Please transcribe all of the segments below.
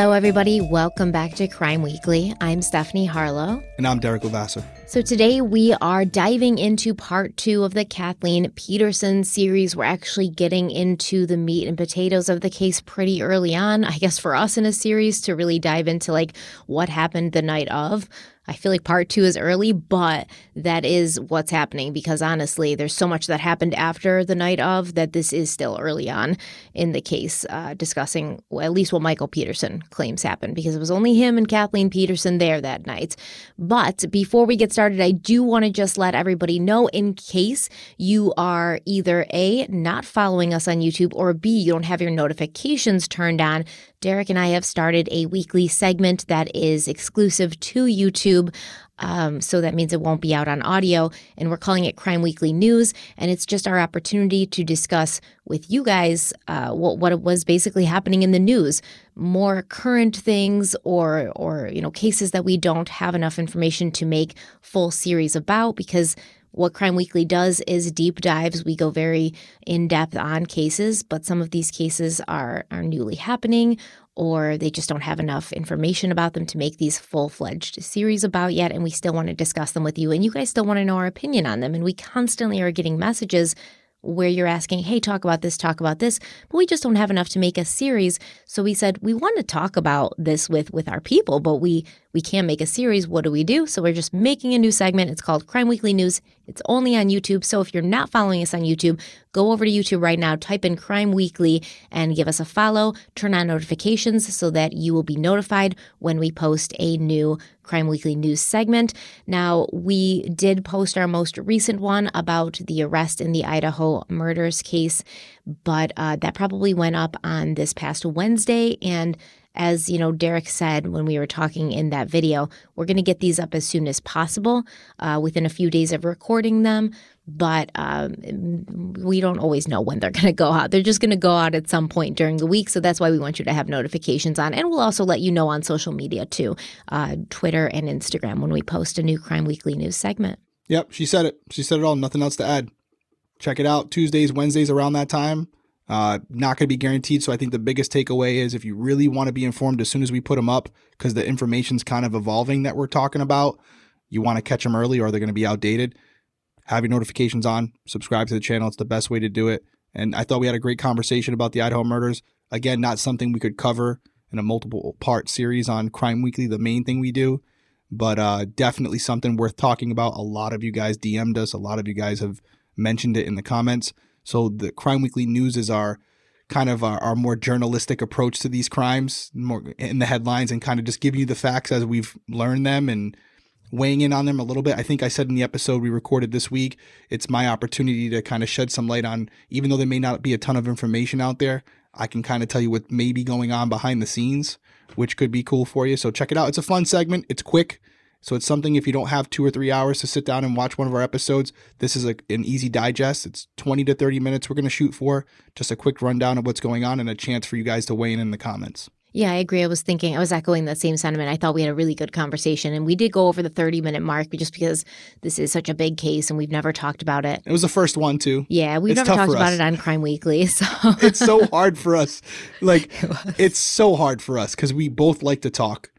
Hello, everybody. Welcome back to Crime Weekly. I'm Stephanie Harlowe. And I'm Derek Levasseur. So, today we are diving into part two of the Kathleen Peterson series. We're actually getting into the meat and potatoes of the case pretty early on, I guess, for us in a series to really dive into like what happened the night of. I feel like part two is early, but that is what's happening because honestly, there's so much that happened after the night of that this is still early on in the case, uh, discussing at least what Michael Peterson claims happened because it was only him and Kathleen Peterson there that night. But before we get started, I do want to just let everybody know in case you are either A, not following us on YouTube, or B, you don't have your notifications turned on Derek and I have started a weekly segment that is exclusive to YouTube. Um, so that means it won't be out on audio. And we're calling it Crime Weekly News. And it's just our opportunity to discuss with you guys uh, what, what was basically happening in the news, more current things or, or, you know, cases that we don't have enough information to make full series about because what Crime Weekly does is deep dives. We go very in depth on cases, but some of these cases are, are newly happening or they just don't have enough information about them to make these full fledged series about yet. And we still want to discuss them with you. And you guys still want to know our opinion on them. And we constantly are getting messages where you're asking, hey, talk about this, talk about this, but we just don't have enough to make a series. So we said we want to talk about this with with our people, but we we can't make a series. What do we do? So we're just making a new segment. It's called Crime Weekly News. It's only on YouTube. So if you're not following us on YouTube, go over to YouTube right now, type in Crime Weekly and give us a follow, turn on notifications so that you will be notified when we post a new Crime Weekly news segment. Now, we did post our most recent one about the arrest in the Idaho murders case, but uh, that probably went up on this past Wednesday. And as you know derek said when we were talking in that video we're going to get these up as soon as possible uh, within a few days of recording them. But um, we don't always know when they're going to go out. They're just going to go out at some point during the week. So that's why we want you to have notifications on. And we'll also let you know on social media too uh, twitter and instagram when we post a new crime weekly news segment. Yep she said it. She said it all. Nothing else to add. Check it out. Tuesdays wednesdays around that time uh, not going to be guaranteed. So I think the biggest takeaway is if you really want to be informed as soon as we put them up, because the information's kind of evolving that we're talking about, you want to catch them early or they're going to be outdated. Have your notifications on, subscribe to the channel. It's the best way to do it. And I thought we had a great conversation about the Idaho murders. Again, not something we could cover in a multiple part series on Crime Weekly, the main thing we do, but uh, definitely something worth talking about. A lot of you guys DM'd us, a lot of you guys have mentioned it in the comments. So the Crime Weekly News is our kind of our, our, more journalistic approach to these crimes, more in the headlines, and kind of just giving you the facts as we've learned them and weighing in on them a little bit. I think I said in the episode we recorded this week, it's my opportunity to kind of shed some light on, even though there may not be a ton of information out there, I can kind of tell you what may be going on behind the scenes, which could be cool for you. So check it out. It's a fun segment. It's quick. So it's something if you don't have two or three hours to sit down and watch one of our episodes, this is a, an easy digest. It's 20 to 30 minutes we're going to shoot for, just a quick rundown of what's going on and a chance for you guys to weigh in in the comments. Yeah, I agree. I was thinking, I was echoing that same sentiment. I thought we had a really good conversation, and we did go over the 30 minute mark just because this is such a big case and we've never talked about it. It was the first one, too. Yeah, we've it's never talked about it on Crime Weekly. So it's so hard for us. Like, it it's so hard for us because we both like to talk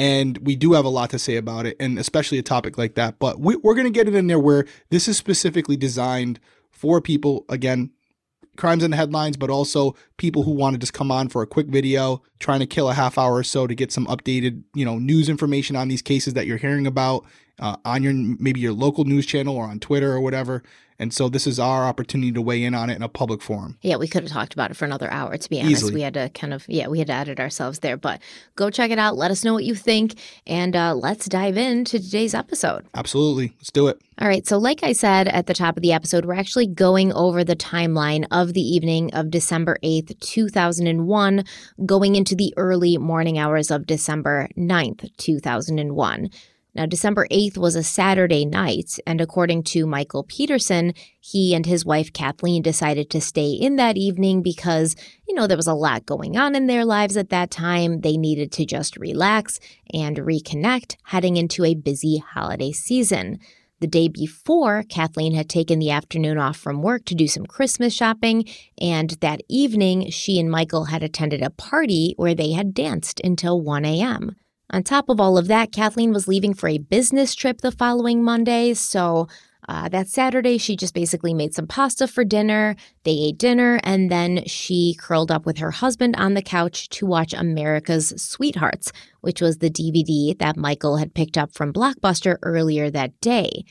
and we do have a lot to say about it, and especially a topic like that. But we, are going to get it in there where this is specifically designed for people, again, crimes in the headlines, but also people who want to just come on for a quick video, trying to kill a half hour or so to get some updated, you know, news information on these cases that you're hearing about uh, on your maybe your local news channel or on Twitter or whatever. And so this is our opportunity to weigh in on it in a public forum. Yeah, we could have talked about it for another hour, to be honest. Easily. We had to kind of, yeah, we had to edit ourselves there. But go check it out. Let us know what you think. And uh, let's dive into today's episode. Absolutely. Let's do it. All right. So, like I said at the top of the episode, we're actually going over the timeline of the evening of December 8th, 2001, going into the early morning hours of December 9th, 2001. Now, December 8th was a Saturday night, and according to Michael Peterson, he and his wife Kathleen decided to stay in that evening because, you know, there was a lot going on in their lives at that time. They needed to just relax and reconnect heading into a busy holiday season. The day before, Kathleen had taken the afternoon off from work to do some Christmas shopping, and that evening, she and Michael had attended a party where they had danced until 1 a.m. On top of all of that, Kathleen was leaving for a business trip the following Monday. So uh, that Saturday, she just basically made some pasta for dinner. They ate dinner, and then she curled up with her husband on the couch to watch America's Sweethearts, which was the DVD that Michael had picked up from Blockbuster earlier that day.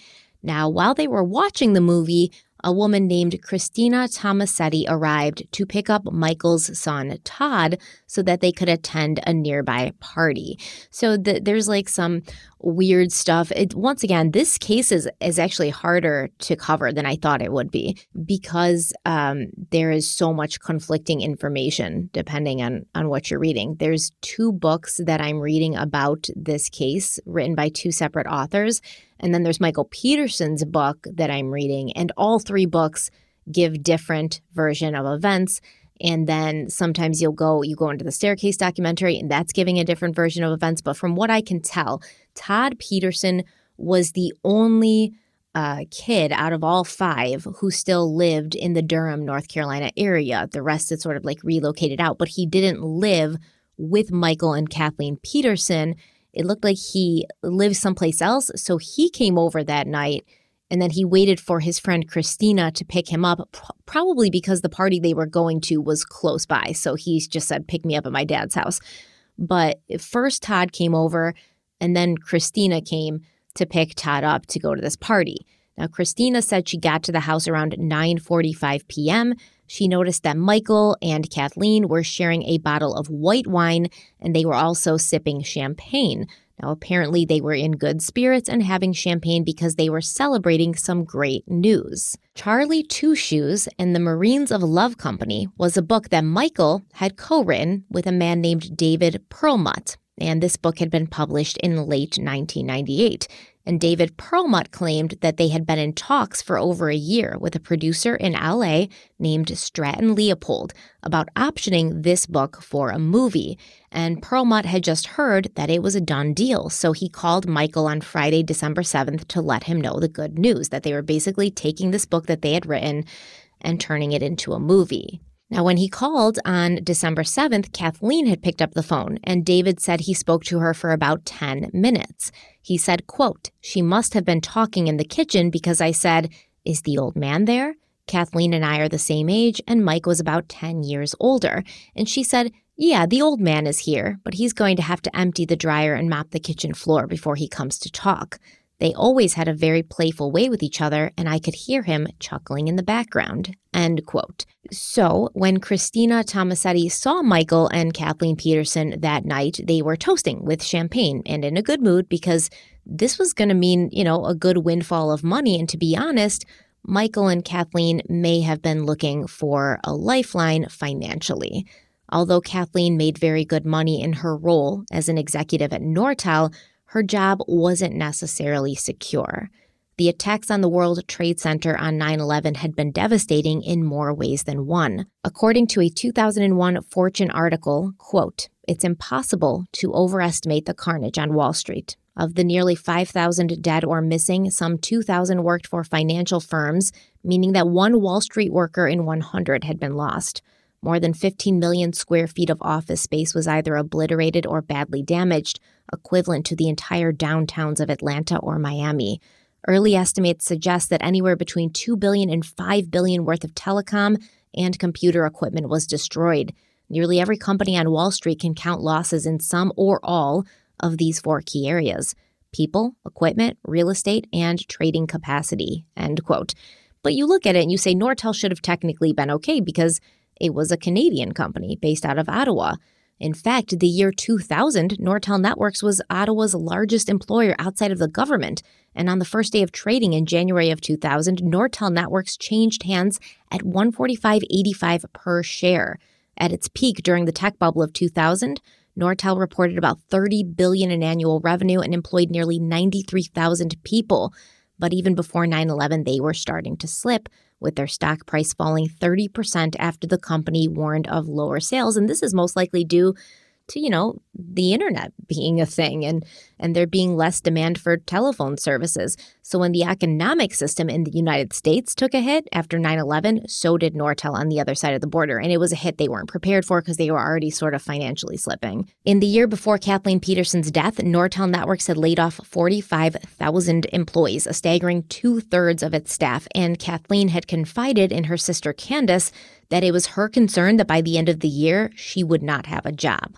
Now, while they were watching the movie, a woman named Christina Tomasetti arrived to pick up Michael's son, Todd, so that they could attend a nearby party. So the, there's like some weird stuff. It, once again, this case is, is actually harder to cover than I thought it would be because um, there is so much conflicting information depending on, on what you're reading. There's two books that I'm reading about this case written by two separate authors. And then there's Michael Peterson's book that I'm reading, and all three books give different version of events. And then sometimes you'll go, you go into the staircase documentary, and that's giving a different version of events. But from what I can tell, Todd Peterson was the only uh, kid out of all five who still lived in the Durham, North Carolina area. The rest had sort of like relocated out, but he didn't live with Michael and Kathleen Peterson it looked like he lived someplace else. So he came over that night and then he waited for his friend Christina to pick him up, probably because the party they were going to was close by. So he just said, Pick me up at my dad's house. But first, Todd came over, and then Christina came to pick Todd up to go to this party. Now, Christina said she got to the house around 9:45 p.m. She noticed that Michael and Kathleen were sharing a bottle of white wine and they were also sipping champagne. Now, apparently, they were in good spirits and having champagne because they were celebrating some great news. Charlie Two Shoes and the Marines of Love Company was a book that Michael had co written with a man named David Perlmutt, and this book had been published in late 1998 and David Perlmutt claimed that they had been in talks for over a year with a producer in LA named Stratton Leopold about optioning this book for a movie. And Perlmutt had just heard that it was a done deal, so he called Michael on Friday, December 7th to let him know the good news that they were basically taking this book that they had written and turning it into a movie. Now, when he called on December 7th, Kathleen had picked up the phone, and David said he spoke to her for about 10 minutes. He said, quote, She must have been talking in the kitchen because I said, Is the old man there? Kathleen and I are the same age, and Mike was about 10 years older. And she said, Yeah, the old man is here, but he's going to have to empty the dryer and mop the kitchen floor before he comes to talk. They always had a very playful way with each other, and I could hear him chuckling in the background. End quote. So, when Christina Tomasetti saw Michael and Kathleen Peterson that night, they were toasting with champagne and in a good mood because this was going to mean, you know, a good windfall of money. And to be honest, Michael and Kathleen may have been looking for a lifeline financially. Although Kathleen made very good money in her role as an executive at Nortel, her job wasn't necessarily secure. The attacks on the World Trade Center on 9 11 had been devastating in more ways than one. According to a 2001 Fortune article, quote, it's impossible to overestimate the carnage on Wall Street. Of the nearly 5,000 dead or missing, some 2,000 worked for financial firms, meaning that one Wall Street worker in 100 had been lost. More than 15 million square feet of office space was either obliterated or badly damaged, equivalent to the entire downtowns of Atlanta or Miami. Early estimates suggest that anywhere between 2 billion and 5 billion worth of telecom and computer equipment was destroyed. Nearly every company on Wall Street can count losses in some or all of these four key areas people, equipment, real estate, and trading capacity. End quote. But you look at it and you say Nortel should have technically been okay because it was a Canadian company based out of Ottawa. In fact, the year 2000, Nortel Networks was Ottawa's largest employer outside of the government. And on the first day of trading in January of 2000, Nortel Networks changed hands at 145.85 per share. At its peak during the tech bubble of 2000, Nortel reported about 30 billion in annual revenue and employed nearly 93,000 people. But even before 9/11, they were starting to slip with their stock price falling 30% after the company warned of lower sales. And this is most likely due to you know the internet being a thing and and there being less demand for telephone services. So when the economic system in the United States took a hit after 9/11 so did Nortel on the other side of the border. And it was a hit they weren't prepared for because they were already sort of financially slipping. In the year before Kathleen Peterson's death Nortel Networks had laid off 45,000 employees a staggering two-thirds of its staff. And Kathleen had confided in her sister Candace that it was her concern that by the end of the year she would not have a job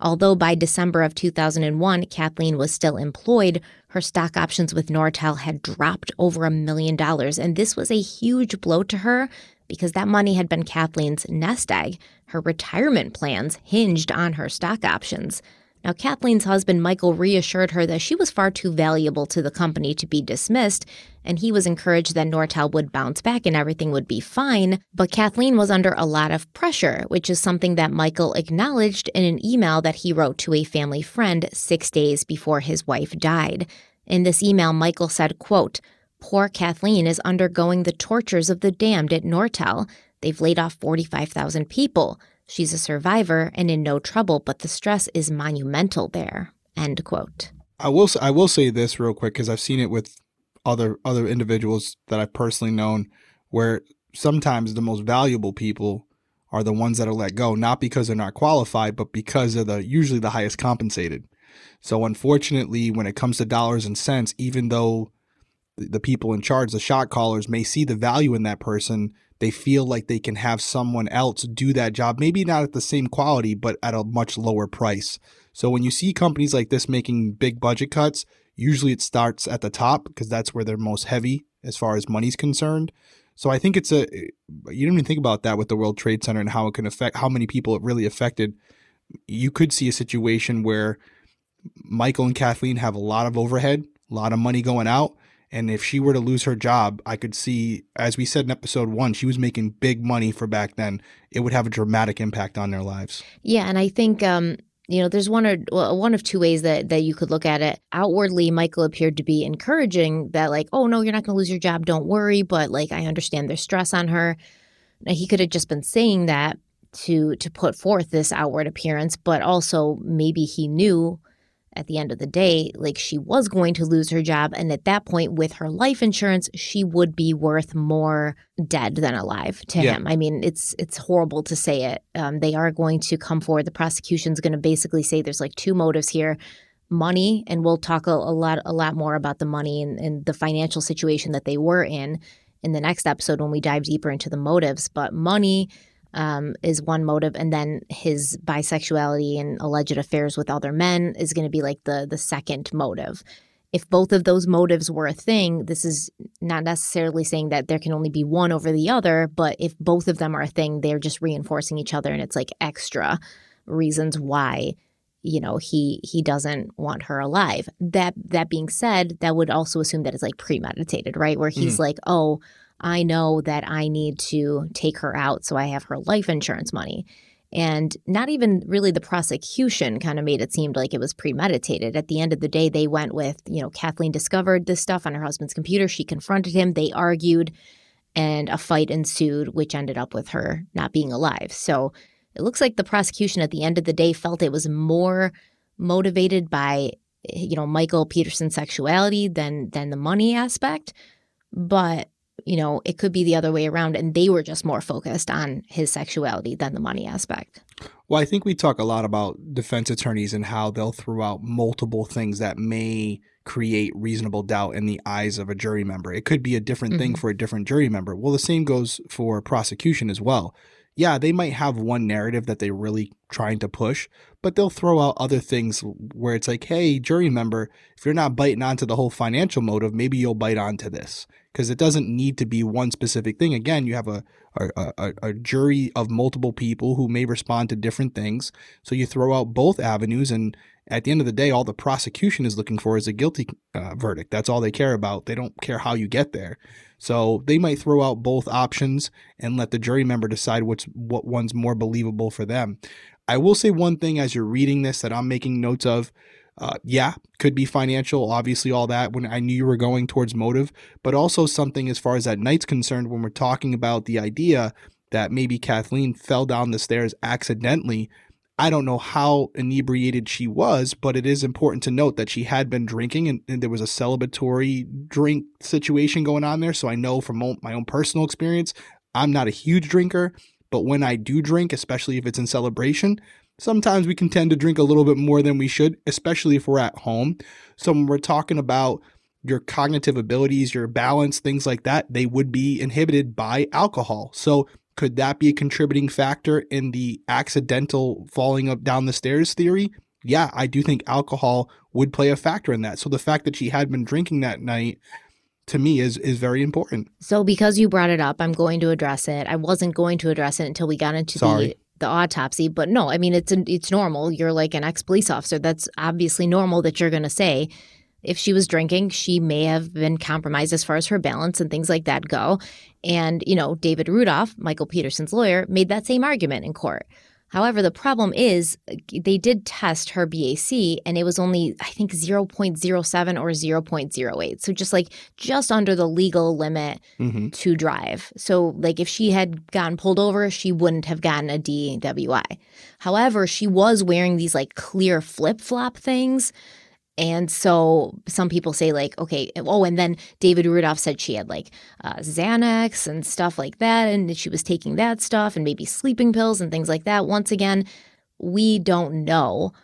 Although by December of 2001, Kathleen was still employed, her stock options with Nortel had dropped over a million dollars. And this was a huge blow to her because that money had been Kathleen's nest egg. Her retirement plans hinged on her stock options. Now, Kathleen's husband, Michael, reassured her that she was far too valuable to the company to be dismissed, and he was encouraged that Nortel would bounce back and everything would be fine. But Kathleen was under a lot of pressure, which is something that Michael acknowledged in an email that he wrote to a family friend six days before his wife died. In this email, Michael said, quote, Poor Kathleen is undergoing the tortures of the damned at Nortel. They've laid off 45,000 people. She's a survivor and in no trouble, but the stress is monumental there. End quote. I will I will say this real quick because I've seen it with other other individuals that I've personally known where sometimes the most valuable people are the ones that are let go not because they're not qualified but because they're the usually the highest compensated. So unfortunately when it comes to dollars and cents even though the people in charge the shot callers may see the value in that person they feel like they can have someone else do that job, maybe not at the same quality, but at a much lower price. So when you see companies like this making big budget cuts, usually it starts at the top because that's where they're most heavy as far as money's concerned. So I think it's a eh, you don't even think about that with the World Trade Center and how it can affect how many people it really affected. You could see a situation where Michael and Kathleen have a lot of overhead, a lot of money going out, and if she were to lose her job, I could see, as we said in episode one, she was making big money for back then. It would have a dramatic impact on their lives. Yeah, and I think um, you know, there's one or well, one of two ways that that you could look at it. Outwardly, Michael appeared to be encouraging that, like, oh no, you're not going to lose your job, don't worry. But like, I understand there's stress on her. Now, he could have just been saying that to to put forth this outward appearance, but also maybe he knew at the end of the day, like she was going to lose her job. And at that point, with her life insurance, she would be worth more dead than alive to yeah. him. I mean, it's it's horrible to say it. Um, they are going to come forward. The prosecution's going to basically say there's like two motives here money and we'll talk a, a, lot a lot more about the money and, and the financial situation that they were in in the next episode when we dive deeper into the motives but money um, is one motive, and then his bisexuality and alleged affairs with other men is going to be like the the second motive. If both of those motives were a thing, this is not necessarily saying that there can only be one over the other, but if both of them are a thing, they're just reinforcing each other, and it's like extra reasons why you know he he doesn't want her alive that that being said that would also assume that it's like premeditated right where he's mm. like oh I know that I need to take her out so I have her life insurance money. And not even really the prosecution kind of made it seem like it was premeditated. At the end of the day, they went with, you know, Kathleen discovered this stuff on her husband's computer. She confronted him, they argued, and a fight ensued, which ended up with her not being alive. So it looks like the prosecution at the end of the day felt it was more motivated by, you know, Michael Peterson's sexuality than than the money aspect. But you know, it could be the other way around. And they were just more focused on his sexuality than the money aspect. Well, I think we talk a lot about defense attorneys and how they'll throw out multiple things that may create reasonable doubt in the eyes of a jury member. It could be a different mm-hmm. thing for a different jury member. Well, the same goes for prosecution as well. Yeah, they might have one narrative that they're really trying to push, but they'll throw out other things where it's like, hey, jury member, if you're not biting onto the whole financial motive, maybe you'll bite onto this because it doesn't need to be one specific thing. Again, you have a, a, a, a, jury of multiple people who may respond to different things. So you throw out both avenues, and at the end of the day, all the prosecution is looking for is a guilty uh, verdict. That's all they care about. They don't care how you get there. So they might throw out both options and let the jury member decide what's what one's more believable for them. I will say one thing as you're reading this that I'm making notes of. Uh, yeah, could be financial, obviously, all that when I knew you were going towards motive, but also something as far as that night's concerned when we're talking about the idea that maybe Kathleen fell down the stairs accidentally I don't know how inebriated she was, but it is important to note that she had been drinking and, and, there was a celebratory drink situation going on there. So I know from my own personal experience, I'm not a huge drinker, but when I do drink, especially if it's in celebration, sometimes we can tend to drink a little bit more than we should, especially if we're at home. So when we're talking about your cognitive abilities, your balance, things like that, they would be inhibited by alcohol. So could that be a contributing factor in the accidental falling up down the stairs theory? Yeah, I do think alcohol would play a factor in that. So the fact that she had been drinking that night to me is is very important. So because you brought it up, I'm going to address it. I wasn't going to address it until we got into Sorry. the the autopsy, but no, I mean it's it's normal. You're like an ex police officer. That's obviously normal that you're going to say if she was drinking, she may have been compromised as far as her balance and things like that go. And, you know, David Rudolph, Michael Peterson's lawyer, made that same argument in court. However, the problem is they did test her BAC and it was only, I think, 0.07 or 0.08. So just like just under the legal limit mm-hmm. to drive. So, like, if she had gotten pulled over, she wouldn't have gotten a DWI. However, she was wearing these like clear flip flop things. And so some people say, like, okay, oh, and then David Rudolph said she had like uh, Xanax and stuff like that, and she was taking that stuff and maybe sleeping pills and things like that. Once again, we don't know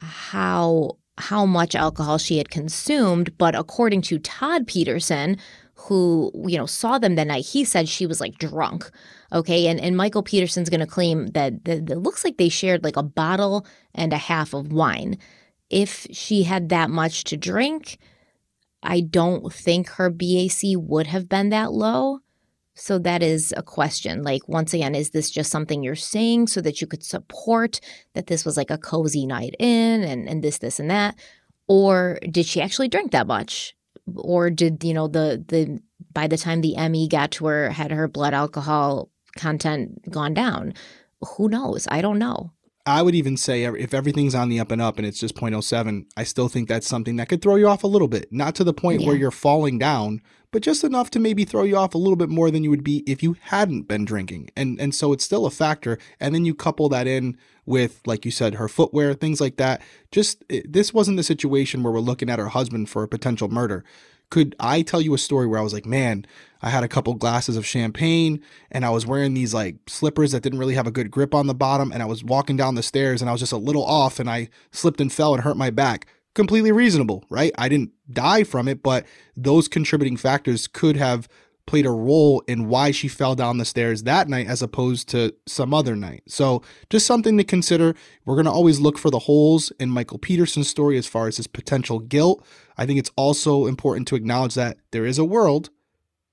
how how much alcohol she had consumed, but according to Todd Peterson, who you know saw them that night, he said she was like drunk. Okay, and and Michael Peterson's going to claim that, that it looks like they shared like a bottle and a half of wine if she had that much to drink, I don't think her BAC would have been that low. So that is a question. Like, once again, is this just something you're saying so that you could support that this was like a cozy night in and, and this, this, and that? Or did she actually drink that much? Or did, you know, the, the, by the time the ME got to her, had her blood alcohol content gone down? Who knows? I don't know. I would even say if everything's on the up and up and it's just 0.07, I still think that's something that could throw you off a little bit. Not to the point yeah. where you're falling down, but just enough to maybe throw you off a little bit more than you would be if you hadn't been drinking. And and so it's still a factor. And then you couple that in with, like you said, her footwear, things like that. Just it, this wasn't the situation where we're looking at her husband for a potential murder could I tell you a story where I was like, man, I had a couple glasses of champagne and I was wearing these like slippers that didn't really have a good grip on the bottom and I was walking down the stairs and I was just a little off and I slipped and fell and hurt my back. Completely reasonable, right? I didn't die from it, but those contributing factors could have played a role in why she fell down the stairs that night as opposed to some other night. So, just something to consider. We're going to always look for the holes in Michael Peterson's story as far as his potential guilt. I think it's also important to acknowledge that there is a world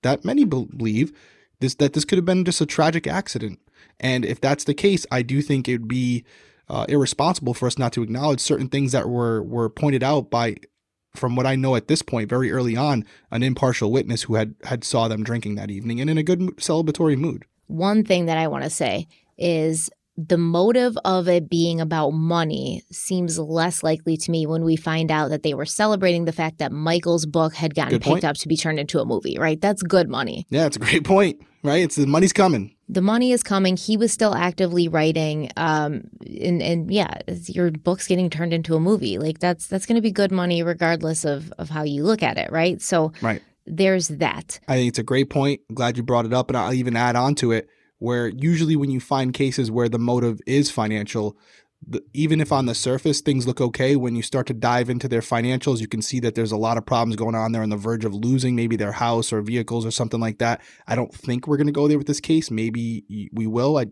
that many believe this that this could have been just a tragic accident. And if that's the case, I do think it would be uh, irresponsible for us not to acknowledge certain things that were were pointed out by from what I know at this point, very early on, an impartial witness who had had saw them drinking that evening and in a good celebratory mood. One thing that I want to say is the motive of it being about money seems less likely to me when we find out that they were celebrating the fact that Michael's book had gotten picked up to be turned into a movie, right? That's good money. Yeah, it's a great point, right? It's the money's coming. The money is coming. He was still actively writing. Um, and, and yeah, your book's getting turned into a movie. Like that's that's going to be good money regardless of of how you look at it, right? So right. there's that. I think it's a great point. I'm glad you brought it up, and I'll even add on to it where usually when you find cases where the motive is financial, the, even if on the surface things look okay, when you start to dive into their financials, you can see that there's a lot of problems going on. They're on the verge of losing maybe their house or vehicles or something like that. I don't think we're going to go there with this case. Maybe we will. I,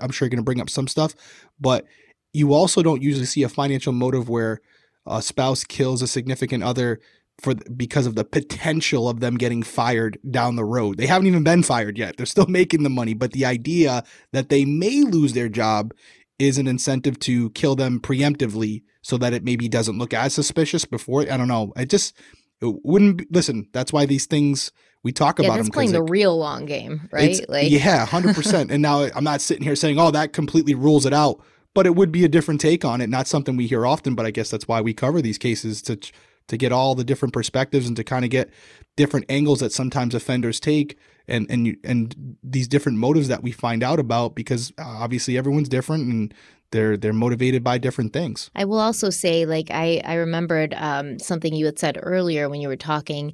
I'm sure you're going to bring up some stuff, but you also don't usually see a financial motive where a spouse kills a significant other for because of the potential of them getting fired down the road. They haven't even been fired yet. They're still making the money, but the idea that they may lose their job is an incentive to kill them preemptively so that it maybe doesn't look as suspicious before. I don't know. It just it wouldn't be, listen. That's why these things we talk yeah, about them. playing the real long game, right? Like, yeah, hundred percent. And now I'm not sitting here saying, "Oh, that completely rules it out," but it would be a different take on it. Not something we hear often, but I guess that's why we cover these cases to to get all the different perspectives and to kind of get different angles that sometimes offenders take and and and these different motives that we find out about because uh, obviously everyone's different and they're they're motivated by different things. I will also say, like I I remembered um, something you had said earlier when you were talking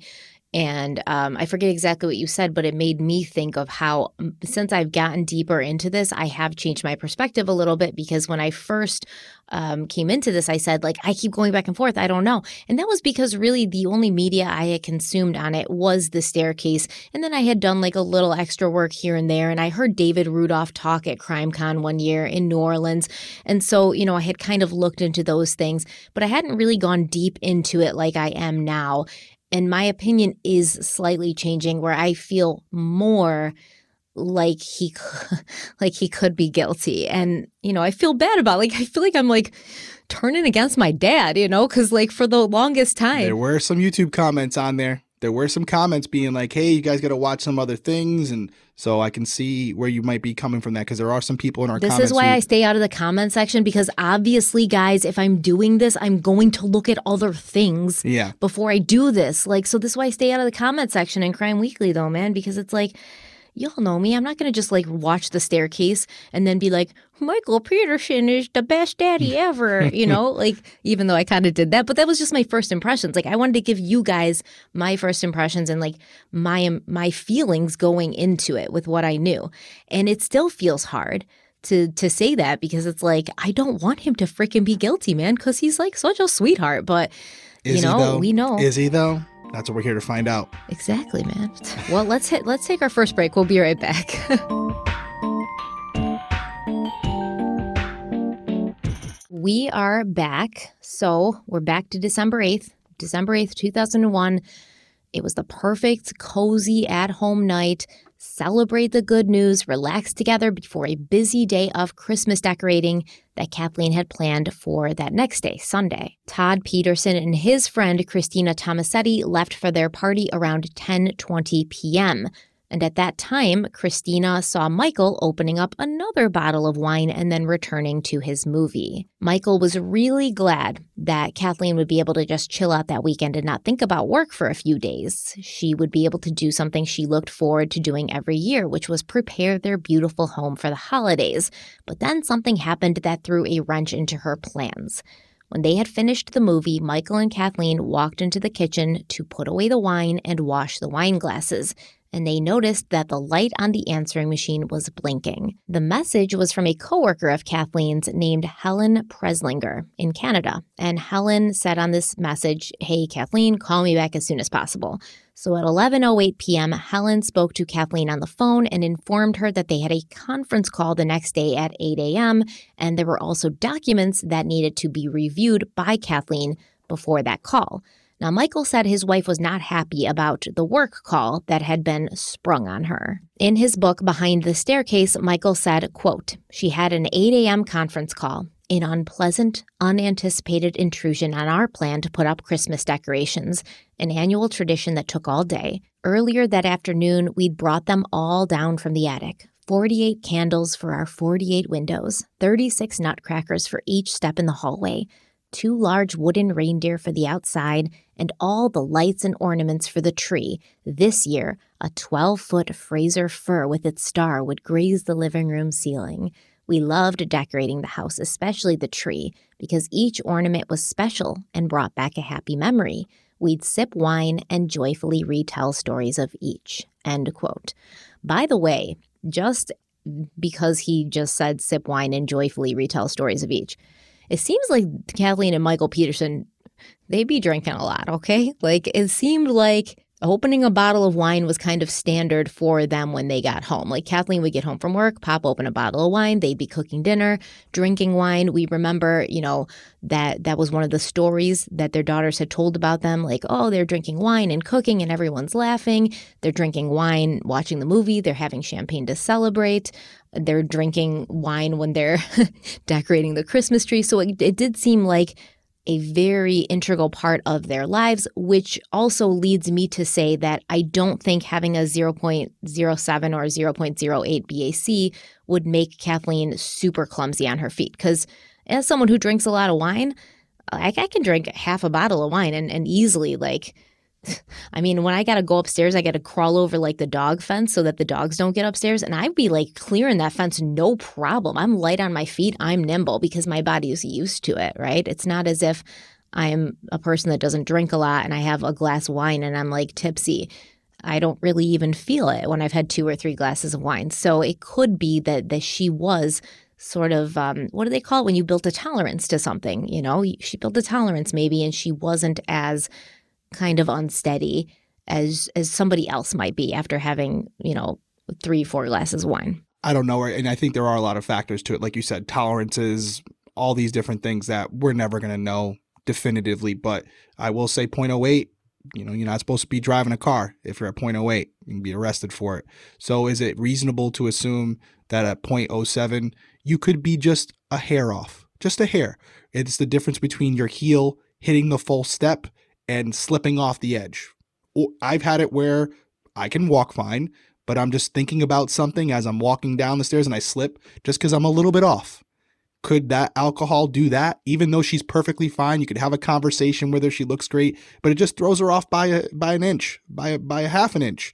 and um, I forget exactly what you said, but it made me think of how, since I've gotten deeper into this, I have changed my perspective a little bit because when I first um, came into this, I said, like, I keep going back and forth. I don't know. And that was because really the only media I had consumed on it was the staircase. And then I had done like a little extra work here and there. And I heard David Rudolph talk at CrimeCon one year in New Orleans. And so, you know, I had kind of looked into those things, but I hadn't really gone deep into it like I am now and my opinion is slightly changing where I feel more like he like he could be guilty and you know I feel bad about it. like I feel like I'm like turning against my dad you know cuz like for the longest time There were some YouTube comments on there there were some comments being like, "Hey, you guys got to watch some other things," and so I can see where you might be coming from that because there are some people in our. This is why who, I stay out of the comment section because obviously, guys, if I'm doing this, I'm going to look at other things. Yeah. Before I do this, like, so this is why I stay out of the comment section in Crime Weekly, though, man, because it's like y'all know me. I'm not going to just like watch the staircase and then be like, Michael Peterson is the best daddy ever, you know, like even though I kind of did that, but that was just my first impressions. Like I wanted to give you guys my first impressions and like my um, my feelings going into it with what I knew. And it still feels hard to to say that because it's like I don't want him to freaking be guilty, man, cuz he's like such a sweetheart, but is you know, we know. Is he though? That's what we're here to find out. Exactly, man. Well, let's hit let's take our first break. We'll be right back. we are back. So, we're back to December 8th. December 8th, 2001. It was the perfect cozy at-home night celebrate the good news, relax together before a busy day of Christmas decorating that Kathleen had planned for that next day, Sunday. Todd Peterson and his friend Christina Tomasetti left for their party around 10:20 p.m. And at that time, Christina saw Michael opening up another bottle of wine and then returning to his movie. Michael was really glad that Kathleen would be able to just chill out that weekend and not think about work for a few days. She would be able to do something she looked forward to doing every year, which was prepare their beautiful home for the holidays. But then something happened that threw a wrench into her plans. When they had finished the movie, Michael and Kathleen walked into the kitchen to put away the wine and wash the wine glasses and they noticed that the light on the answering machine was blinking. The message was from a coworker of Kathleen's named Helen Preslinger in Canada. And Helen said on this message, Hey, Kathleen, call me back as soon as possible. So at 11:08 p.m., Helen spoke to Kathleen on the phone and informed her that they had a conference call the next day at 8 a.m. and there were also documents that needed to be reviewed by Kathleen before that call. Now, Michael said his wife was not happy about the work call that had been sprung on her. In his book, Behind the Staircase, Michael said, quote, She had an 8 a.m. conference call, an unpleasant, unanticipated intrusion on our plan to put up Christmas decorations, an annual tradition that took all day. Earlier that afternoon, we'd brought them all down from the attic. 48 candles for our 48 windows, 36 nutcrackers for each step in the hallway, two large wooden reindeer for the outside, and all the lights and ornaments for the tree. This year, a 12 foot Fraser fir with its star would graze the living room ceiling. We loved decorating the house, especially the tree, because each ornament was special and brought back a happy memory. We'd sip wine and joyfully retell stories of each. End quote. By the way, just because he just said sip wine and joyfully retell stories of each, it seems like Kathleen and Michael Peterson, they'd be drinking a lot, okay? Like it seemed like opening a bottle of wine was kind of standard for them when they got home. Like Kathleen would get home from work, pop open a bottle of wine, they'd be cooking dinner, drinking wine. We remember, you know, that that was one of the stories that their daughters had told about them like, "Oh, they're drinking wine and cooking and everyone's laughing. They're drinking wine watching the movie, they're having champagne to celebrate." They're drinking wine when they're decorating the Christmas tree. So it, it did seem like a very integral part of their lives, which also leads me to say that I don't think having a 0.07 or 0.08 BAC would make Kathleen super clumsy on her feet. Because as someone who drinks a lot of wine, I, I can drink half a bottle of wine and, and easily like I mean, when I got to go upstairs, I got to crawl over like the dog fence so that the dogs don't get upstairs. And I'd be like clearing that fence, no problem. I'm light on my feet. I'm nimble because my body is used to it, right? It's not as if I'm a person that doesn't drink a lot and I have a glass of wine and I'm like tipsy. I don't really even feel it when I've had two or three glasses of wine. So it could be that, that she was sort of um, what do they call it when you built a tolerance to something you know she built a tolerance maybe and she wasn't as kind of unsteady as as somebody else might be after having you know three four glasses of wine. I don't know and i think there are a lot of factors to it. Like you said tolerances all these different things that we're never going to know definitively but i will say 0.08 you know you're not supposed to be driving a car if you're at 0.08 you can be arrested for it. So is it reasonable to assume that at 0.07 you could be just a hair off just a hair? It's the difference between your heel hitting the full step and slipping off the edge. I've had it where I can walk fine, but I'm just thinking about something as I'm walking down the stairs and I slip just because I'm a little bit off. Could that alcohol do that? Even though she's perfectly fine, you could have a conversation with her. She looks great, but it just throws her off by a by an inch, by a, by a half an inch,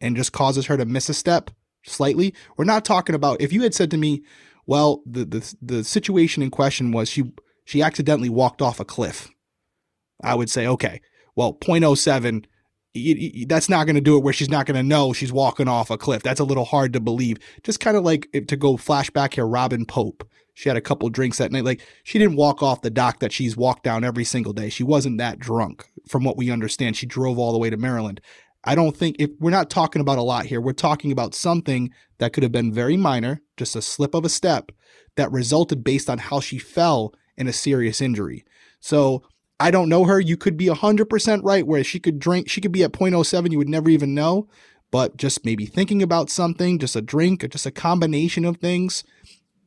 and just causes her to miss a step slightly. We're not talking about if you had said to me, "Well, the the the situation in question was she she accidentally walked off a cliff." I would say, okay, well, 0.07, that's not going to do it where she's not going to know she's walking off a cliff. That's a little hard to believe. Just kind of like eh, to go flashback here, Robin Pope. She had a couple drinks that night. Like she didn't walk off the dock that she's walked down every single day. She wasn't that drunk, from what we understand. She drove all the way to Maryland. I don't think if we're not talking about a lot here, we're talking about something that could have been very minor, just a slip of a step that resulted based on how she fell in a serious injury. So I don't know her. You could be 100% right where she could drink, she could be at 0.07, you would never even know. But just maybe thinking about something, just a drink, just a combination of things,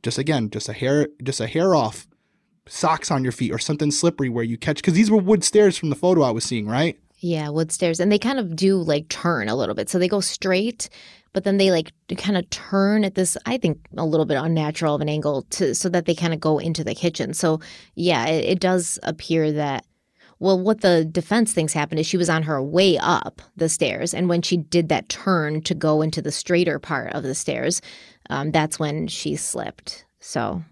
just again, just a hair, just a hair off, socks on your feet or something slippery where you catch, because these were wood stairs from the photo I was seeing, right? Yeah, wood stairs. And they kind of do like turn a little bit. So they go straight, but then they like kind of turn at this, I think, a little bit unnatural of an angle to so that they kind of go into the kitchen. So yeah, it, it does appear that well, what the defense thinks happened is she was on her way up the stairs. And when she did that turn to go into the straighter part of the stairs, um, that's when she slipped. So.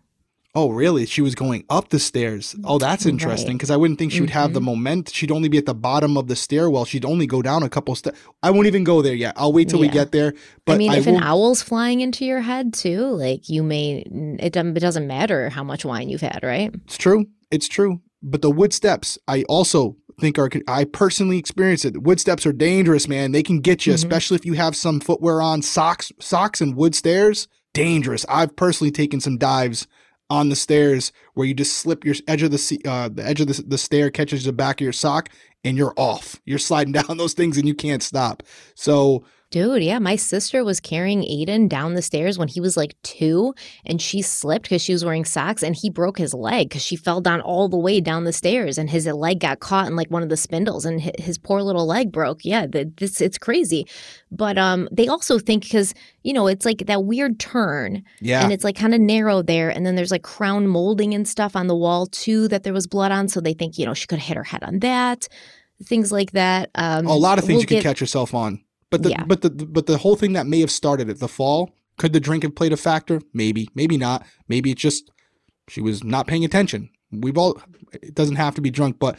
Oh, really? She was going up the stairs. Oh, that's interesting because right. I wouldn't think she would mm-hmm. have the mm-hmm. moment. She'd only be at the bottom of the stairwell. She'd only go down a couple steps. I won't even go there yet. I'll wait till yeah. we get there. But I mean, I if an owl's flying into your head too, like you may, it doesn't, it doesn't matter how much wine you've had, right? It's true. It's true. But the wood steps, I also think are I personally experienced it. Wood steps are dangerous, man. They can get you, mm-hmm. especially if you have some footwear on, socks, socks and wood stairs. Dangerous. I've personally taken some dives on the stairs where you just slip your edge of the uh, the edge of the, the stair catches the back of your sock and you're off. You're sliding down those things and you can't stop. So Dude, yeah, my sister was carrying Aiden down the stairs when he was like two, and she slipped because she was wearing socks, and he broke his leg because she fell down all the way down the stairs, and his leg got caught in like one of the spindles, and his poor little leg broke. Yeah, this it's crazy, but um, they also think because you know it's like that weird turn, yeah, and it's like kind of narrow there, and then there's like crown molding and stuff on the wall too that there was blood on, so they think you know she could have hit her head on that, things like that. Um, a lot of things we'll you can catch yourself on. But the yeah. but the but the whole thing that may have started at the fall, could the drink have played a factor? Maybe, maybe not. Maybe it's just she was not paying attention. We've all it doesn't have to be drunk, but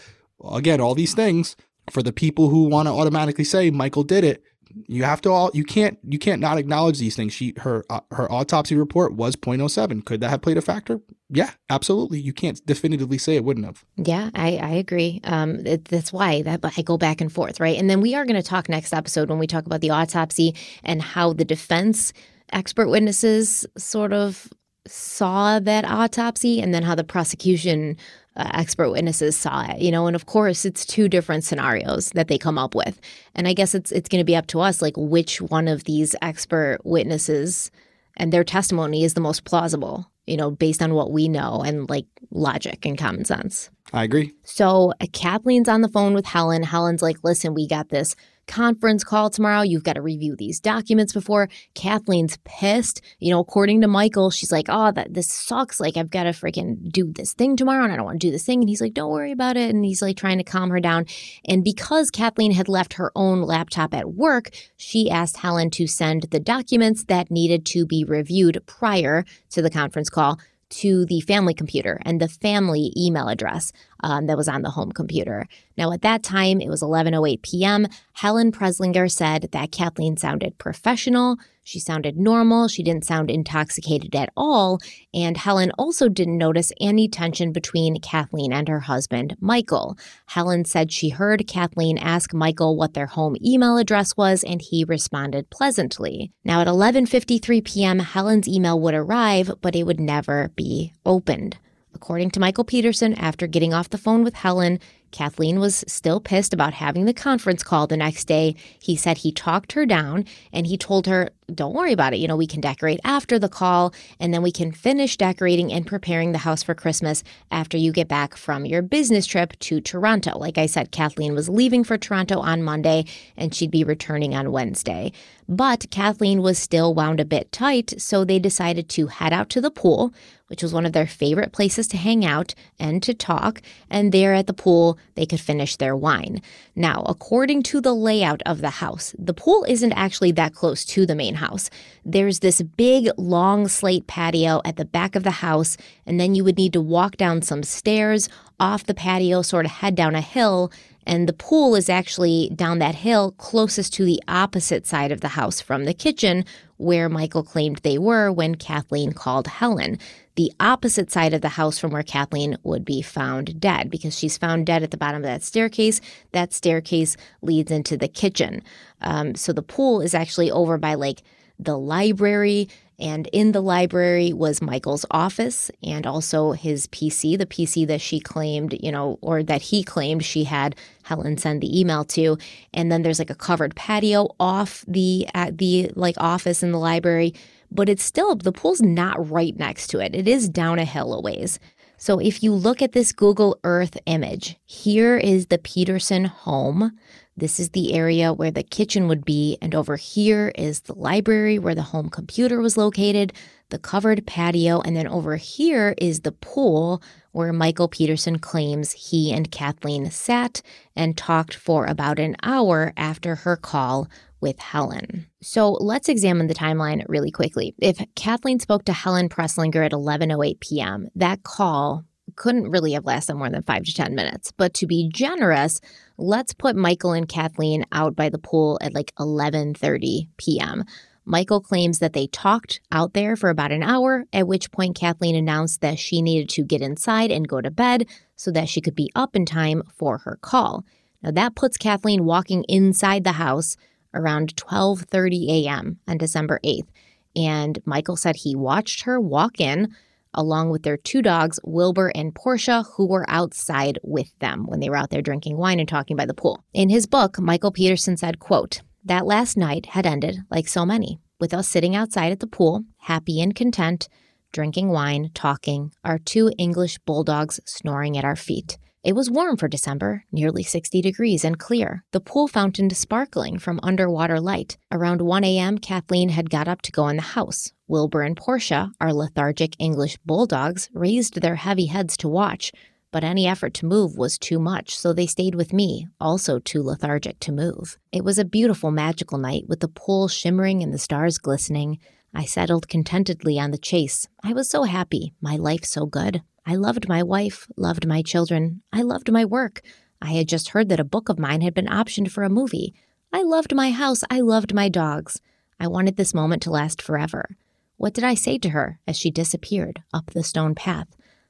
again, all these things for the people who want to automatically say Michael did it, You have to all you can't you can't not acknowledge these things. She her uh, her autopsy report was 0.07. Could that have played a factor? Yeah, absolutely. You can't definitively say it wouldn't have. Yeah, I, I agree. Um, it, that's why that I go back and forth, right? And then we are going to talk next episode when we talk about the autopsy and how the defense expert witnesses sort of saw that autopsy and then how the prosecution uh, expert witnesses saw it you know and of course it's two different scenarios that they come up with and i guess it's it's going to be up to us like which one of these expert witnesses and their testimony is the most plausible you know based on what we know and like logic and common sense I agree. so uh, Kathleen's on the phone with Helen. Helen's like, listen, we got this conference call tomorrow. You've got to review these documents before. Kathleen's pissed. You know, according to Michael, she's like, oh, that this sucks. Like, I've got to freaking do this thing tomorrow and I don't want to do this thing. And he's like, don't worry about it. And he's like trying to calm her down. And because Kathleen had left her own laptop at work, she asked Helen to send the documents that needed to be reviewed prior to the conference call to the family computer and the family email address um, that was on the home computer. Now, at that time, it was 11:08 p.m. Helen Preslinger said that Kathleen sounded professional. She sounded normal. She didn't sound intoxicated at all. And Helen also didn't notice any tension between Kathleen and her husband, Michael. Helen said she heard Kathleen ask Michael what their home email address was, and he responded pleasantly. Now, at 11:53 p.m., Helen's email would arrive, but it would never be opened. According to Michael Peterson, after getting off the phone with Helen, Kathleen was still pissed about having the conference call the next day. He said he talked her down and he told her, Don't worry about it. You know, we can decorate after the call and then we can finish decorating and preparing the house for Christmas after you get back from your business trip to Toronto. Like I said, Kathleen was leaving for Toronto on Monday and she'd be returning on Wednesday. But Kathleen was still wound a bit tight, so they decided to head out to the pool, which was one of their favorite places to hang out and to talk. And there at the pool, they could finish their wine. Now, according to the layout of the house, the pool isn't actually that close to the main house. There's this big, long slate patio at the back of the house, and then you would need to walk down some stairs off the patio, sort of head down a hill. And the pool is actually down that hill closest to the opposite side of the house from the kitchen, where Michael claimed they were when Kathleen called Helen. The opposite side of the house from where Kathleen would be found dead, because she's found dead at the bottom of that staircase. That staircase leads into the kitchen. Um, so the pool is actually over by like the library. And in the library was Michael's office and also his PC, the PC that she claimed, you know, or that he claimed she had Helen send the email to. And then there's like a covered patio off the at the like office in the library, but it's still the pool's not right next to it. It is down a hill a ways. So if you look at this Google Earth image, here is the Peterson home. This is the area where the kitchen would be, and over here is the library where the home computer was located, the covered patio, and then over here is the pool where Michael Peterson claims he and Kathleen sat and talked for about an hour after her call with Helen. So let's examine the timeline really quickly. If Kathleen spoke to Helen Preslinger at 11:08 p.m., that call couldn't really have lasted more than 5 to 10 minutes. But to be generous, let's put Michael and Kathleen out by the pool at like 11:30 p.m. Michael claims that they talked out there for about an hour, at which point Kathleen announced that she needed to get inside and go to bed so that she could be up in time for her call. Now that puts Kathleen walking inside the house around 12:30 a.m. on December 8th, and Michael said he watched her walk in along with their two dogs, Wilbur and Portia, who were outside with them when they were out there drinking wine and talking by the pool. In his book, Michael Peterson said, quote, that last night had ended like so many, with us sitting outside at the pool, happy and content, drinking wine, talking, our two English bulldogs snoring at our feet. It was warm for December, nearly 60 degrees and clear, the pool fountain sparkling from underwater light. Around 1 a.m., Kathleen had got up to go in the house. Wilbur and Portia, our lethargic English bulldogs, raised their heavy heads to watch, but any effort to move was too much, so they stayed with me, also too lethargic to move. It was a beautiful, magical night with the pool shimmering and the stars glistening. I settled contentedly on the chase. I was so happy, my life so good. I loved my wife, loved my children, I loved my work. I had just heard that a book of mine had been optioned for a movie. I loved my house. I loved my dogs. I wanted this moment to last forever. What did I say to her as she disappeared up the stone path?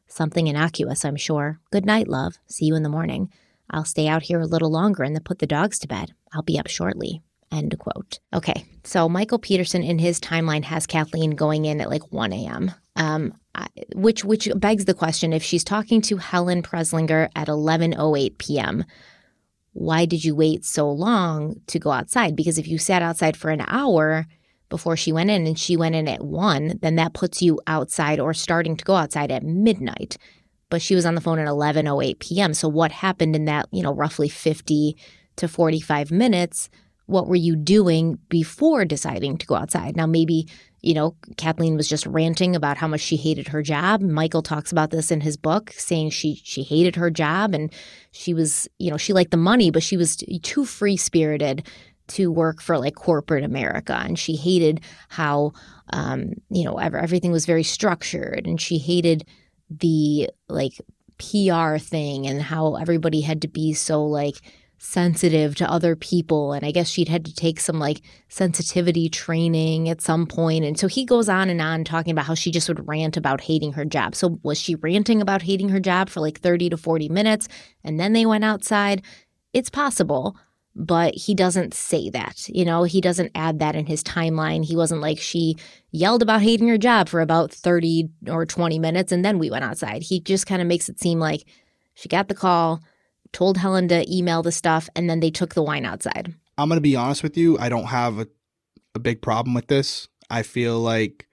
Something innocuous, I'm sure. Good night, love. See you in the morning. I'll stay out here a little longer and then put the dogs to bed. I'll be up shortly. End quote. Okay, so Michael Peterson in his timeline has Kathleen going in at like 1 a.m. Um, which which begs the question: if she's talking to Helen Preslinger at 11:08 p.m., why did you wait so long to go outside? Because if you sat outside for an hour before she went in and she went in at one, then that puts you outside or starting to go outside at midnight. But she was on the phone at 11:08 p.m. So what happened in that, you know, roughly 50 to 45 minutes? What were you doing before deciding to go outside? Now maybe, you know, Kathleen was just ranting about how much she hated her job. Michael talks about this in his book, saying she she hated her job and she was, you know, she liked the money, but she was too free-spirited to work for like corporate America. And she hated how, um, you know, everything was very structured. And she hated the like PR thing and how everybody had to be so like sensitive to other people. And I guess she'd had to take some like sensitivity training at some point. And so he goes on and on talking about how she just would rant about hating her job. So was she ranting about hating her job for like 30 to 40 minutes and then they went outside? It's possible but he doesn't say that. You know, he doesn't add that in his timeline. He wasn't like she yelled about hating her job for about 30 or 20 minutes and then we went outside. He just kind of makes it seem like she got the call, told Helen to email the stuff, and then they took the wine outside. I'm going to be honest with you. I don't have a, a big problem with this. I feel like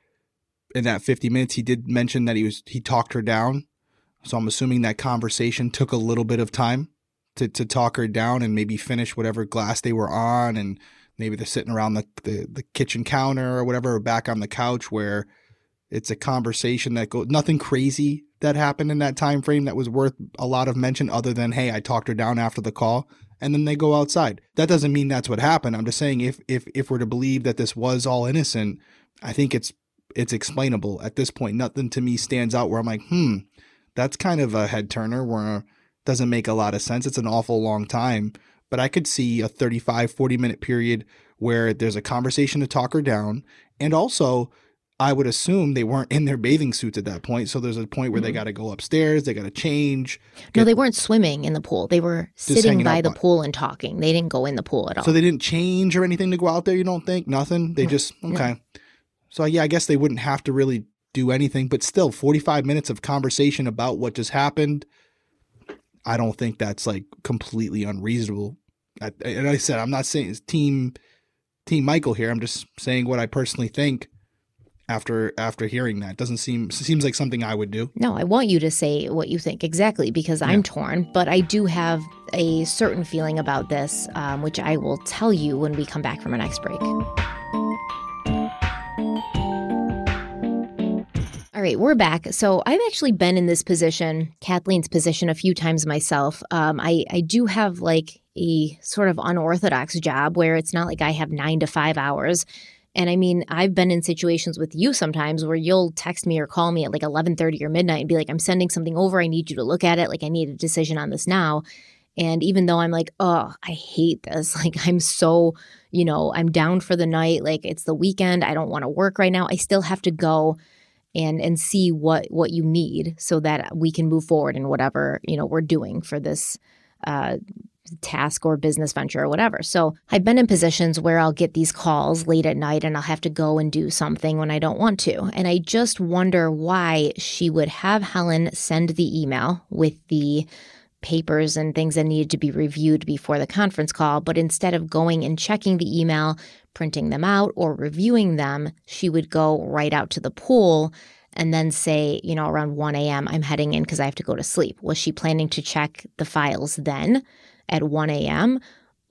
in that 50 minutes, he did mention that he was, he talked her down. So I'm assuming that conversation took a little bit of time to, to talk her down and maybe finish whatever glass they were on and maybe they're sitting around the, the, the kitchen counter or whatever or back on the couch where it's a conversation that goes nothing crazy that happened in that time frame that was worth a lot of mention other than hey i talked her down after the call and then they go outside. That doesn't mean that's what happened. I'm just saying if if if we're to believe that this was all innocent i think it's it's explainable at this point. Nothing to me stands out where i'm like hmm that's kind of a head turner where doesn't make a lot of sense. It's an awful long time, but I could see a 35, 40 minute period where there's a conversation to talk her down. And also, I would assume they weren't in their bathing suits at that point. So there's a point where mm-hmm. they got to go upstairs, they got to change. Get, no, they weren't swimming in the pool. They were sitting by the pool and talking. They didn't go in the pool at all. So they didn't change or anything to go out there, you don't think? Nothing? They just, okay. So yeah, I guess they wouldn't have to really do anything, but still 45 minutes of conversation about what just happened I don't think that's like completely unreasonable. I, and I said I'm not saying it's team team Michael here. I'm just saying what I personally think after after hearing that. Doesn't seem seems like something I would do. No, I want you to say what you think exactly because I'm torn, but I do have a certain feeling about this, um, which I will tell you when we come back from our next break. Right, we're back. So I've actually been in this position, Kathleen's position, a few times myself. Um, I I do have like a sort of unorthodox job where it's not like I have nine to five hours. And I mean, I've been in situations with you sometimes where you'll text me or call me at like 11:30 or midnight and be like, "I'm sending something over. I need you to look at it. Like, I need a decision on this now." And even though I'm like, "Oh, I hate this. Like, I'm so, you know, I'm down for the night. Like, it's the weekend. I don't want to work right now. I still have to go and and see what what you need so that we can move forward in whatever you know we're doing for this uh, task or business venture or whatever. So I've been in positions where I'll get these calls late at night and I'll have to go and do something when I don't want to. And I just wonder why she would have Helen send the email with the papers and things that needed to be reviewed before the conference call, but instead of going and checking the email, printing them out, or reviewing them, she would go right out to the pool and then say, you know, around 1 a.m., I'm heading in because I have to go to sleep. Was she planning to check the files then at 1 a.m.?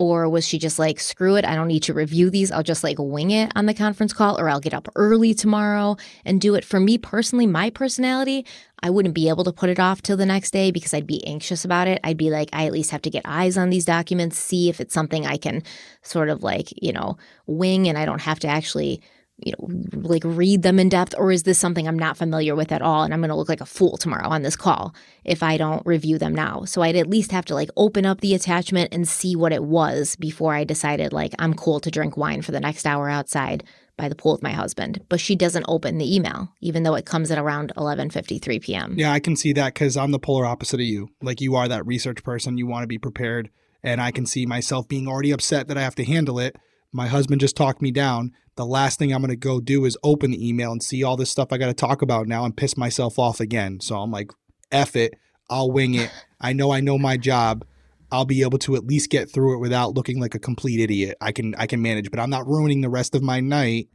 Or was she just like, screw it, I don't need to review these. I'll just like wing it on the conference call, or I'll get up early tomorrow and do it. For me personally, my personality, I wouldn't be able to put it off till the next day because I'd be anxious about it. I'd be like, I at least have to get eyes on these documents, see if it's something I can sort of like, you know, wing and I don't have to actually you know, like read them in depth, or is this something I'm not familiar with at all? And I'm going to look like a fool tomorrow on this call if I don't review them now. So I'd at least have to like open up the attachment and see what it was before I decided like I'm cool to drink wine for the next hour outside by the pool with my husband. But she doesn't open the email, even though it comes at around 11:53 p.m. Yeah, I can see that because I'm the polar opposite of you. Like you are that research person, you want to be prepared, and I can see myself being already upset that I have to handle it. My husband just talked me down the last thing I'm going to go do is open the email and see all this stuff I got to talk about now and piss myself off again. So I'm like, F it. I'll wing it. I know I know my job. I'll be able to at least get through it without looking like a complete idiot. I can I can manage, but I'm not ruining the rest of my night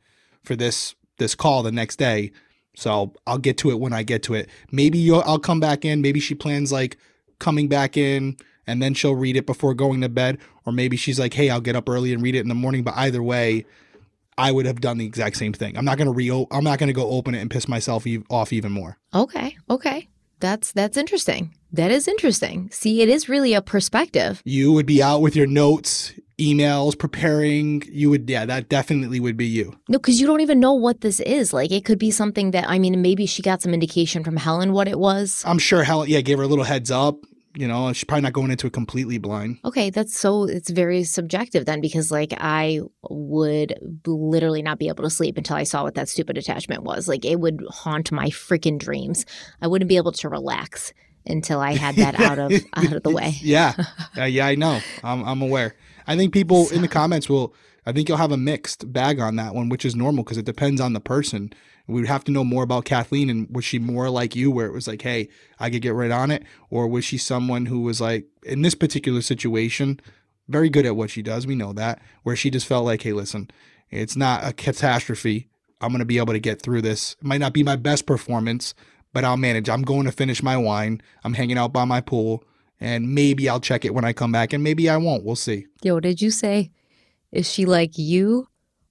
for this this call the next day. So I'll get to it when I get to it. Maybe I'll come back in. Maybe she plans like coming back in and then she'll read it before going to bed. Or maybe she's like, hey, I'll get up early and read it in the morning. But either way, I would have done the exact same thing. I'm not going to re I'm not going to go open it and piss myself e- off even more. Okay. Okay. That's that's interesting. That is interesting. See, it is really a perspective. You would be out with your notes, emails, preparing. You would, yeah, that definitely would be you. No, because you don't even know what this is. Like, it could be something that, I mean, maybe she got some indication from Helen what it was. I'm sure Helen, yeah, gave her a little heads up you know she's probably not going into it completely blind. Okay that's so it's very subjective then because like i would literally not be able to sleep until i saw what that stupid attachment was. Like it would haunt my freaking dreams. I wouldn't be able to relax until i had that out of out of the way. Yeah. Uh, yeah i know. I'm, I'm aware. I think people so. in the comments will i think you'll have a mixed bag on that one which is normal because it depends on the person we would have to know more about Kathleen and was she more like you where it was like, hey, I could get right on it? Or was she someone who was like, in this particular situation, very good at what she does, we know that, where she just felt like, hey, listen, it's not a catastrophe. I'm going to be able to get through this. It might not be my best performance, but I'll manage. I'm going to finish my wine. I'm hanging out by my pool, and maybe I'll check it when I come back, and maybe I won't. We'll see. Yo, did you say, is she like you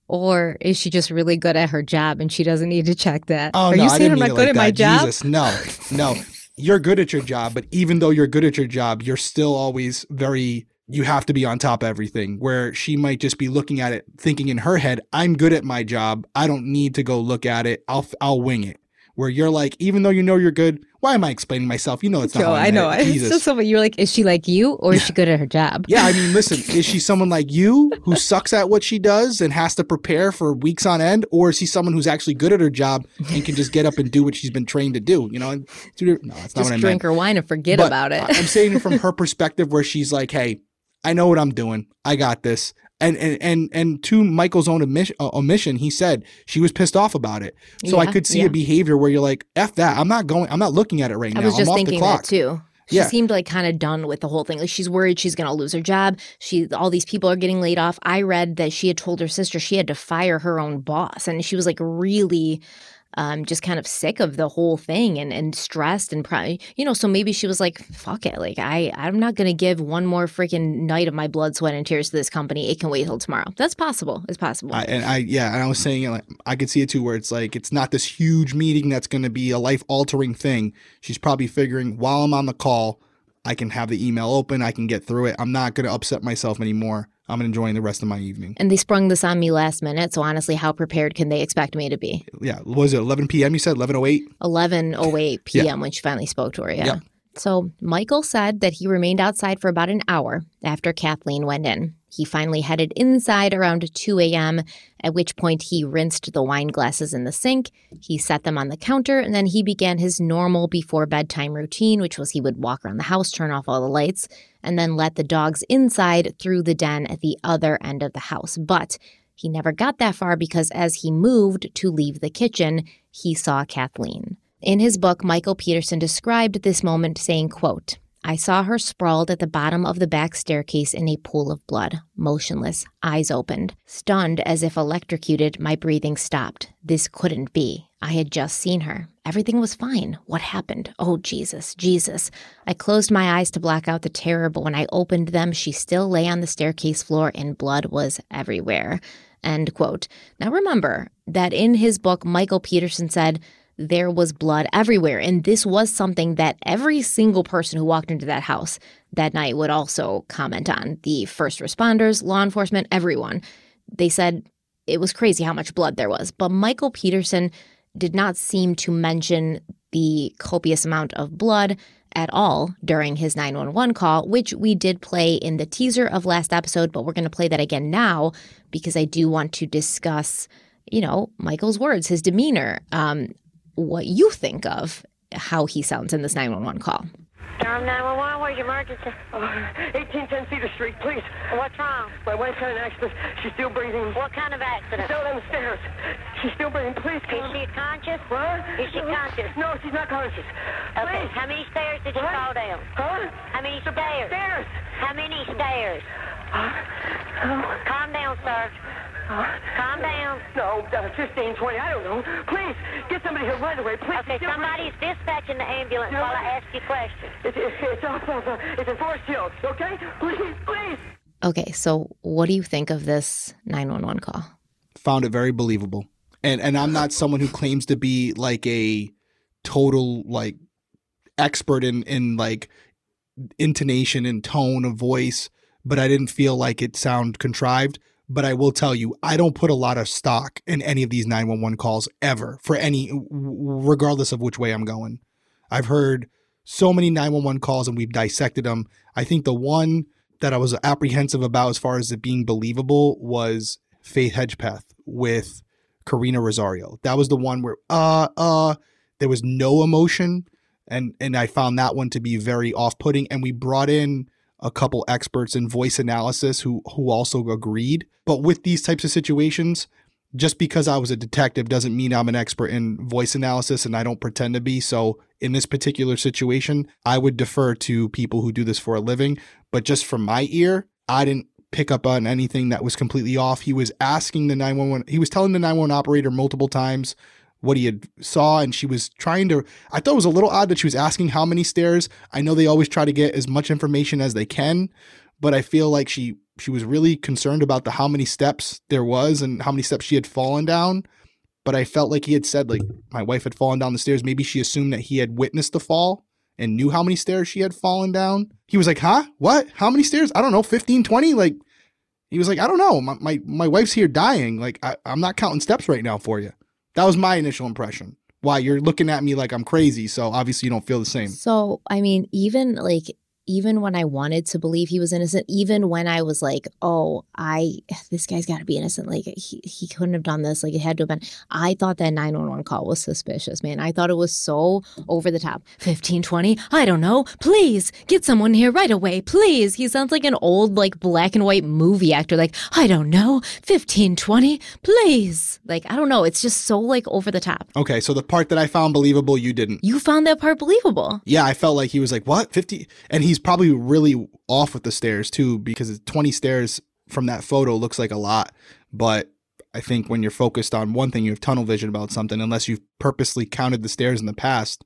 or is she just really good at her job and she doesn't need to check that? Oh, Are no, you saying I'm not good like at my job? Jesus, no, no. You're good at your job, but even though you're good at your job, you're still always very you have to be on top of everything. Where she might just be looking at it, thinking in her head, "I'm good at my job. I don't need to go look at it. I'll I'll wing it." Where you're like, even though you know you're good, why am I explaining myself? You know it's not. I know. Jesus. It's you're like, is she like you or is she good at her job? Yeah, I mean, listen, is she someone like you who sucks at what she does and has to prepare for weeks on end, or is she someone who's actually good at her job and can just get up and do what she's been trained to do? You know, no, that's not just what I drink meant. her wine and forget But about it. I'm saying from her perspective, where she's like, "Hey, I know what I'm doing. I got this." And and and and to Michael's own omission, uh, omission, he said she was pissed off about it. So I could see yeah. a behavior where you're like, "F that. I'm not going. I'm not looking at it right I now. was I'm just off the thinking clock." that too. She Yeah. seemed like kind of done with the whole thing. Like she's worried she's going to lose her job. She all these people are getting laid off. I read that she had told her sister she had to fire her own boss and she was like really um, just kind of sick of the whole thing and, and stressed and probably you know so maybe she was like fuck it like I I'm not gonna give one more freaking night of my blood sweat and tears to this company it can wait till tomorrow that's possible it's possible I, and I yeah, and I was saying it like I could see it too, where it's like it's not this huge meeting that's going to be a life altering thing. She's probably figuring while I'm on the call, I can have the email open, I can get through it. I'm not going to upset myself anymore. I'm enjoying the rest of my evening. and they sprung this on me last minute so honestly how prepared can they expect me to be Yeah, was it 11 p.m. You said 11:08. 11:08 p.m. when she finally spoke to her. Yeah. Yeah. So Michael said that he remained outside for about an hour after Kathleen went in. He finally headed inside around 2 a.m., at which point he rinsed the wine glasses in the sink, he set them on the counter, and then he began his normal before bedtime routine, which was he would walk around the house, turn off all the lights, and then let the dogs inside through the den at the other end of the house. But he never got that far because as he moved to leave the kitchen, he saw Kathleen. In his book, Michael Peterson described this moment saying, quote, I saw her sprawled at the bottom of the back staircase in a pool of blood, motionless, eyes opened. Stunned as if electrocuted, my breathing stopped. This couldn't be. I had just seen her. Everything was fine. What happened? Oh, Jesus, Jesus. I closed my eyes to block out the terror, but when I opened them, she still lay on the staircase floor and blood was everywhere. End quote. Now remember that in his book, Michael Peterson said, there was blood everywhere. And this was something that every single person who walked into that house that night would also comment on. The first responders, law enforcement, everyone. They said it was crazy how much blood there was. But Michael Peterson did not seem to mention the copious amount of blood at all during his 911 call, which we did play in the teaser of last episode, but we're going to play that again now because I do want to discuss, you know, Michael's words, his demeanor, um, what you think of how he sounds in this 911 call. Durham 911, where's your emergency? Uh, 1810 Cedar Street, please. What's wrong? My wife had an accident. She's still breathing. What kind of accident? Fell Down the stairs. She's still breathing. Please Is she conscious? What? Is she conscious? No, she's not conscious. Okay, Please. how many stairs did you What? fall down? Huh? How many stairs? Stairs. How many stairs? oh Calm down, sir. Calm down. No, uh, 15, 20, I don't know. Please, get somebody here right away. Please. Okay, She's still somebody's dispatching the ambulance No. while I ask you questions. breathing. It's, it's, it's off of, uh, it's in Forest Hills, okay? Please, please. Okay, so what do you think of this 911 call? Found it very believable. And and I'm not someone who claims to be like a total like expert in in like intonation and tone of voice, but I didn't feel like it sound contrived. But I will tell you, I don't put a lot of stock in any of these 911 calls ever for any, regardless of which way I'm going. I've heard so many 911 calls and we've dissected them. I think the one that I was apprehensive about as far as it being believable was Faith Hedgepeth with Karena Rosario. That was the one where uh uh there was no emotion and and I found that one to be very off-putting and we brought in a couple experts in voice analysis who who also agreed. But with these types of situations, just because I was a detective doesn't mean I'm an expert in voice analysis and I don't pretend to be. So in this particular situation, I would defer to people who do this for a living. But just from my ear, I didn't pick up on anything that was completely off. He was asking the 911, he was telling the 911 operator multiple times what he had saw and she was trying to I thought it was a little odd that she was asking how many stairs. I know they always try to get as much information as they can, but I feel like she she was really concerned about the how many steps there was and how many steps she had fallen down. But I felt like he had said like my wife had fallen down the stairs. Maybe she assumed that he had witnessed the fall and knew how many stairs she had fallen down. He was like, "Huh? What? How many stairs? I don't know, 15, 20?" Like he was like, "I don't know. My my, my wife's here dying. Like I, I'm not counting steps right now for you." That was my initial impression. Why you're looking at me like I'm crazy, so obviously you don't feel the same. So, I mean, even like, even when I wanted to believe he was innocent, even when I was like, oh, I, this guy's got to be innocent. Like, he, he couldn't have done this. Like, it had to have been. I thought that 911 call was suspicious, man. I thought it was so over the top. 15, 20, I don't know. Please get someone here right away. Please. He sounds like an old, like, black and white movie actor. Like, I don't know. 15, 20, please. Like, I don't know. It's just so, like, over the top. Okay, so the part that I found believable, you didn't. You found that part believable. Yeah, I felt like he was like, "What? 50?" And he's probably really off with the stairs too because 20 stairs from that photo looks like a lot, but I think when you're focused on one thing, you have tunnel vision about something unless you've purposely counted the stairs in the past.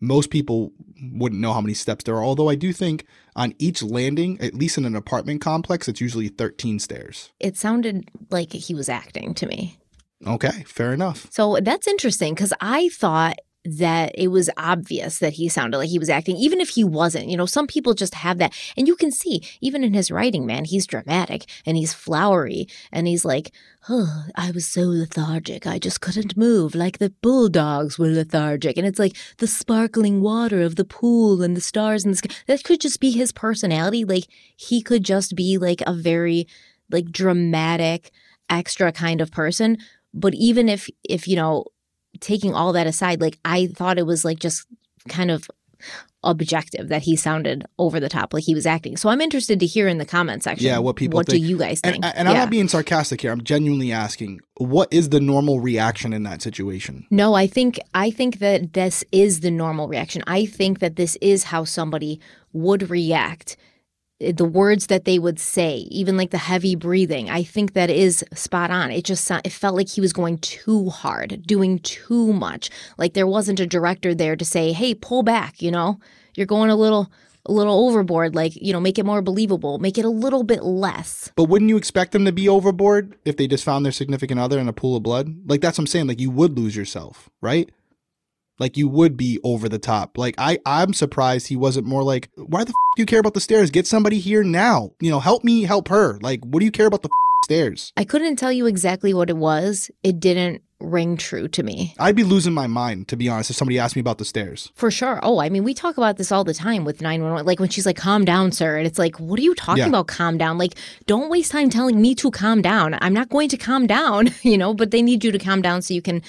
Most people wouldn't know how many steps there are, although I do think on each landing, at least in an apartment complex, it's usually 13 stairs. It sounded like he was acting to me. Okay, fair enough. So that's interesting because I thought that it was obvious that he sounded like he was acting, even if he wasn't. You know, some people just have that. And you can see, even in his writing, man, he's dramatic and he's flowery and he's like, oh, I was so lethargic. I just couldn't move like the bulldogs were lethargic. And it's like the sparkling water of the pool and the stars in the sky. That could just be his personality. Like he could just be like a very like dramatic, extra kind of person. But even if, if, you know, taking all that aside, like I thought it was like just kind of objective that he sounded over the top, like he was acting. So I'm interested to hear in the comment section. Yeah, what people What think. do you guys think? And, and I'm Yeah. not being sarcastic here. I'm genuinely asking, what is the normal reaction in that situation? No, I think I think that this is the normal reaction. I think that this is how somebody would react. The words that they would say, even like the heavy breathing, I think that is spot on. It just it felt like he was going too hard, doing too much. Like there wasn't a director there to say, "Hey, pull back," you know? You're going a little a little overboard, like, you know, make it more believable, make it a little bit less. But wouldn't you expect them to be overboard if they just found their significant other in a pool of blood? Like that's what I'm saying. Like you would lose yourself, right? Like you would be over the top. Like I, I'm surprised he wasn't more like, why the f- do you care about the stairs? Get somebody here now. You know, help me, help her. Like, what do you care about the f- stairs. I couldn't tell you exactly what it was. It didn't ring true to me. I'd be losing my mind, to be honest, if somebody asked me about the stairs. For sure. Oh, I mean, we talk about this all the time with 911. Like when she's like, calm down, sir. And it's like, what are you talking Yeah. about, calm down? Like, don't waste time telling me to calm down. I'm not going to calm down, you know, but they need you to calm down so you can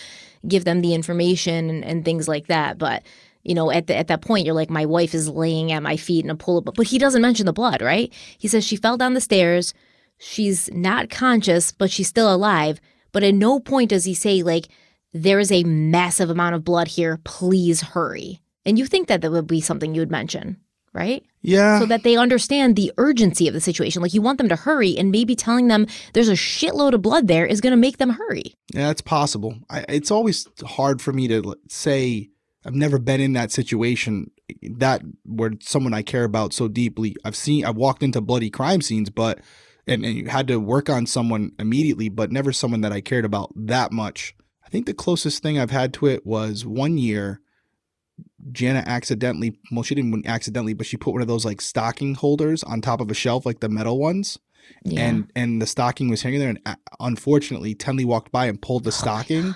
give them the information and, and things like that. But, you know, at, the, at that point, you're like, my wife is laying at my feet in a pull up. But he doesn't mention the blood, right? He says she fell down the stairs. She's not conscious, but she's still alive. But at no point does he say, like, there is a massive amount of blood here. Please hurry. And you think that that would be something you would mention, right? Yeah. So that they understand the urgency of the situation. Like you want them to hurry, and maybe telling them there's a shitload of blood there is going to make them hurry. Yeah, it's possible. I, it's always hard for me to say I've never been in that situation that where someone I care about so deeply. I've seen I've walked into bloody crime scenes, but and, and you had to work on someone immediately, but never someone that I cared about that much. I think the closest thing I've had to it was one year. Jana accidentally, well, she didn't accidentally, but she put one of those like stocking holders on top of a shelf, like the metal ones. Yeah. and and the stocking was hanging there and uh, unfortunately Tenley walked by and pulled the stocking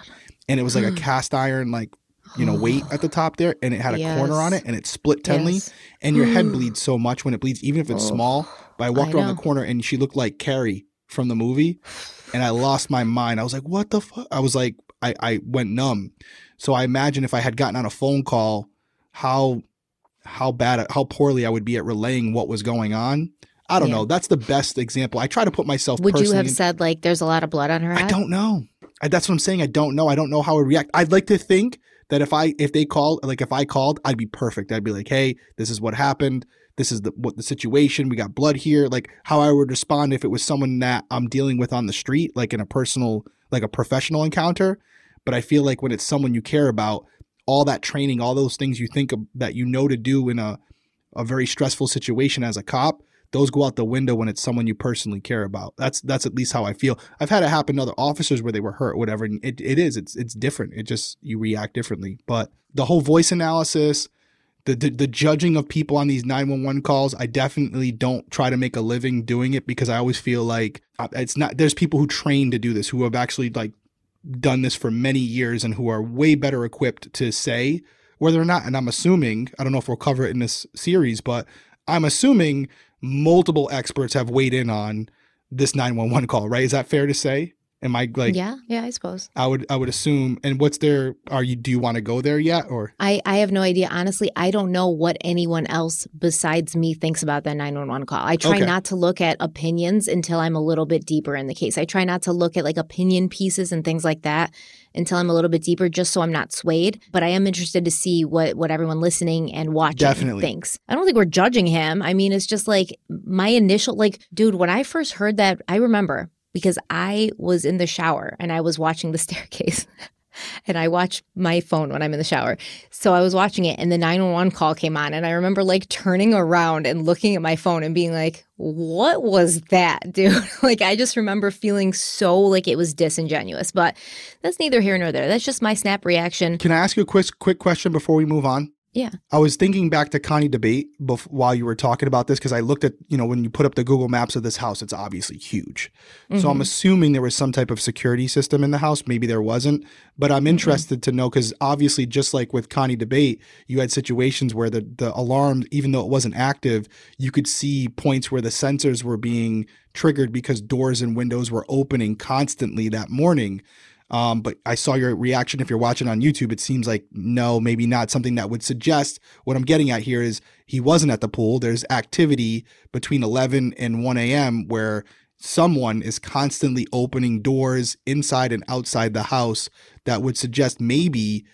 and it was like a cast iron like you know weight at the top there and it had a corner on it and it split Tenley Yes. and your head bleeds so much when it bleeds even if it's Oh, small. But I walked I around the corner and she looked like Carrie from the movie and I lost my mind. I was like what the fuck I was like I I went numb. So I imagine if I had gotten on a phone call how how bad how poorly I would be at relaying what was going on I don't Yeah. know. That's the best example. I try to put myself. Would you have said like there's a lot of blood on her head? I don't know. I, that's what I'm saying. I don't know. I don't know how I react. I'd like to think that if I if they called, like if I called, I'd be perfect. I'd be like, hey, this is what happened. This is the what the situation. We got blood here. Like how I would respond if it was someone that I'm dealing with on the street, like in a personal, like a professional encounter. But I feel like when it's someone you care about, all that training, all those things you think of, that you know to do in a a very stressful situation as a cop, those go out the window when it's someone you personally care about. That's that's at least how I feel. I've had it happen to other officers where they were hurt, whatever. And it, it is. It's it's different. It just you react differently. But the whole voice analysis, the, the the judging of people on these 911 calls, I definitely don't try to make a living doing it because I always feel like uh, it's not there's people who train to do this who have actually like done this for many years and who are way better equipped to say whether or not and I'm assuming, I don't know if we'll cover it in this series, but I'm assuming multiple experts have weighed in on this 911 call, right? Is that fair to say? Am I like yeah, yeah, I suppose. I would I would assume and what's there are you do you want to go there yet or I, I have no idea. Honestly, I don't know what anyone else besides me thinks about that 911 call. I try Okay. not to look at opinions until I'm a little bit deeper in the case. I try not to look at like opinion pieces and things like that until I'm a little bit deeper, just so I'm not swayed. But I am interested to see what, what everyone listening and watching Definitely. thinks. I don't think we're judging him. I mean, it's just like my initial, like, dude, when I first heard that, I remember because I was in the shower and I was watching the staircase. and I watch my phone when I'm in the shower. So I was watching it and the 911 call came on and I remember like turning around and looking at my phone and being like, "What was that, dude?" like I just remember feeling so like it was disingenuous, but that's neither here nor there. That's just my snap reaction. Can I ask you a quick quick question before we move on? Yeah. I was thinking back to Connie Dabate bef- while you were talking about this because I looked at you know when you put up the Google Maps of this house, it's obviously huge. So I'm Mhm. assuming there was some type of security system in the house. Maybe there wasn't, but I'm interested to know because obviously, just like with Connie Dabate, you had situations where the the alarm, even though it wasn't active, you could see points where the sensors were being triggered because doors and windows were opening constantly that morning. Um, but I saw your reaction. If you're watching on YouTube, it seems like no, maybe not something that would suggest. What I'm getting at here is he wasn't at the pool. There's activity between 11 and 1 a.m. where someone is constantly opening doors inside and outside the house that would suggest maybe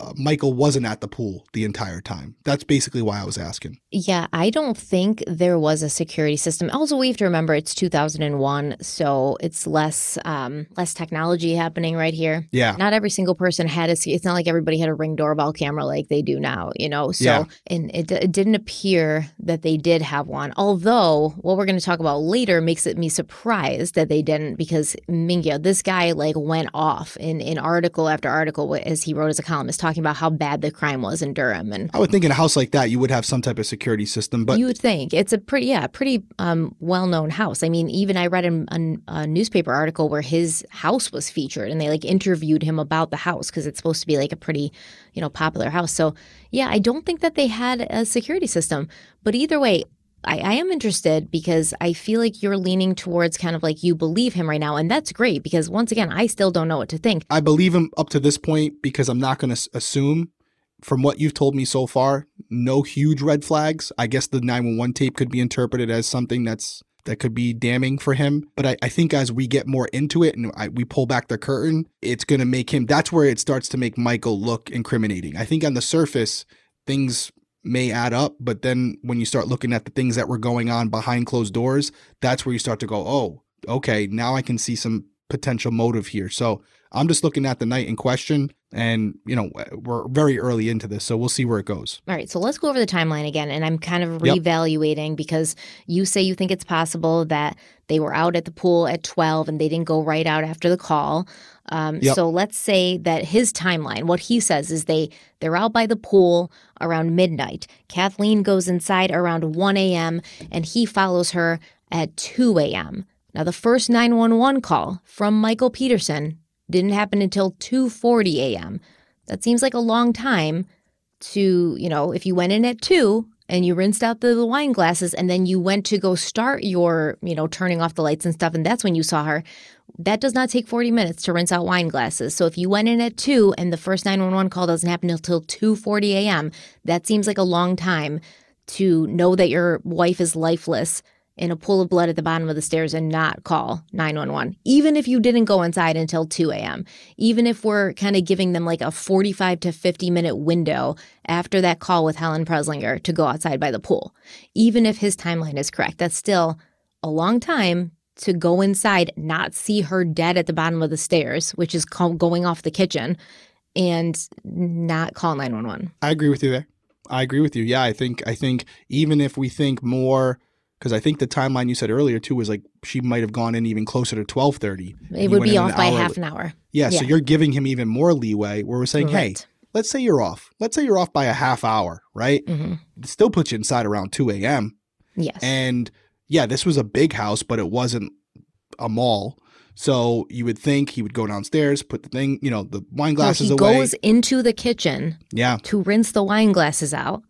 uh, Michael wasn't at the pool the entire time. That's basically why I was asking. Yeah, I don't think there was a security system. Also, we have to remember it's 2001, so it's less um, less technology happening right here. Yeah. Not every single person had a. It's not like everybody had a ring doorbell camera like they do now, you know. So, Yeah. and it, it didn't appear that they did have one. Although, what we're going to talk about later makes it me surprised that they didn't, because Mingyo, this guy like went off in in article after article as he wrote as a columnist is talking about how bad the crime was in Durham. And I would think in a house like that, you would have some type of security system, but you would think it's a pretty, yeah, pretty um, well known house. I mean, even I read a, a, a newspaper article where his house was featured and they like interviewed him about the house because it's supposed to be like a pretty, you know, popular house. So, yeah, I don't think that they had a security system. But either way, I, I, am interested because I feel like you're leaning towards kind of like you believe him right now. And that's great because once again, I still don't know what to think. I believe him up to this point because I'm not going to assume from what you've told me so far, no huge red flags. I guess the 911 tape could be interpreted as something that's that could be damning for him. But I, I think as we get more into it and I, we pull back the curtain, it's going to make him, that's where it starts to make Michael look incriminating. I think on the surface, things may add up, but then when you start looking at the things that were going on behind closed doors, that's where you start to go, oh, okay, now I can see some potential motive here. So I'm just looking at the night in question, and you know we're very early into this, so we'll see where it goes. All right, so let's go over the timeline again, and I'm kind of reevaluating yep. because you say you think it's possible that they were out at the pool at 12 and they didn't go right out after the call. Um, yep. So let's say that his timeline, what he says is they they're out by the pool around midnight. Kathleen goes inside around 1 a.m. and he follows her at 2 a.m. Now the first 911 call from Michael Peterson didn't happen until 2:40 a.m. That seems like a long time to, you know, if you went in at 2 and you rinsed out the, the wine glasses and then you went to go start your, you know, turning off the lights and stuff and that's when you saw her. That does not take 40 minutes to rinse out wine glasses. So if you went in at 2 and the first 911 call doesn't happen until 2:40 a.m., that seems like a long time to know that your wife is lifeless in a pool of blood at the bottom of the stairs and not call 911, even if you didn't go inside until 2 a.m., even if we're kind of giving them like a 45 to 50 minute window after that call with Helen Preslinger to go outside by the pool, even if his timeline is correct, that's still a long time to go inside, not see her dead at the bottom of the stairs, which is going off the kitchen, and not call 911. I agree with you there. I agree with you. Yeah, I think I think even if we think more because I think the timeline you said earlier too was like she might have gone in even closer to twelve thirty. It would be off by half an hour. Yeah, yeah, so you're giving him even more leeway. Where we're saying, right. hey, let's say you're off. Let's say you're off by a half hour, right? Mm-hmm. It still puts you inside around two a.m. Yes, and yeah, this was a big house, but it wasn't a mall. So you would think he would go downstairs, put the thing, you know, the wine glasses so he away. He goes into the kitchen, yeah, to rinse the wine glasses out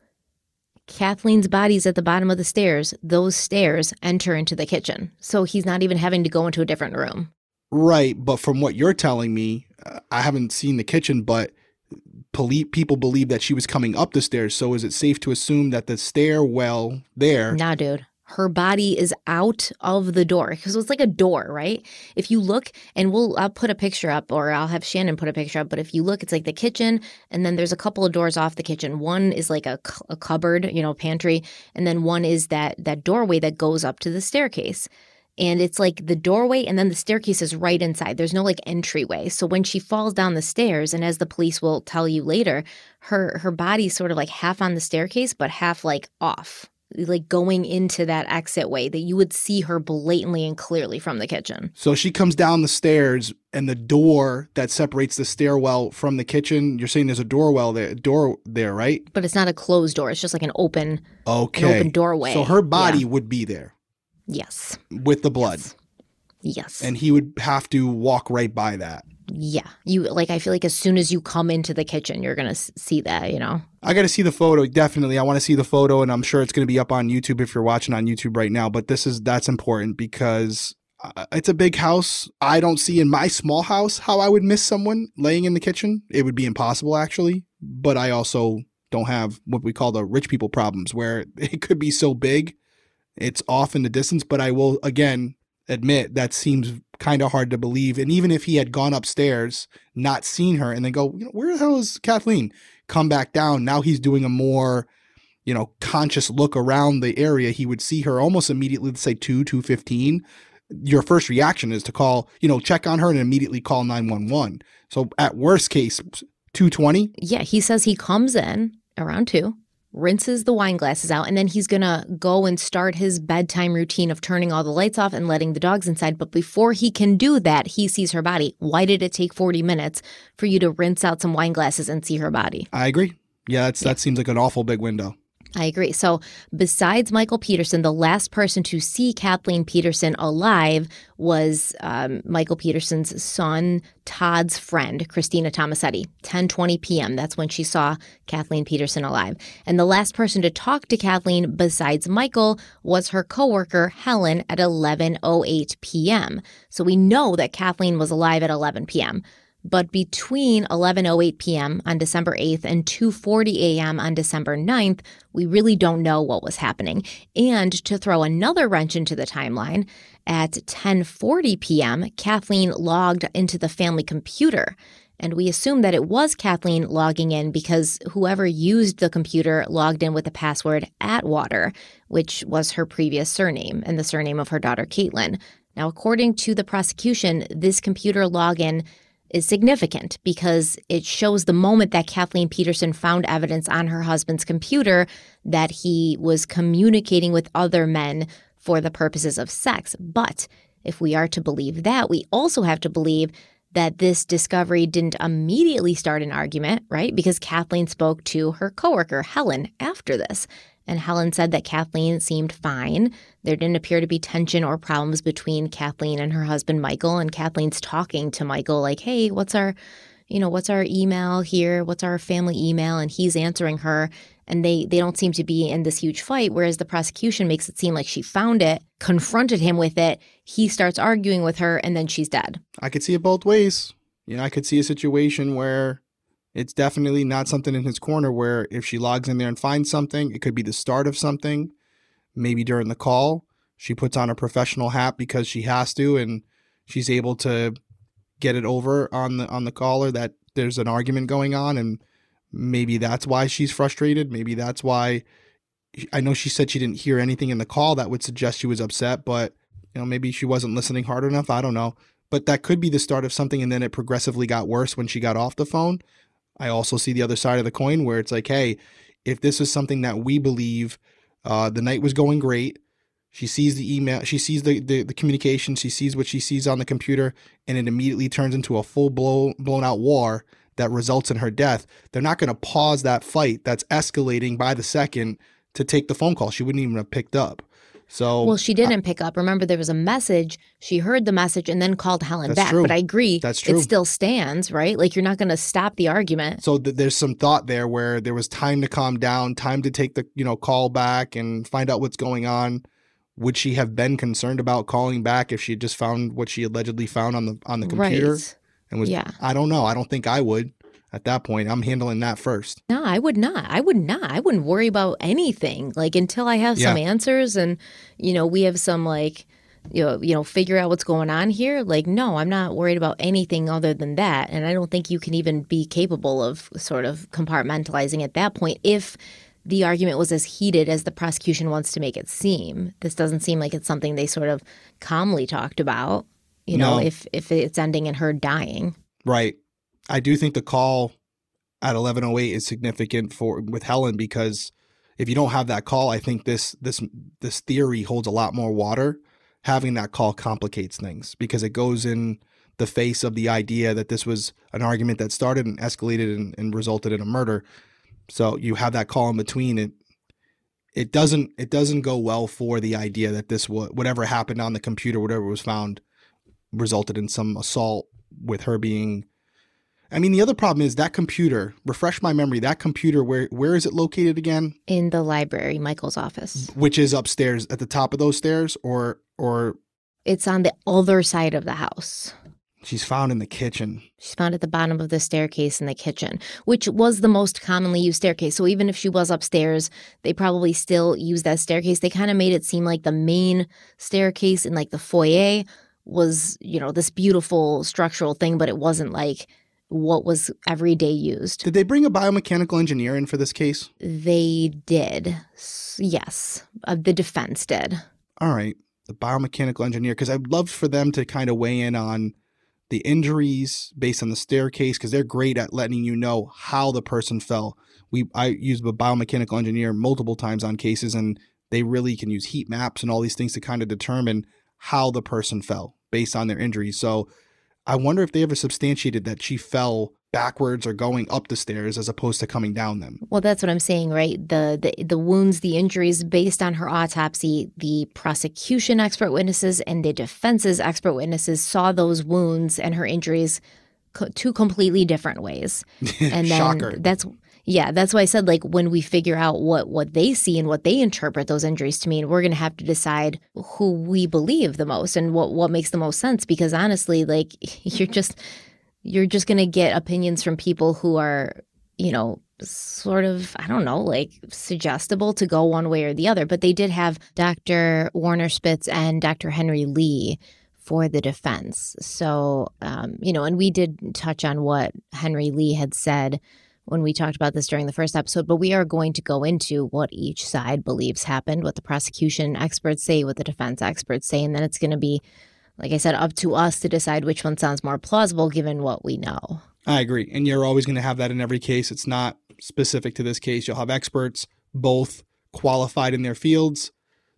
Kathleen's body's at the bottom of the stairs. Those stairs enter into the kitchen. So he's not even having to go into a different room. Right. But from what you're telling me, uh, I haven't seen the kitchen, but people believe that she was coming up the stairs. So is it safe to assume that the stairwell there? Nah, dude her body is out of the door because it's like a door, right? If you look, and we'll I'll put a picture up, or I'll have Shannon put a picture up. But if you look, it's like the kitchen, and then there's a couple of doors off the kitchen. One is like a, a cupboard, you know, pantry, and then one is that that doorway that goes up to the staircase. And it's like the doorway, and then the staircase is right inside. There's no like entryway. So when she falls down the stairs, and as the police will tell you later, her her body's sort of like half on the staircase, but half like off like going into that exit way that you would see her blatantly and clearly from the kitchen. So she comes down the stairs and the door that separates the stairwell from the kitchen, you're saying there's a doorwell there door there, right? But it's not a closed door. It's just like an open okay. An open doorway. So her body yeah. would be there. Yes. With the blood. Yes. Yes. And he would have to walk right by that. Yeah. You like I feel like as soon as you come into the kitchen, you're going to see that, you know. I got to see the photo. Definitely. I want to see the photo and I'm sure it's going to be up on YouTube if you're watching on YouTube right now, but this is that's important because uh, it's a big house. I don't see in my small house how I would miss someone laying in the kitchen. It would be impossible actually, but I also don't have what we call the rich people problems where it could be so big it's off in the distance, but I will again admit that seems kind of hard to believe. And even if he had gone upstairs, not seen her, and then go, you know, where the hell is Kathleen? Come back down. Now he's doing a more, you know, conscious look around the area. He would see her almost immediately, let's say two, two fifteen. Your first reaction is to call, you know, check on her and immediately call 911. So at worst case, 220. Yeah, he says he comes in around two rinses the wine glasses out, and then he's gonna go and start his bedtime routine of turning all the lights off and letting the dogs inside. But before he can do that, he sees her body. Why did it take 40 minutes for you to rinse out some wine glasses and see her body? I agree. Yeah, that's, that seems like an awful big window. I agree. So, besides Michael Peterson, the last person to see Kathleen Peterson alive was um, Michael Peterson's son, Todd's friend, Christina Tomasetti. 10:20 p.m. That's when she saw Kathleen Peterson alive. And the last person to talk to Kathleen besides Michael was her coworker Helen at 11:08 p.m. So we know that Kathleen was alive at 11 p.m. But between 11:08 p.m. on December 8th and 2:40 a.m. on December 9th, we really don't know what was happening. And to throw another wrench into the timeline, at 10:40 p.m., Kathleen logged into the family computer. And we assume that it was Kathleen logging in because whoever used the computer logged in with the password Atwater, which was her previous surname and the surname of her daughter Caitlin. Now, according to the prosecution, this computer login is significant because it shows the moment that Kathleen Peterson found evidence on her husband's computer that he was communicating with other men for the purposes of sex. But if we are to believe that, we also have to believe that this discovery didn't immediately start an argument, right? Because Kathleen spoke to her coworker, Helen, after this. And Helen said that Kathleen seemed fine. There didn't appear to be tension or problems between Kathleen and her husband, Michael. And Kathleen's talking to Michael, like, hey, what's our, you know, what's our email here? What's our family email? And he's answering her. And they, they don't seem to be in this huge fight, whereas the prosecution makes it seem like she found it, confronted him with it. He starts arguing with her, and then she's dead. I could see it both ways. You know, I could see a situation where it's definitely not something in his corner where if she logs in there and finds something, it could be the start of something. Maybe during the call, she puts on a professional hat because she has to and she's able to get it over on the on the caller that there's an argument going on and maybe that's why she's frustrated, maybe that's why I know she said she didn't hear anything in the call that would suggest she was upset, but you know, maybe she wasn't listening hard enough, I don't know. But that could be the start of something and then it progressively got worse when she got off the phone I also see the other side of the coin where it's like, hey, if this is something that we believe uh, the night was going great, she sees the email, she sees the, the, the communication, she sees what she sees on the computer, and it immediately turns into a full blown blown out war that results in her death. They're not going to pause that fight that's escalating by the second to take the phone call. She wouldn't even have picked up. So Well, she didn't pick up. Remember, there was a message. She heard the message and then called Helen back. true. But I agree. That's true. It still stands, right? Like you're not going to stop the argument. so th- there's some thought there where there was time to calm down, time to take the you know call back and find out what's going on. Would she have been concerned about calling back if she had just found what she allegedly found on the on the computer Right. and was? Yeah. I don't know. I don't think I would at that point. I'm handling that first. No, I would not. I would not. I wouldn't worry about anything like until I have some answers and you know we have some like you know you know figure out what's going on here. Like no, I'm not worried about anything other than that, and I don't think you can even be capable of sort of compartmentalizing at that point if the argument was as heated as the prosecution wants to make it seem. This doesn't seem like it's something they sort of calmly talked about. You know, No. if if it's ending in her dying. Right. I do think the call at 11:08 is significant for with Helen because if you don't have that call, I think this this this theory holds a lot more water. Having that call complicates things because it goes in the face of the idea that this was an argument that started and escalated and, and resulted in a murder. So you have that call in between it. It doesn't it doesn't go well for the idea that this whatever happened on the computer, whatever was found, resulted in some assault with her being I mean, the other problem is that computer. Refresh my memory. That computer, where where is it located again? In the library, Michael's office. Which is upstairs at the top of those stairs, or or It's on the other side of the house. she's found in the kitchen. She's found at the bottom of the staircase in the kitchen, which was the most commonly used staircase. So even if she was upstairs, they probably still use that staircase. They kind of made it seem like the main staircase in like the foyer was, you know, this beautiful structural thing, but it wasn't like what was every day used. Did they bring a biomechanical engineer in for this case? They did. Yes. Uh, the defense did. All right, the biomechanical engineer, because I'd love for them to kind of weigh in on the injuries based on the staircase, because they're great at letting you know how the person fell. we I use a biomechanical engineer multiple times on cases, and they really can use heat maps and all these things to kind of determine how the person fell based on their injuries. So I wonder if they ever substantiated that she fell backwards or going up the stairs as opposed to coming down them. Well, that's what I'm saying, right? The the the wounds, the injuries based on her autopsy, the prosecution expert witnesses and the defense's expert witnesses saw those wounds and her injuries co- two completely different ways. And then Shocker. that's yeah, that's why I said like when we figure out what what they see and what they interpret those injuries to mean, we're going to have to decide who we believe the most and what what makes the most sense because honestly, like you're just you're just going to get opinions from people who are, you know, sort of, I don't know, like suggestible to go one way or the other. But they did have Dr. Warner Spitz and Dr. Henry Lee for the defense. So, um, you know, and we did touch on what Henry Lee had said when we talked about this during the first episode, but we are going to go into what each side believes happened, what the prosecution experts say, what the defense experts say, and then it's going to be like I said, up to us to decide which one sounds more plausible given what we know. I agree. And you're always going to have that in every case. It's not specific to this case. You'll have experts, both qualified in their fields.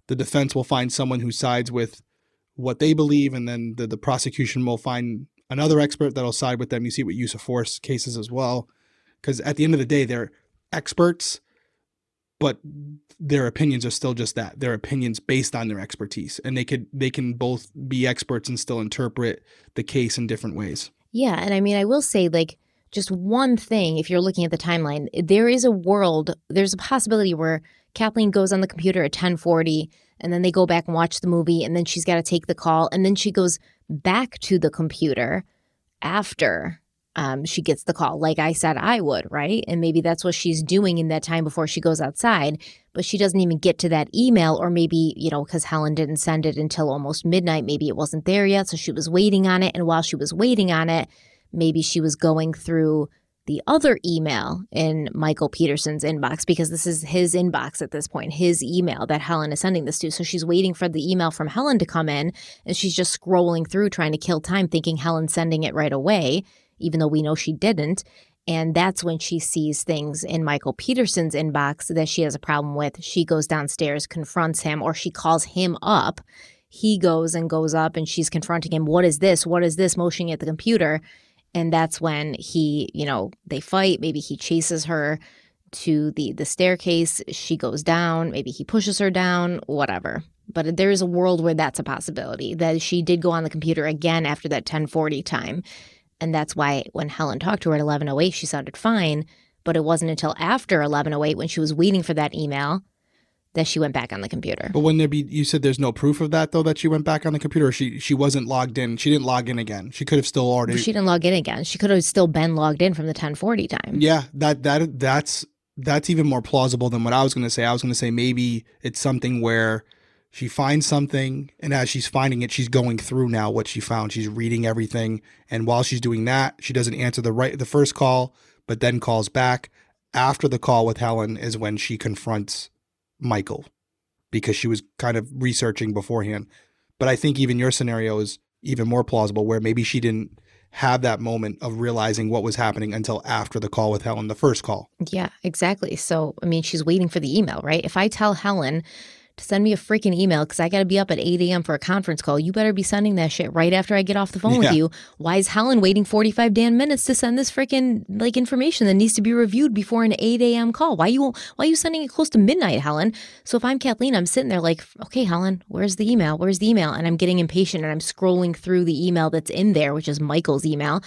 The defense will find someone who sides with what they believe, and then the, the prosecution will find another expert that'll side with them. You see it with use of force cases as well. Because at the end of the day, they're experts, but their opinions are still just that. They're opinions based on their expertise. And they could they can both be experts and still interpret the case in different ways. Yeah, and I mean, I will say, like, just one thing, if you're looking at the timeline, there is a world, there's a possibility where Kathleen goes on the computer at 1040 and then they go back and watch the movie and then she's got to take the call and then she goes back to the computer after um, she gets the call, like I said I would, right? And maybe that's what she's doing in that time before she goes outside, but she doesn't even get to that email, or maybe, you know, because Helen didn't send it until almost midnight, maybe it wasn't there yet. So she was waiting on it. And while she was waiting on it, maybe she was going through the other email in Michael Peterson's inbox because this is his inbox at this point, his email that Helen is sending this to. So she's waiting for the email from Helen to come in and she's just scrolling through trying to kill time, thinking Helen's sending it right away even though we know she didn't. And that's when she sees things in Michael Peterson's inbox that she has a problem with. She goes downstairs, confronts him, or she calls him up. He goes and goes up and she's confronting him. What is this? What is this? Motioning at the computer. And that's when he, you know, they fight. Maybe he chases her to the the staircase. She goes down. Maybe he pushes her down, whatever. But there is a world where that's a possibility that she did go on the computer again after that 1040 time. And that's why when Helen talked to her at 1108, she sounded fine. But it wasn't until after 1108 when she was waiting for that email that she went back on the computer. But when there be, you said there's no proof of that though that she went back on the computer. She she wasn't logged in. She didn't log in again. She could have still already. She didn't log in again. She could have still been logged in from the 1040 time. Yeah, that that that's that's even more plausible than what I was going to say. I was going to say maybe it's something where she finds something and as she's finding it she's going through now what she found she's reading everything and while she's doing that she doesn't answer the right the first call but then calls back after the call with helen is when she confronts michael because she was kind of researching beforehand but i think even your scenario is even more plausible where maybe she didn't have that moment of realizing what was happening until after the call with helen the first call Yeah, exactly. So, I mean, she's waiting for the email, right? If I tell Helen to send me a freaking email because I got to be up at 8 a.m. for a conference call, you better be sending that shit right after I get off the phone Yeah. with you. Why is Helen waiting 45 damn minutes to send this freaking like information that needs to be reviewed before an 8 a.m. call? Why you why are you sending it close to midnight, Helen? So if I'm Kathleen, I'm sitting there like, okay, Helen, where's the email? Where's the email? And I'm getting impatient and I'm scrolling through the email that's in there, which is Michael's email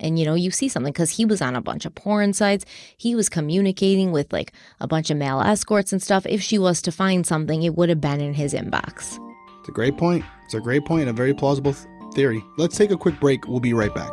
and you know you see something because he was on a bunch of porn sites. He was communicating with like a bunch of male escorts and stuff. If she was to find something it would have been in his inbox. It's a great point. It's a great point a very plausible th- theory. Let's take a quick break. We'll be right back.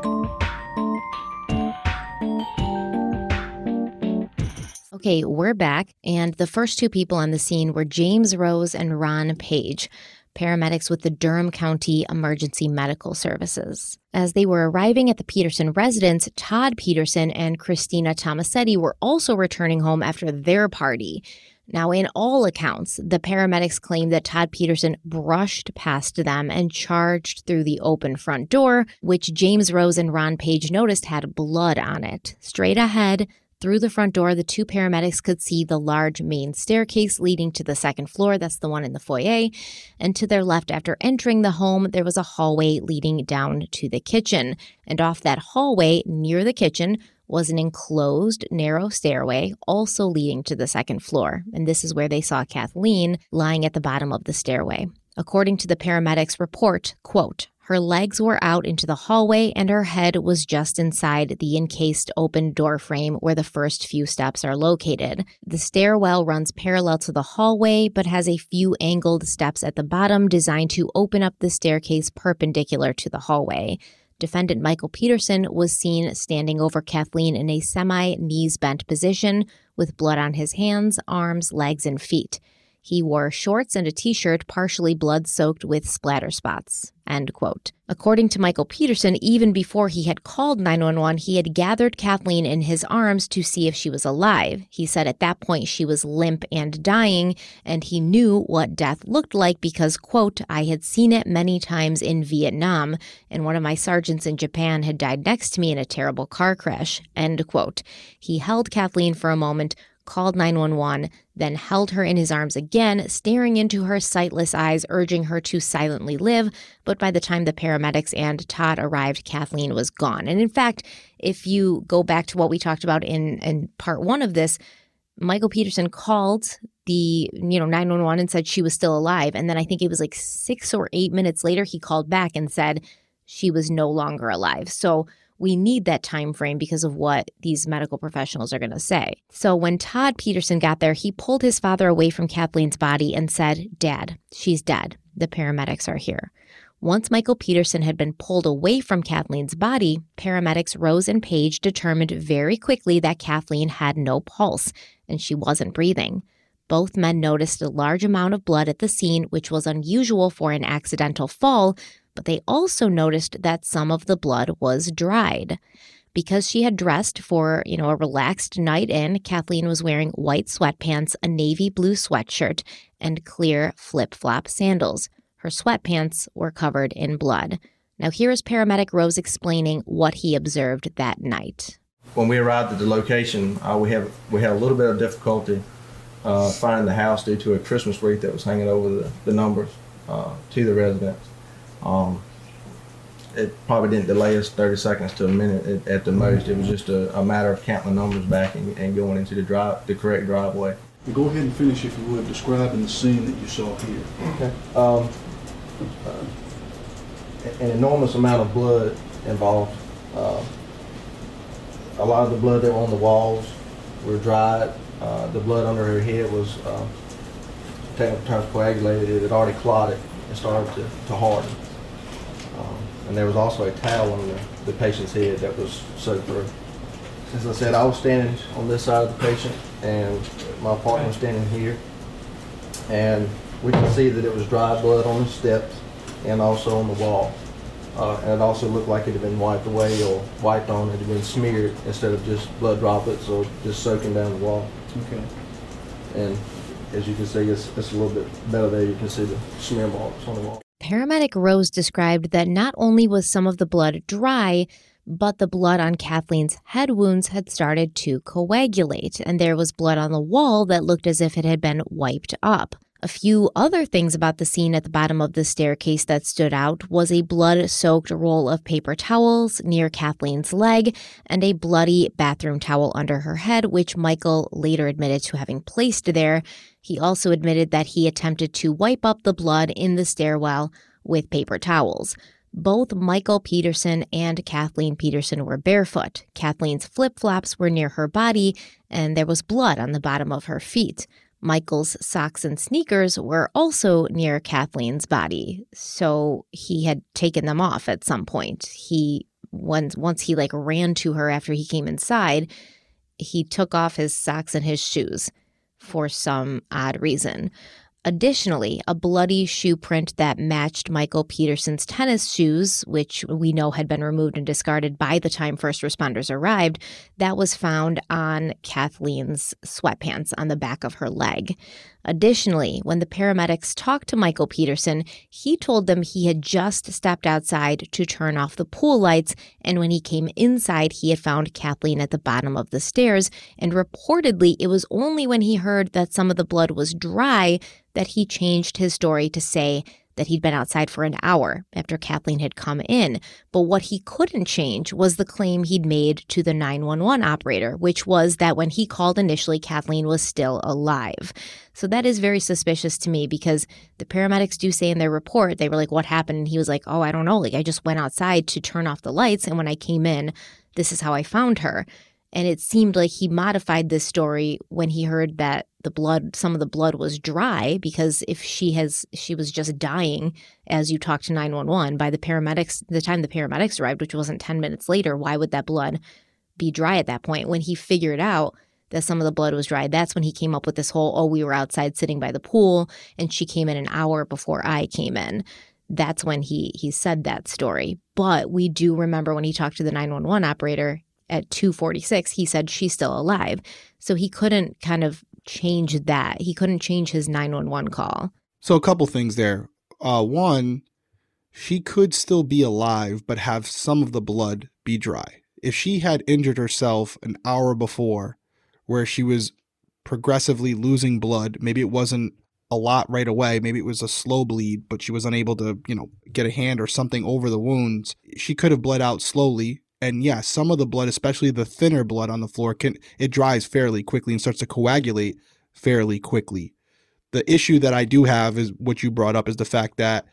Okay we're back and the first two people on the scene were james rose and ron page paramedics with the Durham County Emergency Medical Services. As they were arriving at the Peterson residence, Todd Peterson and Christina Tomasetti were also returning home after their party. Now, in all accounts, the paramedics claim that Todd Peterson brushed past them and charged through the open front door, which James Rose and Ron Page noticed had blood on it. Straight ahead, Through the front door, the two paramedics could see the large main staircase leading to the second floor. That's the one in the foyer. And to their left, after entering the home, there was a hallway leading down to the kitchen. And off that hallway near the kitchen was an enclosed, narrow stairway, also leading to the second floor. And this is where they saw Kathleen lying at the bottom of the stairway. According to the paramedics' report, quote, her legs were out into the hallway and her head was just inside the encased open door frame where the first few steps are located. The stairwell runs parallel to the hallway but has a few angled steps at the bottom designed to open up the staircase perpendicular to the hallway. Defendant Michael Peterson was seen standing over Kathleen in a semi knees bent position with blood on his hands, arms, legs, and feet. He wore shorts and a t shirt partially blood soaked with splatter spots. End quote. According to Michael Peterson, even before he had called 911, he had gathered Kathleen in his arms to see if she was alive. He said at that point she was limp and dying, and he knew what death looked like because, quote, I had seen it many times in Vietnam, and one of my sergeants in Japan had died next to me in a terrible car crash. End quote. He held Kathleen for a moment, called 911, then held her in his arms again, staring into her sightless eyes, urging her to silently live. But by the time the paramedics and Todd arrived, Kathleen was gone. And in fact, if you go back to what we talked about in, in part one of this, Michael Peterson called the you know 911 and said she was still alive and then i think it was like 6 or 8 minutes later he called back and said she was no longer alive so we need that time frame because of what these medical professionals are going to say. So when Todd Peterson got there, he pulled his father away from Kathleen's body and said, "Dad, she's dead. The paramedics are here." Once Michael Peterson had been pulled away from Kathleen's body, paramedics Rose and Page determined very quickly that Kathleen had no pulse and she wasn't breathing. Both men noticed a large amount of blood at the scene, which was unusual for an accidental fall, but they also noticed that some of the blood was dried. Because she had dressed for, you know, a relaxed night in, Kathleen was wearing white sweatpants, a navy blue sweatshirt, and clear flip-flop sandals. Her sweatpants were covered in blood. Now here is paramedic Rose explaining what he observed that night. When we arrived at the location, uh, we have we had a little bit of difficulty uh, finding the house due to a Christmas wreath that was hanging over the, the numbers uh, to the residence. Um, it probably didn't delay us 30 seconds to a minute at, at the most. It was just a, a, matter of counting the numbers back and, and, going into the drive, the correct driveway. Go ahead and finish, if you would, describing the scene that you saw here. Okay. Um, uh, an enormous amount of blood involved. Uh, a lot of the blood that were on the walls were dried. Uh, the blood under her head was uh, technical terms coagulated. It had already clotted and started to, to harden. And there was also a towel on the, the patient's head that was soaked through. As I said, I was standing on this side of the patient, and my partner was standing here. And we could see that it was dry blood on the steps and also on the wall. Uh, and it also looked like it had been wiped away or wiped on. It had been smeared instead of just blood droplets or just soaking down the wall. Okay. And as you can see, it's, it's a little bit better there. You can see the smear marks on the wall. Paramedic Rose described that not only was some of the blood dry, but the blood on Kathleen's head wounds had started to coagulate, and there was blood on the wall that looked as if it had been wiped up. A few other things about the scene at the bottom of the staircase that stood out was a blood soaked roll of paper towels near Kathleen's leg and a bloody bathroom towel under her head, which Michael later admitted to having placed there. He also admitted that he attempted to wipe up the blood in the stairwell with paper towels. Both Michael Peterson and Kathleen Peterson were barefoot. Kathleen's flip flops were near her body, and there was blood on the bottom of her feet. Michael's socks and sneakers were also near Kathleen's body, so he had taken them off at some point. He once once he like ran to her after he came inside, he took off his socks and his shoes for some odd reason. Additionally, a bloody shoe print that matched Michael Peterson's tennis shoes, which we know had been removed and discarded by the time first responders arrived, that was found on Kathleen's sweatpants on the back of her leg. Additionally, when the paramedics talked to Michael Peterson, he told them he had just stepped outside to turn off the pool lights, and when he came inside, he had found Kathleen at the bottom of the stairs. And reportedly, it was only when he heard that some of the blood was dry that he changed his story to say that he'd been outside for an hour after Kathleen had come in. But what he couldn't change was the claim he'd made to the 911 operator, which was that when he called initially, Kathleen was still alive. So that is very suspicious to me because the paramedics do say in their report, they were like, What happened? And he was like, Oh, I don't know. Like, I just went outside to turn off the lights. And when I came in, this is how I found her. And it seemed like he modified this story when he heard that the blood, some of the blood was dry because if she has, she was just dying as you talked to 911 by the paramedics, the time the paramedics arrived, which wasn't 10 minutes later, why would that blood be dry at that point? When he figured out that some of the blood was dry, that's when he came up with this whole, oh, we were outside sitting by the pool and she came in an hour before I came in that's when he he said that story. But we do remember when he talked to the 911 operator, at 246 he said she's still alive so he couldn't kind of change that he couldn't change his 911 call So a couple things there. Uh, one, she could still be alive, but have some of the blood be dry. If she had injured herself an hour before, where she was progressively losing blood, maybe it wasn't a lot right away, maybe it was a slow bleed, but she was unable to, you know, get a hand or something over the wounds. She could have bled out slowly. And yeah, some of the blood, especially the thinner blood on the floor, can it dries fairly quickly and starts to coagulate fairly quickly the issue that I do have is what you brought up is the fact that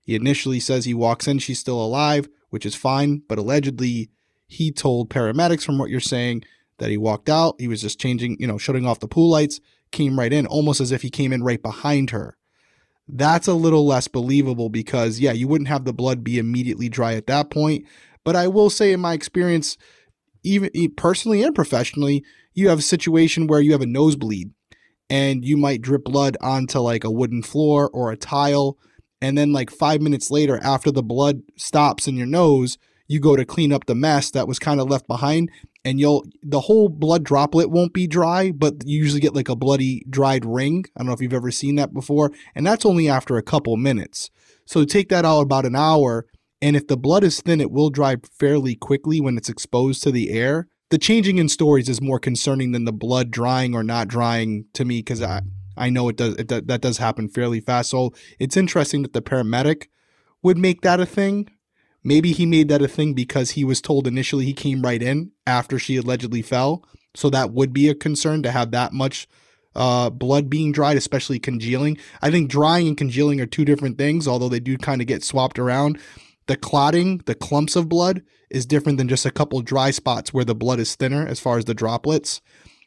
he initially says he walks in, she's still alive, which is fine, but allegedly he told paramedics from what you're saying that he walked out, he was just changing, you know, shutting off the pool lights, came right in almost as if he came in right behind her. That's a little less believable because yeah, you wouldn't have the blood be immediately dry at that point, but I will say in my experience even personally and professionally, you have a situation where you have a nosebleed and you might drip blood onto like a wooden floor or a tile. And then, like five minutes later, after the blood stops in your nose, you go to clean up the mess that was kind of left behind. And you'll, the whole blood droplet won't be dry, but you usually get like a bloody dried ring. I don't know if you've ever seen that before. And that's only after a couple minutes. So take that out about an hour. And if the blood is thin, it will dry fairly quickly when it's exposed to the air the changing in stories is more concerning than the blood drying or not drying to me because I I know it does it, that does happen fairly fast. So it's interesting that the paramedic would make that a thing. Maybe he made that a thing because he was told initially he came right in after she allegedly fell. So that would be a concern to have that much uh, blood being dried, especially congealing. I think drying and congealing are two different things, although they do kind of get swapped around. The clotting, the clumps of blood, is different than just a couple dry spots where the blood is thinner as far as the droplets.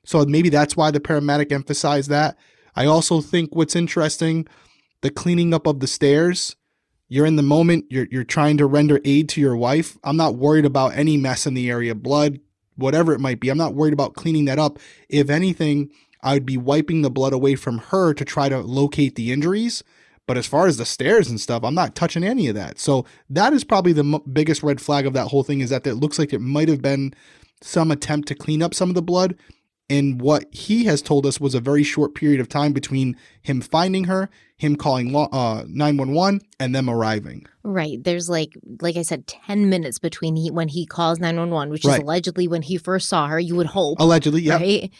So maybe that's why the paramedic emphasized that. I also think what's interesting, the cleaning up of the stairs. You're in the moment, you're you're trying to render aid to your wife. I'm not worried about any mess in the area, blood, whatever it might be. I'm not worried about cleaning that up. If anything, I would be wiping the blood away from her to try to locate the injuries. But as far as the stairs and stuff, I'm not touching any of that. So that is probably the m- biggest red flag of that whole thing is that it looks like it might have been some attempt to clean up some of the blood. And what he has told us was a very short period of time between him finding her, him calling uh, 911, and them arriving. Right. There's like, like I said, 10 minutes between he, when he calls 911, which Right. is allegedly when he first saw her, you would hope. Allegedly, yeah. Right.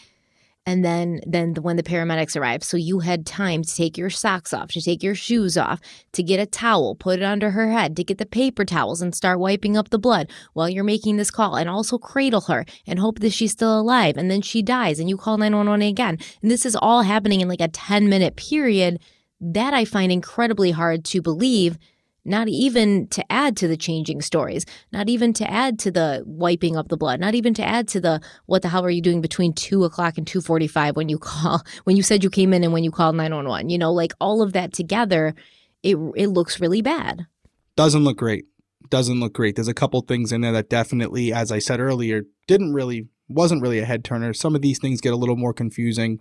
And then, then the, when the paramedics arrived, so you had time to take your socks off, to take your shoes off, to get a towel, put it under her head, to get the paper towels and start wiping up the blood while you're making this call, and also cradle her and hope that she's still alive. And then she dies, and you call 911 again. And this is all happening in like a 10 minute period. That I find incredibly hard to believe not even to add to the changing stories, not even to add to the wiping up the blood, not even to add to the what the hell are you doing between two o'clock and two forty five when you call when you said you came in and when you called nine one one. You know, like all of that together, it it looks really bad. Doesn't look great. Doesn't look great. There's a couple things in there that definitely, as I said earlier, didn't really, wasn't really a head turner. Some of these things get a little more confusing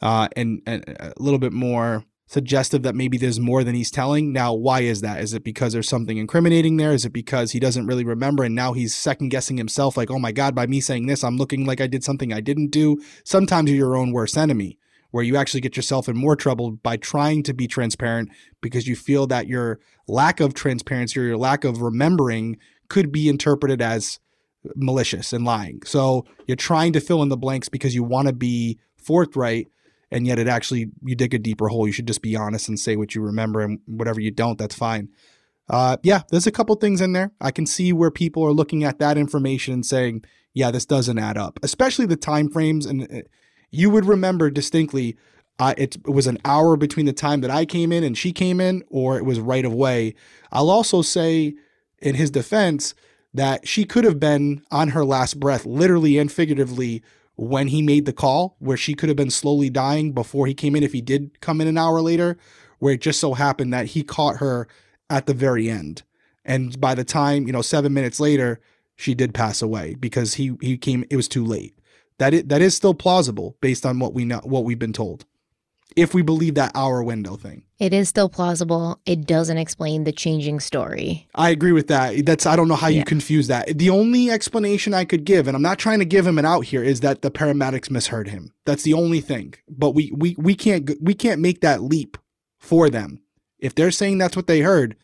uh, and, and a little bit more suggestive that maybe there's more than he's telling. Now, why is that? Is it because there's something incriminating there? Is it because he doesn't really remember and now he's second guessing himself like, "Oh my god, by me saying this, I'm looking like I did something I didn't do." Sometimes you're your own worst enemy where you actually get yourself in more trouble by trying to be transparent because you feel that your lack of transparency or your lack of remembering could be interpreted as malicious and lying. So you're trying to fill in the blanks because you want to be forthright and yet it actually you dig a deeper hole. You should just be honest and say what you remember and whatever you don't, that's fine. Uh, yeah, there's a couple things in there. I can see where people are looking at that information and saying, "Yeah, this doesn't add up." Especially the time frames, and uh, you would remember distinctly. Uh, it, it was an hour between the time that I came in and she came in, or it was right away. I'll also say, in his defense, that she could have been on her last breath, literally and figuratively, when he made the call, where she could have been slowly dying before he came in if he did come in an hour later, where it just so happened that he caught her at the very end. And by the time, you know, seven minutes later, she did pass away because he he came it was too late. That is, that is still plausible based on what we know what we've been told if we believe that hour window thing. It is still plausible. It doesn't explain the changing story. I agree with that. That's I don't know how you confuse that. The only explanation I could give, and I'm not trying to give him an out here, is that the paramedics misheard him. That's the only thing. But we we we can't we can't make that leap for them. If they're saying that's what they heard,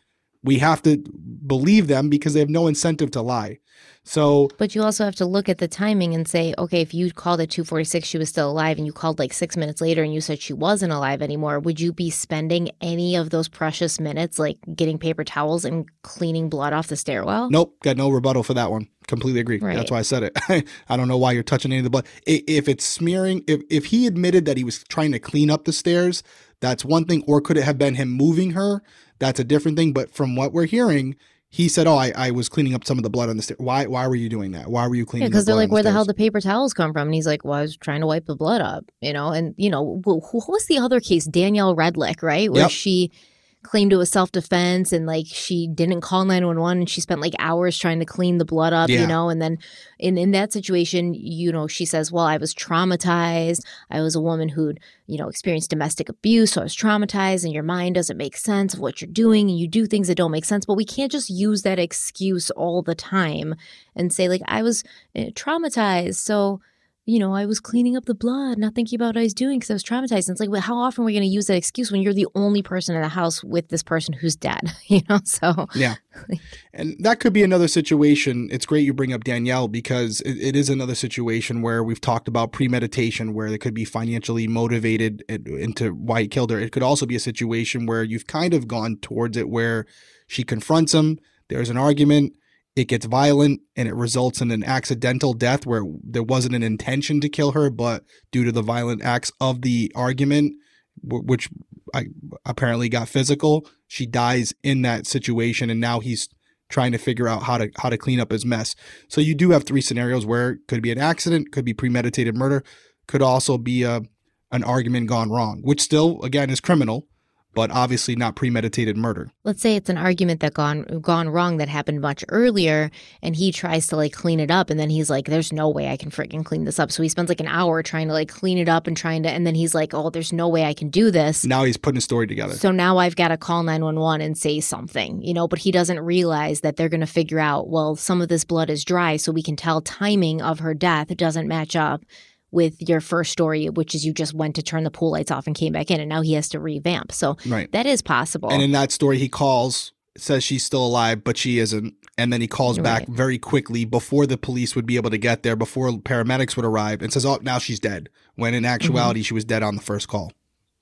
we have to believe them because they have no incentive to lie. So But you also have to look at the timing and say, okay, if you called at 246, she was still alive, and you called like six minutes later and you said she wasn't alive anymore, would you be spending any of those precious minutes like getting paper towels and cleaning blood off the stairwell? Nope, got no rebuttal for that one. Completely agree. Right. That's why I said it. I don't know why you're touching any of the blood. If it's smearing, if if he admitted that he was trying to clean up the stairs, that's one thing. Or could it have been him moving her? That's a different thing. But from what we're hearing, he said, "Oh, I, I was cleaning up some of the blood on the stairs. Why why were you doing that? Why were you cleaning?" Yeah, because they're like, where the hell stairs?" the paper towels come from? And he's like, well, I was trying to wipe the blood up, you know? And, you know, wh- wh- what was the other case? Danielle Redlich, right? Where Yep. she claimed it was self defense and like she didn't call 911 and she spent like hours trying to clean the blood up, Yeah. you know? And then in, in that situation, you know, she says, well, I was traumatized. I was a woman who'd, you know, experienced domestic abuse. So I was traumatized and your mind doesn't make sense of what you're doing and you do things that don't make sense. But we can't just use that excuse all the time and say, like, I was eh, traumatized. So, you know, I was cleaning up the blood, not thinking about what I was doing because I was traumatized. And it's like, well, how often are we going to use that excuse when you're the only person in the house with this person who's dead? You know, so Yeah. And that could be another situation. It's great you bring up Danielle because it, it is another situation where we've talked about premeditation, where they could be financially motivated into why he killed her. It could also be a situation where you've kind of gone towards it where she confronts him, there's an argument, it gets violent, and it results in an accidental death where there wasn't an intention to kill her, but due to the violent acts of the argument, wh- which I apparently got physical. She dies in that situation, and now he's trying to figure out how to how to clean up his mess. So you do have three scenarios where it could be an accident, could be premeditated murder, could also be a an argument gone wrong, which still again is criminal, but obviously not premeditated murder. let's say it's an argument that gone gone wrong that happened much earlier and he tries to like clean it up and then he's like there's no way I can freaking clean this up so he spends like an hour trying to like clean it up and trying to and then he's like oh there's no way I can do this Now he's putting a story together. So now I've got to call 911 and say something, you know, but he doesn't realize that they're going to figure out, well, some of this blood is dry, so we can tell timing of her death doesn't match up with your first story, which is you just went to turn the pool lights off and came back in, and now he has to revamp. So Right. that is possible. And in that story, he calls, says she's still alive, but she isn't. And then he calls back very quickly before the police would be able to get there, before paramedics would arrive, and says, "Oh, now she's dead." When in actuality, she was dead on the first call.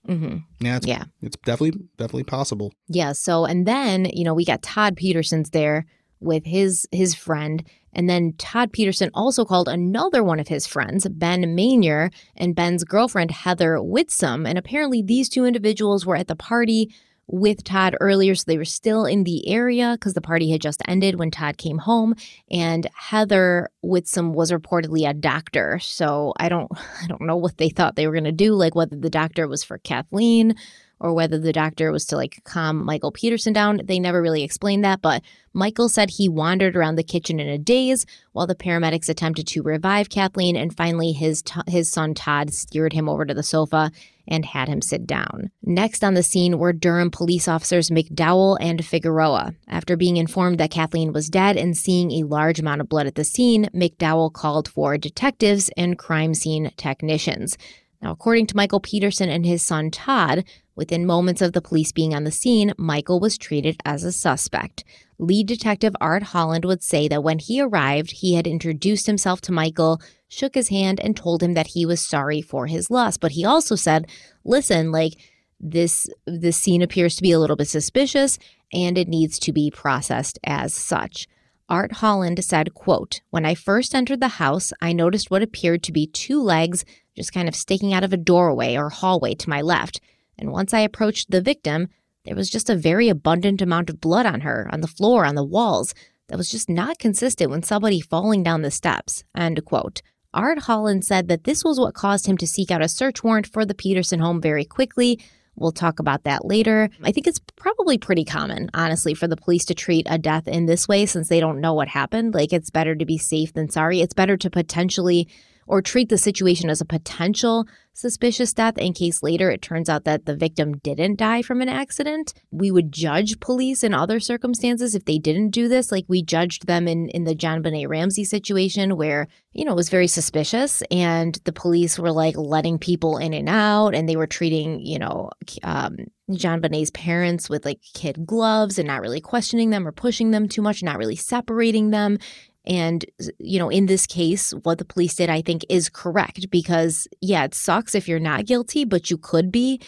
hmm Yeah, it's, Yeah. it's definitely definitely possible. Yeah. So and then you know we got Todd Peterson's there with his his friend, and then Todd Peterson also called another one of his friends, Ben Manier, and Ben's girlfriend Heather Whitsom, and apparently these two individuals were at the party with Todd earlier, so they were still in the area because the party had just ended when Todd came home, and Heather Whitsom was reportedly a doctor. So I don't I don't know what they thought they were going to do, like whether the doctor was for Kathleen or whether the doctor was to like calm Michael Peterson down. They never really explained that, but Michael said he wandered around the kitchen in a daze while the paramedics attempted to revive Kathleen and finally his t- his son Todd steered him over to the sofa and had him sit down. Next on the scene were Durham police officers McDowell and Figueroa. After being informed that Kathleen was dead and seeing a large amount of blood at the scene, McDowell called for detectives and crime scene technicians. Now, according to Michael Peterson and his son Todd, within moments of the police being on the scene, Michael was treated as a suspect. Lead detective Art Holland would say that when he arrived, he had introduced himself to Michael, shook his hand, and told him that he was sorry for his loss. But he also said, listen, like, this this scene appears to be a little bit suspicious and it needs to be processed as such. Art Holland said, quote, When I first entered the house, I noticed what appeared to be two legs just kind of sticking out of a doorway or hallway to my left. And once I approached the victim, there was just a very abundant amount of blood on her, on the floor, on the walls, that was just not consistent with somebody falling down the steps. End quote. Art Holland said that this was what caused him to seek out a search warrant for the Peterson home very quickly. We'll talk about that later. I think it's probably pretty common, honestly, for the police to treat a death in this way since they don't know what happened. Like, it's better to be safe than sorry. It's better to potentially or treat the situation as a potential suspicious death in case later it turns out that the victim didn't die from an accident. We would judge police in other circumstances if they didn't do this. Like we judged them in, in the JonBenét Ramsey situation where, you know, it was very suspicious and the police were like letting people in and out and they were treating, you know, um, JonBenét's parents with like kid gloves and not really questioning them or pushing them too much, not really separating them. And, you know, in this case, what the police did, I think, is correct because, yeah, it sucks if you're not guilty, but you could be.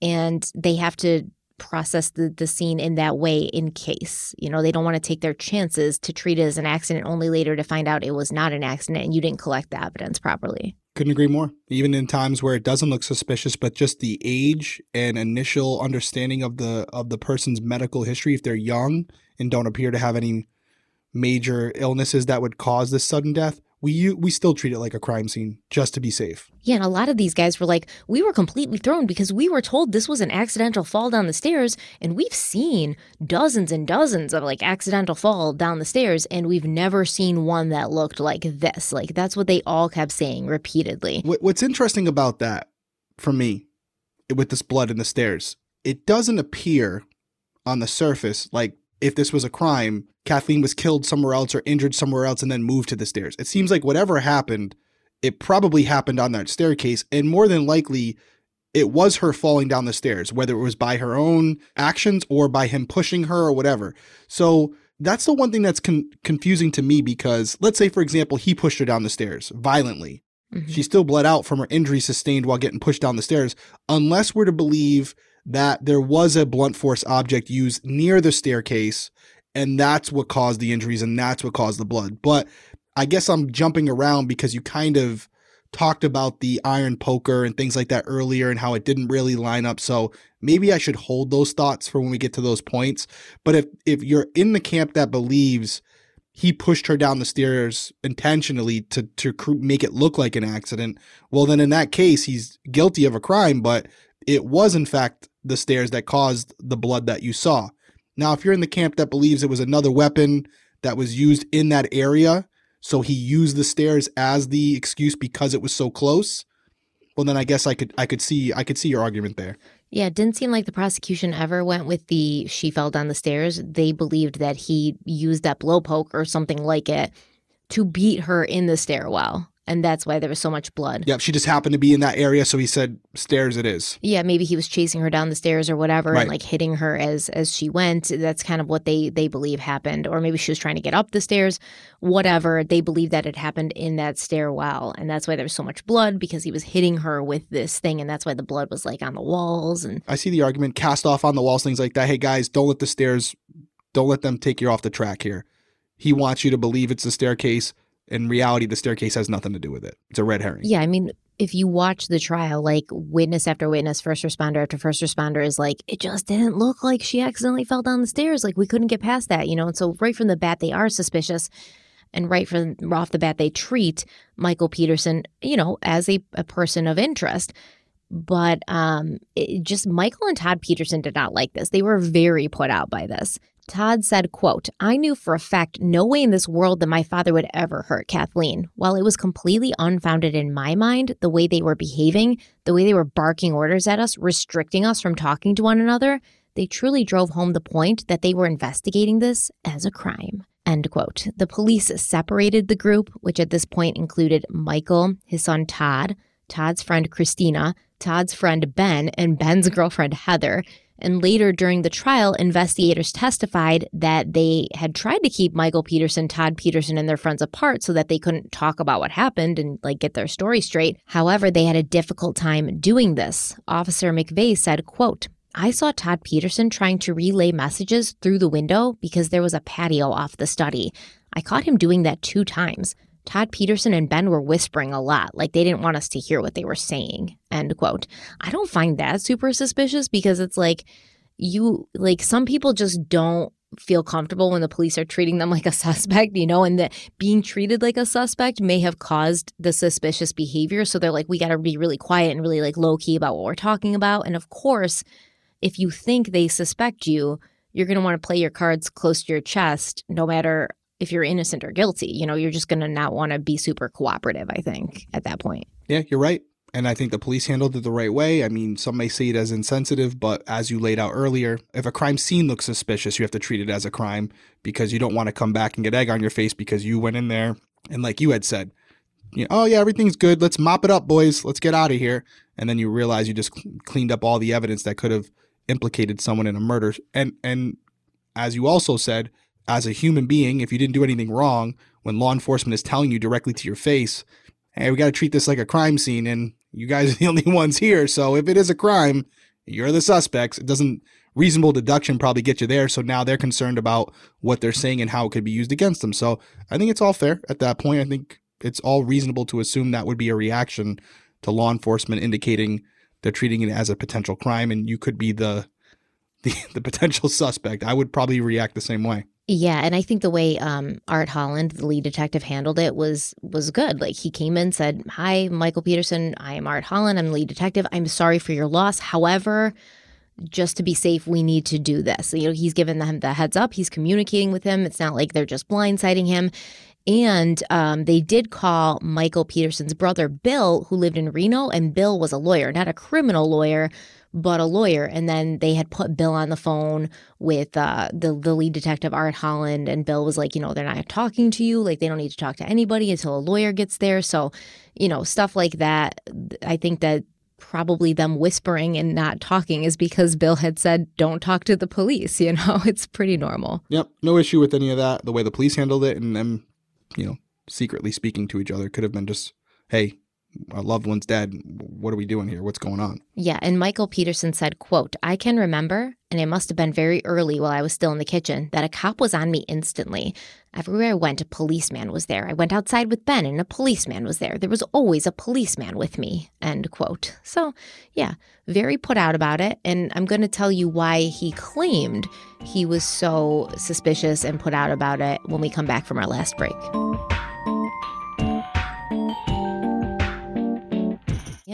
And they have to process the, the scene in that way in case. You know, they don't want to take their chances to treat it as an accident only later to find out it was not an accident and you didn't collect the evidence properly. Couldn't agree more. Even in times where it doesn't look suspicious, but just the age and initial understanding of the of the person's medical history, if they're young and don't appear to have any major illnesses that would cause this sudden death, we we still treat it like a crime scene just to be safe. Yeah, and a lot of these guys were like, we were completely thrown because we were told this was an accidental fall down the stairs, and we've seen dozens and dozens of like accidental fall down the stairs, and we've never seen one that looked like this. Like that's what they all kept saying repeatedly. What's interesting about that, for me, with this blood in the stairs, it doesn't appear on the surface like if this was a crime, Kathleen was killed somewhere else or injured somewhere else and then moved to the stairs. It seems like whatever happened, it probably happened on that staircase. And more than likely, it was her falling down the stairs, whether it was by her own actions or by him pushing her or whatever. So that's the one thing that's con- confusing to me because let's say, for example, he pushed her down the stairs violently. Mm-hmm. She still bled out from her injury sustained while getting pushed down the stairs, unless we're to believe that there was a blunt force object used near the staircase and that's what caused the injuries and that's what caused the blood. But I guess I'm jumping around because you kind of talked about the iron poker and things like that earlier and how it didn't really line up. So maybe I should hold those thoughts for when we get to those points. But if if you're in the camp that believes he pushed her down the stairs intentionally to to make it look like an accident, well then in that case he's guilty of a crime, but it was in fact the stairs that caused the blood that you saw. Now, if you're in the camp that believes it was another weapon that was used in that area, so he used the stairs as the excuse because it was so close, well then I guess I could I could see I could see your argument there. Yeah, it didn't seem like the prosecution ever went with the she fell down the stairs. They believed that he used that blow poke or something like it to beat her in the stairwell and that's why there was so much blood. Yep, she just happened to be in that area, so he said stairs it is. Yeah, maybe he was chasing her down the stairs or whatever right. and like hitting her as as she went. That's kind of what they they believe happened or maybe she was trying to get up the stairs. Whatever, they believe that it happened in that stairwell and that's why there was so much blood because he was hitting her with this thing and that's why the blood was like on the walls and I see the argument cast off on the walls things like that. Hey guys, don't let the stairs don't let them take you off the track here. He wants you to believe it's the staircase in reality, the staircase has nothing to do with it. It's a red herring. Yeah, I mean, if you watch the trial, like witness after witness, first responder after first responder is like, it just didn't look like she accidentally fell down the stairs. Like we couldn't get past that, you know? And so right from the bat, they are suspicious. And right from off the bat, they treat Michael Peterson, you know, as a, a person of interest. But um, just Michael and Todd Peterson did not like this. They were very put out by this. Todd said, quote, I knew for a fact no way in this world that my father would ever hurt Kathleen. While it was completely unfounded in my mind, the way they were behaving, the way they were barking orders at us, restricting us from talking to one another, they truly drove home the point that they were investigating this as a crime. End quote. The police separated the group, which at this point included Michael, his son Todd, Todd's friend Christina, Todd's friend Ben, and Ben's girlfriend Heather, and later during the trial, investigators testified that they had tried to keep Michael Peterson, Todd Peterson, and their friends apart so that they couldn't talk about what happened and like get their story straight. However, they had a difficult time doing this. Officer McVeigh said, quote, I saw Todd Peterson trying to relay messages through the window because there was a patio off the study. I caught him doing that two times. Todd Peterson and Ben were whispering a lot, like they didn't want us to hear what they were saying. End quote. I don't find that super suspicious because it's like you like some people just don't feel comfortable when the police are treating them like a suspect, you know, and that being treated like a suspect may have caused the suspicious behavior. So they're like, we got to be really quiet and really like low key about what we're talking about. And of course, if you think they suspect you, you're going to want to play your cards close to your chest, no matter if you're innocent or guilty. You know, you're just going to not want to be super cooperative, I think, at that point. Yeah, you're right. And I think the police handled it the right way. I mean, some may see it as insensitive, but as you laid out earlier, if a crime scene looks suspicious, you have to treat it as a crime because you don't want to come back and get egg on your face because you went in there and, like you had said, you know, oh yeah, everything's good. Let's mop it up, boys. Let's get out of here. And then you realize you just cleaned up all the evidence that could have implicated someone in a murder. And and as you also said, as a human being, if you didn't do anything wrong, when law enforcement is telling you directly to your face, hey, we got to treat this like a crime scene, and you guys are the only ones here. So if it is a crime, you're the suspects. It doesn't reasonable deduction probably get you there. So now they're concerned about what they're saying and how it could be used against them. So I think it's all fair at that point. I think it's all reasonable to assume that would be a reaction to law enforcement indicating they're treating it as a potential crime and you could be the the, the potential suspect. I would probably react the same way. Yeah, and I think the way um, Art Holland, the lead detective, handled it was was good. Like he came in, and said, "Hi, Michael Peterson. I am Art Holland. I'm the lead detective. I'm sorry for your loss. However, just to be safe, we need to do this." You know, he's given them the heads up. He's communicating with him. It's not like they're just blindsiding him. And um, they did call Michael Peterson's brother, Bill, who lived in Reno, and Bill was a lawyer, not a criminal lawyer, but a lawyer. And then they had put Bill on the phone with uh, the the lead detective Art Holland, and Bill was like, you know, they're not talking to you, like they don't need to talk to anybody until a lawyer gets there. So, you know, stuff like that. I think that probably them whispering and not talking is because Bill had said, don't talk to the police. You know, it's pretty normal. Yep. No issue with any of that. The way the police handled it and them, you know, secretly speaking to each other could have been just, hey, a loved one's dead. What are we doing here? What's going on? Yeah, and Michael Peterson said, quote, I can remember, and it must have been very early while I was still in the kitchen, that a cop was on me instantly. Everywhere I went, a policeman was there. I went outside with Ben and a policeman was there. There was always a policeman with me. End quote. So, yeah, very put out about it. And I'm going to tell you why he claimed he was so suspicious and put out about it when we come back from our last break.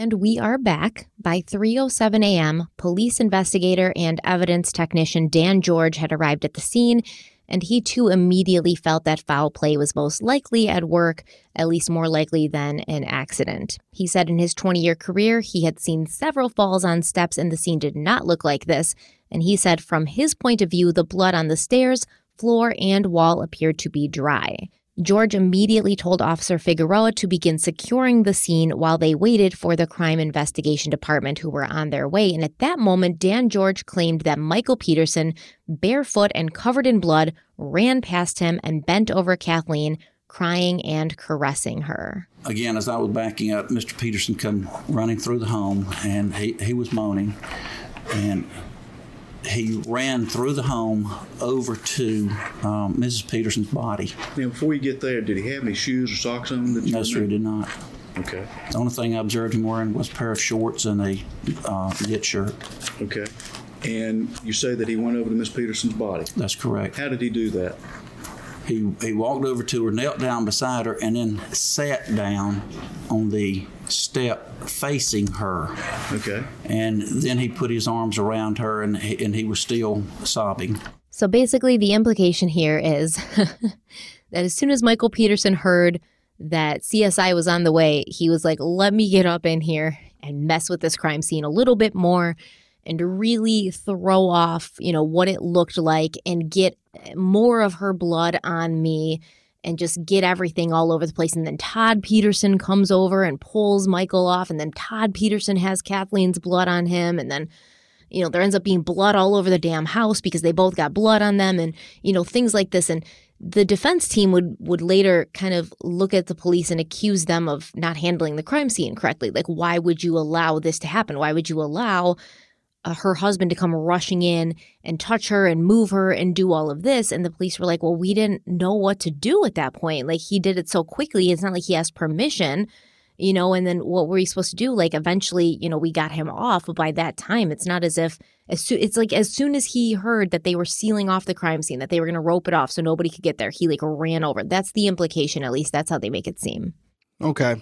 And we are back. By 3:07 a.m., police investigator and evidence technician Dan George had arrived at the scene, and he too immediately felt that foul play was most likely at work, at least more likely than an accident. He said in his 20-year career, he had seen several falls on steps and the scene did not look like this, and he said from his point of view, the blood on the stairs, floor, and wall appeared to be dry. George immediately told Officer Figueroa to begin securing the scene while they waited for the crime investigation department who were on their way. And at that moment, Dan George claimed that Michael Peterson, barefoot and covered in blood, ran past him and bent over Kathleen, crying and caressing her. Again, as I was backing up, Mr. Peterson come running through the home and he, he was moaning. And he ran through the home over to um, Mrs. Peterson's body. Now, before you get there, did he have any shoes or socks on? That you No, sir, he did not. Okay. The only thing I observed him wearing was a pair of shorts and a uh, knit shirt. Okay. And you say that he went over to Miss Peterson's body. That's correct. How did he do that? He, he walked over to her, knelt down beside her, and then sat down on the step facing her. Okay. And then he put his arms around her, and he, and he was still sobbing. So basically, the implication here is that as soon as Michael Peterson heard that CSI was on the way, he was like, let me get up in here and mess with this crime scene a little bit more and really throw off, you know, what it looked like and get more of her blood on me and just get everything all over the place. And then Todd Peterson comes over and pulls Michael off. And then Todd Peterson has Kathleen's blood on him. And then, you know, there ends up being blood all over the damn house because they both got blood on them and, you know, things like this. And the defense team would would later kind of look at the police and accuse them of not handling the crime scene correctly. Like, why would you allow this to happen? Why would you allow uh, her husband to come rushing in and touch her and move her and do all of this? And the police were like, well, we didn't know what to do at that point. Like, he did it so quickly. It's not like he asked permission you know and then what were you supposed to do like eventually you know we got him off but by that time it's not as if as soon it's like as soon as he heard that they were sealing off the crime scene that they were going to rope it off so nobody could get there he like ran over that's the implication at least that's how they make it seem Okay.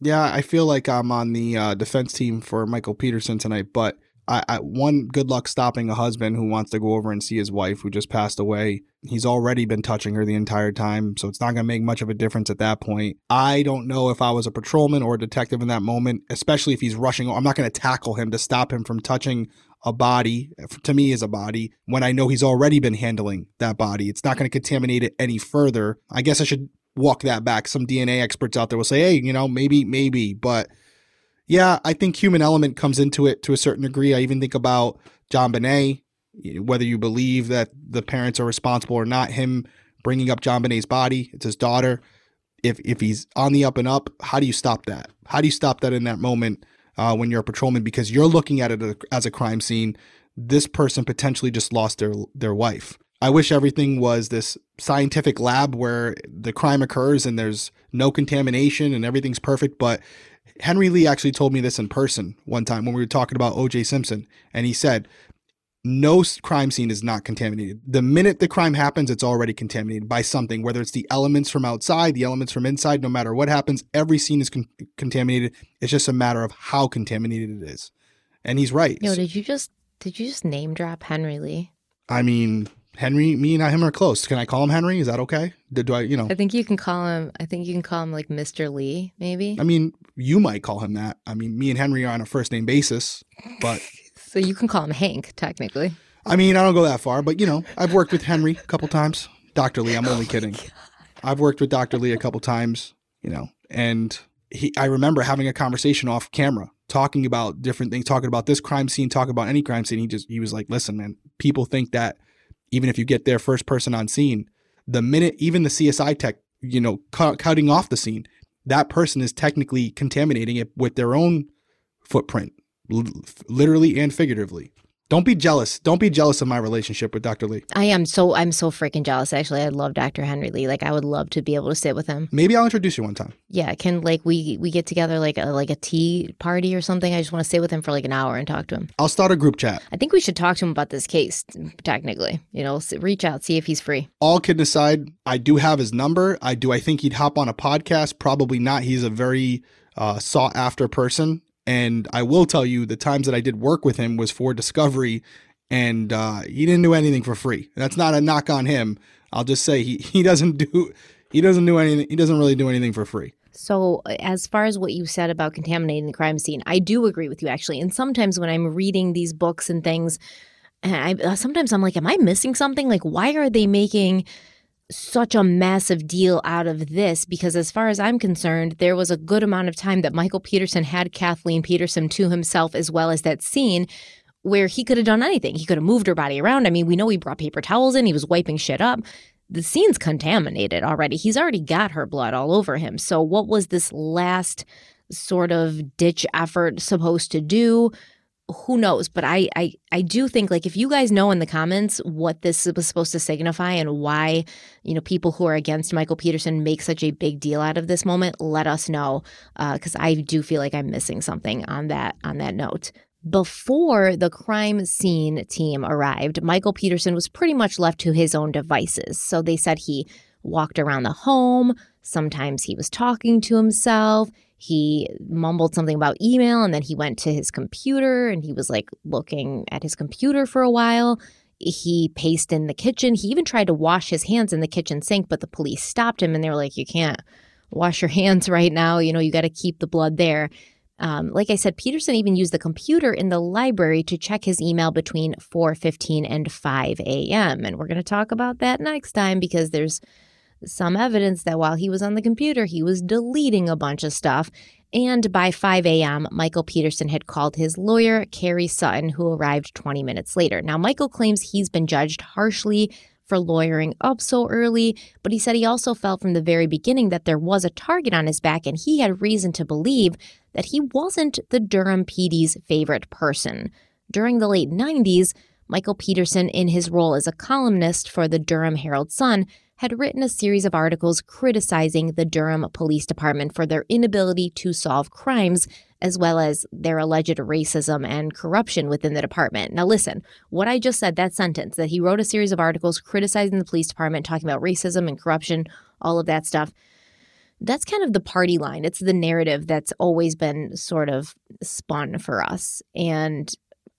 Yeah, I feel like I'm on the uh, defense team for Michael Peterson tonight, but I, I one good luck stopping a husband who wants to go over and see his wife who just passed away. He's already been touching her the entire time, so it's not going to make much of a difference at that point. I don't know if I was a patrolman or a detective in that moment, especially if he's rushing. I'm not going to tackle him to stop him from touching a body. Eh, to me, is a body when I know he's already been handling that body. It's not going to contaminate it any further. I guess I should walk that back. Some DNA experts out there will say, hey, you know, maybe, maybe, but yeah, I think human element comes into it to a certain degree. I even think about JonBenét, whether you believe that the parents are responsible or not, him bringing up JonBenét's body, it's his daughter. If if he's on the up and up, how do you stop that? How do you stop that in that moment uh, when you're a patrolman? Because you're looking at it as a crime scene. This person potentially just lost their their wife. I wish everything was this scientific lab where the crime occurs and there's no contamination and everything's perfect. But Henry Lee actually told me this in person one time when we were talking about OJ Simpson. And he said, no crime scene is not contaminated. The minute the crime happens, it's already contaminated by something, whether it's the elements from outside, the elements from inside, no matter what happens, every scene is con- contaminated. It's just a matter of how contaminated it is. And he's right. Yo, did you just did you just name drop Henry Lee? I mean, Henry, me and him are close. Can I call him Henry? Is that okay? Do, do I, you know? I think you can call him. I think you can call him like Mr. Lee, maybe. I mean, you might call him that. I mean, me and Henry are on a first name basis, but so you can call him Hank, technically. I mean, I don't go that far, but you know, I've worked with Henry a couple times. Dr. Lee, I'm oh only kidding. I've worked with Dr. Lee a couple times, you know, and he. I remember having a conversation off camera, talking about different things, talking about this crime scene, talking about any crime scene. He just he was like, "Listen, man, people think that." Even if you get there first person on scene, the minute even the CSI tech, you know, cu- cutting off the scene, that person is technically contaminating it with their own footprint, l- literally and figuratively. Don't be jealous. Don't be jealous of my relationship with Dr. Lee. I am so I'm so freaking jealous. Actually, I love Dr. Henry Lee. Like I would love to be able to sit with him. Maybe I'll introduce you one time. Yeah, can like we we get together like a like a tea party or something. I just want to sit with him for like an hour and talk to him. I'll start a group chat. I think we should talk to him about this case. Technically, you know, reach out, see if he's free. All kidding aside, I do have his number. I do. I think he'd hop on a podcast. Probably not. He's a very uh, sought after person. And I will tell you, the times that I did work with him was for Discovery and uh, he didn't do anything for free. That's not a knock on him. I'll just say he he doesn't do he doesn't do anything. He doesn't really do anything for free. So, as far as what you said about contaminating the crime scene, I do agree with you actually. And sometimes when I'm reading these books and things, and I sometimes I'm like, am I missing something? Like, why are they making such a massive deal out of this? Because as far as I'm concerned, there was a good amount of time that Michael Peterson had Kathleen Peterson to himself, as well as that scene where he could have done anything. He could have moved her body around. I mean, we know he brought paper towels in, he was wiping shit up. The scene's contaminated already. He's already got her blood all over him. So, what was this last sort of ditch effort supposed to do? Who knows? But I, I, I do think like if you guys know in the comments what this was supposed to signify and why, you know, people who are against Michael Peterson make such a big deal out of this moment, let us know because uh, I do feel like I'm missing something on that on that note. Before the crime scene team arrived, Michael Peterson was pretty much left to his own devices. So they said he walked around the home. Sometimes he was talking to himself. He mumbled something about email and then he went to his computer and he was like looking at his computer for a while. He paced in the kitchen. He even tried to wash his hands in the kitchen sink, but the police stopped him and they were like, You can't wash your hands right now. You know, you got to keep the blood there. Um, like I said, Peterson even used the computer in the library to check his email between 4:15 and 5 a.m. And we're going to talk about that next time because there's some evidence that while he was on the computer, he was deleting a bunch of stuff. And by 5 a.m., Michael Peterson had called his lawyer, Carrie Sutton, who arrived 20 minutes later. Now, Michael claims he's been judged harshly for lawyering up so early, but he said he also felt from the very beginning that there was a target on his back and he had reason to believe that he wasn't the Durham PD's favorite person. During the late 90s, Michael Peterson, in his role as a columnist for the Durham Herald Sun, had written a series of articles criticizing the Durham Police Department for their inability to solve crimes, as well as their alleged racism and corruption within the department. Now, listen, what I just said, that sentence, that he wrote a series of articles criticizing the police department, talking about racism and corruption, all of that stuff. That's kind of the party line. It's the narrative that's always been sort of spun for us. And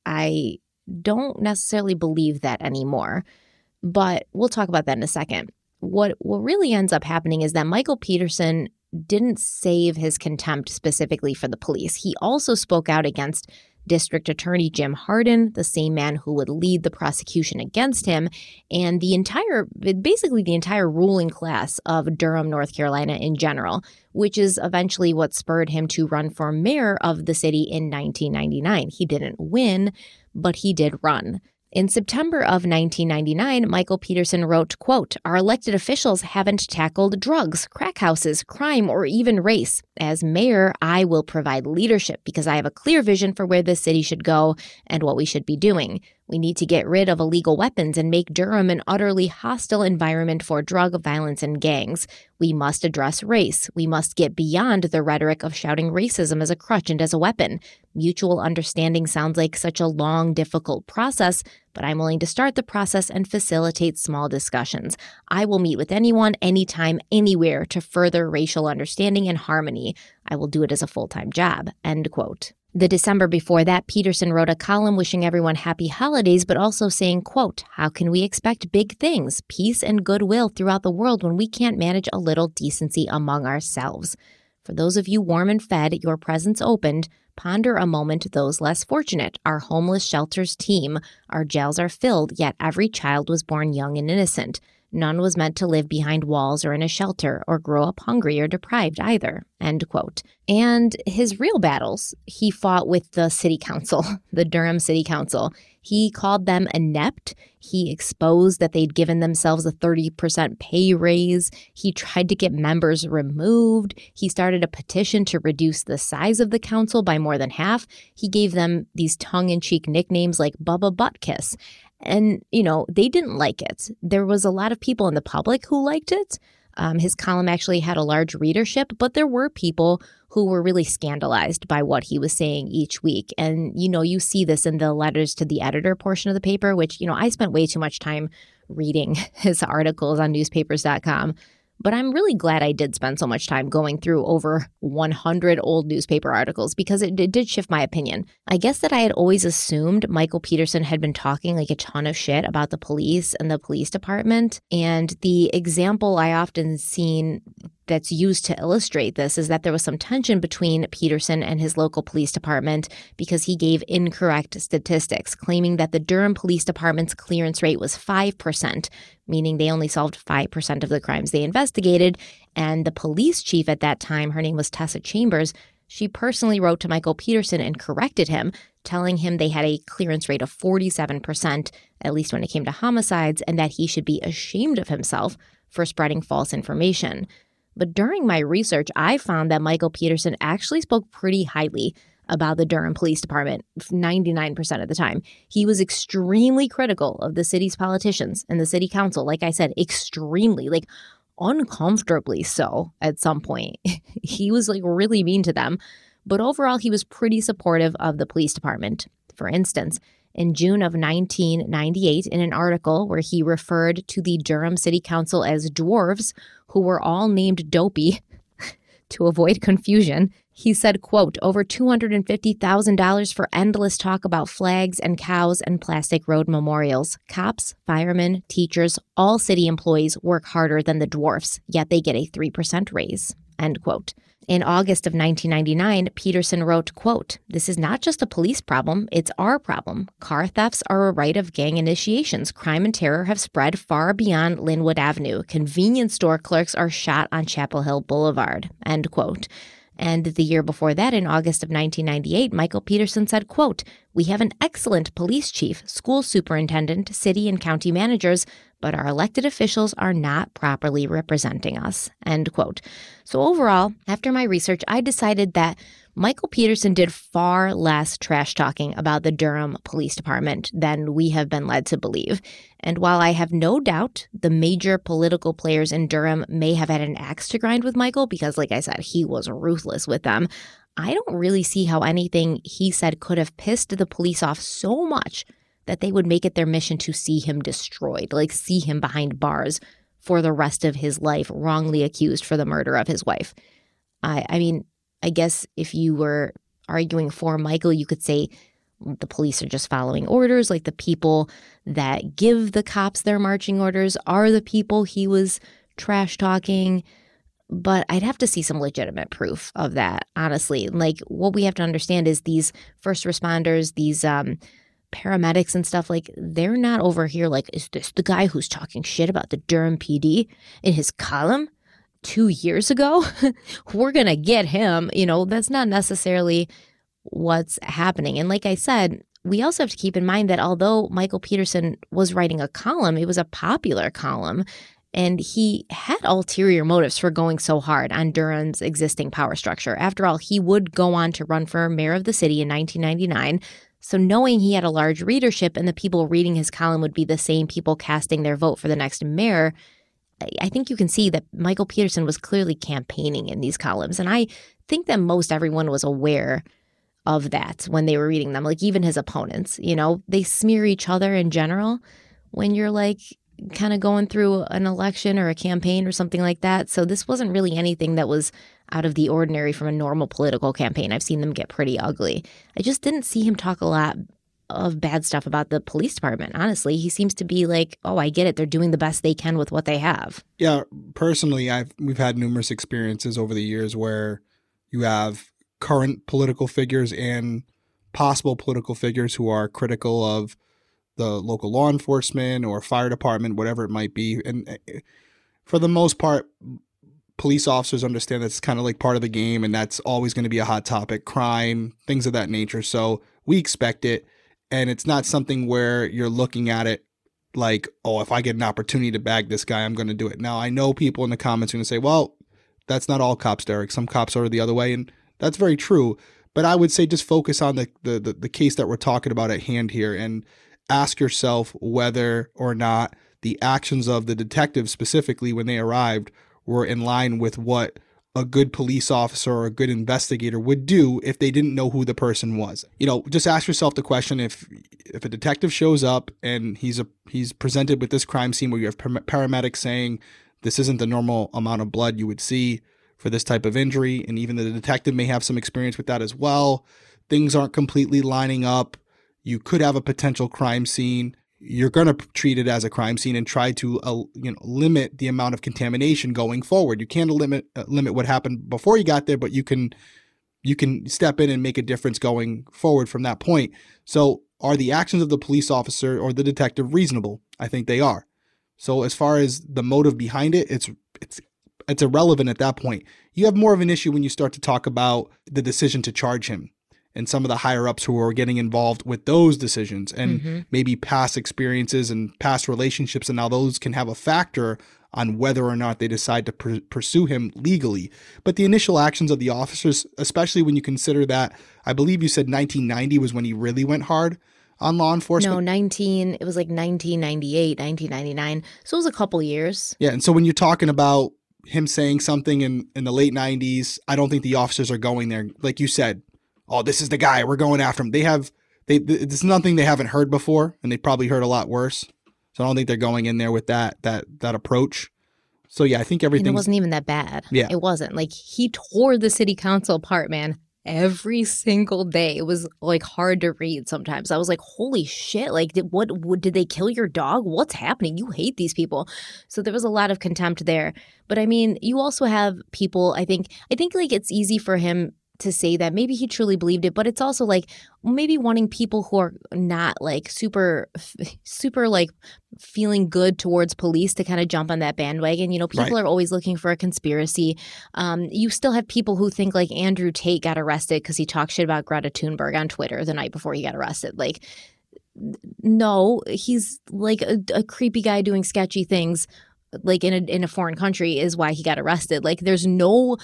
I don't necessarily believe that anymore. But we'll talk about that in a second what what really ends up happening is that Michael Peterson didn't save his contempt specifically for the police. He also spoke out against District Attorney Jim Hardin, the same man who would lead the prosecution against him, and the entire, basically the entire ruling class of Durham, North Carolina in general, which is eventually what spurred him to run for mayor of the city in 1999. He didn't win, but he did run. In September of 1999, Michael Peterson wrote, quote, Our elected officials haven't tackled drugs, crack houses, crime, or even race. As mayor, I will provide leadership because I have a clear vision for where this city should go and what we should be doing. We need to get rid of illegal weapons and make Durham an utterly hostile environment for drug violence and gangs. We must address race. We must get beyond the rhetoric of shouting racism as a crutch and as a weapon. Mutual understanding sounds like such a long, difficult process, but I'm willing to start the process and facilitate small discussions. I will meet with anyone, anytime, anywhere to further racial understanding and harmony. I will do it as a full time job. End quote. The December before that, Peterson wrote a column wishing everyone happy holidays, but also saying, quote, How can we expect big things, peace and goodwill throughout the world when we can't manage a little decency among ourselves? For those of you warm and fed, your presents opened, ponder a moment those less fortunate. Our homeless shelters teem, our jails are filled, yet every child was born young and innocent. None was meant to live behind walls or in a shelter or grow up hungry or deprived either. End quote. And his real battles he fought with the city council, the Durham City Council. He called them inept. He exposed that they'd given themselves a 30% pay raise. He tried to get members removed. He started a petition to reduce the size of the council by more than half. He gave them these tongue in cheek nicknames like Bubba Buttkiss. And, you know, they didn't like it. There was a lot of people in the public who liked it. Um, his column actually had a large readership, but there were people who were really scandalized by what he was saying each week. And, you know, you see this in the letters to the editor portion of the paper, which, you know, I spent way too much time reading his articles on newspapers.com. But I'm really glad I did spend so much time going through over 100 old newspaper articles because it, it, did shift my opinion. I guess that I had always assumed Michael Peterson had been talking like a ton of shit about the police and the police department. And the example I often seen that's used to illustrate this is that there was some tension between Peterson and his local police department because he gave incorrect statistics, claiming that the Durham Police Department's clearance rate was 5%, meaning they only solved 5% of the crimes they investigated. And the police chief at that time, her name was Tessa Chambers, she personally wrote to Michael Peterson and corrected him, telling him they had a clearance rate of 47%, at least when it came to homicides, and that he should be ashamed of himself for spreading false information. But during my research, I found that Michael Peterson actually spoke pretty highly about the Durham Police Department 99% of the time. He was extremely critical of the city's politicians and the city council. Like I said, extremely, like uncomfortably so at some point. he was like really mean to them. But overall, he was pretty supportive of the police department. For instance, in June of 1998 in an article where he referred to the Durham City Council as dwarves who were all named Dopey to avoid confusion. He said, quote, over $250,000 for endless talk about flags and cows and plastic road memorials. Cops, firemen, teachers, all city employees work harder than the dwarfs, yet they get a 3% raise, end quote. In August of 1999, Peterson wrote, quote, This is not just a police problem, it's our problem. Car thefts are a rite of gang initiations. Crime and terror have spread far beyond Linwood Avenue. Convenience store clerks are shot on Chapel Hill Boulevard, end quote. And the year before that, in August of 1998, Michael Peterson said, quote, We have an excellent police chief, school superintendent, city and county managers, but our elected officials are not properly representing us, end quote. So overall, after my research, I decided that Michael Peterson did far less trash talking about the Durham Police Department than we have been led to believe. And while I have no doubt the major political players in Durham may have had an axe to grind with Michael, because, like I said, he was ruthless with them, I don't really see how anything he said could have pissed the police off so much that they would make it their mission to see him destroyed, like see him behind bars for the rest of his life, wrongly accused for the murder of his wife. I, I mean, I guess if you were arguing for Michael, you could say the police are just following orders. Like the people that give the cops their marching orders are the people he was trash talking. But I'd have to see some legitimate proof of that, honestly. Like what we have to understand is these first responders, these um, paramedics and stuff, like they're not over here like, is this the guy who's talking shit about the Durham PD in his column? Two years ago, we're going to get him. You know, that's not necessarily what's happening. And like I said, we also have to keep in mind that although Michael Peterson was writing a column, it was a popular column. And he had ulterior motives for going so hard on Durham's existing power structure. After all, he would go on to run for mayor of the city in 1999. So, knowing he had a large readership and the people reading his column would be the same people casting their vote for the next mayor, I think you can see that Michael Peterson was clearly campaigning in these columns. And I think that most everyone was aware of that when they were reading them, like even his opponents. You know, they smear each other in general when you're like kind of going through an election or a campaign or something like that. So this wasn't really anything that was out of the ordinary from a normal political campaign. I've seen them get pretty ugly. I just didn't see him talk a lot of bad stuff about the police department. Honestly, he seems to be like, "Oh, I get it. They're doing the best they can with what they have." Yeah, personally, I've we've had numerous experiences over the years where you have current political figures and possible political figures who are critical of the local law enforcement or fire department, whatever it might be. And eh, for the most part, police officers understand that's kind of like part of the game and that's always going to be a hot topic crime, things of that nature. So we expect it and it's not something where you're looking at it like, oh, if I get an opportunity to bag this guy, I'm going to do it. Now, I know people in the comments are going to say, well, that's not all cops, Derek. Some cops are the other way, and that's very true. But I would say just focus on the, the, the, the case that we're talking about at hand here and ask yourself whether or not the actions of the detectives specifically when they arrived were in line with what a good police officer or a good investigator would do if they didn't know who the person was. You know, just ask yourself the question if if a detective shows up and he's a he's presented with this crime scene where you have paramedics saying this isn't the normal amount of blood you would see for this type of injury and even the detective may have some experience with that as well. Things aren't completely lining up. You could have a potential crime scene you're going to treat it as a crime scene and try to uh, you know limit the amount of contamination going forward. You can't limit uh, limit what happened before you got there, but you can you can step in and make a difference going forward from that point. So, are the actions of the police officer or the detective reasonable? I think they are. So, as far as the motive behind it, it's it's it's irrelevant at that point. You have more of an issue when you start to talk about the decision to charge him and some of the higher ups who are getting involved with those decisions and mm-hmm. maybe past experiences and past relationships and now those can have a factor on whether or not they decide to pr- pursue him legally. But the initial actions of the officers especially when you consider that i believe you said 1990 was when he really went hard on law enforcement. No 19 it was like 1998 1999 so it was a couple years. Yeah and so when you're talking about him saying something in, in the late 90s i don't think the officers are going there. Like you said oh, this is the guy, we're going after him. They have they th- it's nothing they haven't heard before, and they probably heard a lot worse. So I don't think they're going in there with that that that approach. So yeah, I think And everything it wasn't even that bad. Yeah. It wasn't. Like he tore the city council apart, man. Every single day. It was like hard to read sometimes. I was like, holy shit. Like, did, what, what did they kill your dog? What's happening? You hate these people. So there was a lot of contempt there. But I mean, you also have people, I think, I think like it's easy for him to say that maybe he truly believed it, but it's also like maybe wanting people who are not like super, super like feeling good towards police to kind of jump on that bandwagon. You know, people Right. are always looking for a conspiracy. Um, you still have people who think like Andrew Tate got arrested because he talked shit about Greta Thunberg on Twitter the night before he got arrested. Like, no, he's like a, a creepy guy doing sketchy things. Like in a in a foreign country is why he got arrested. Like, there's no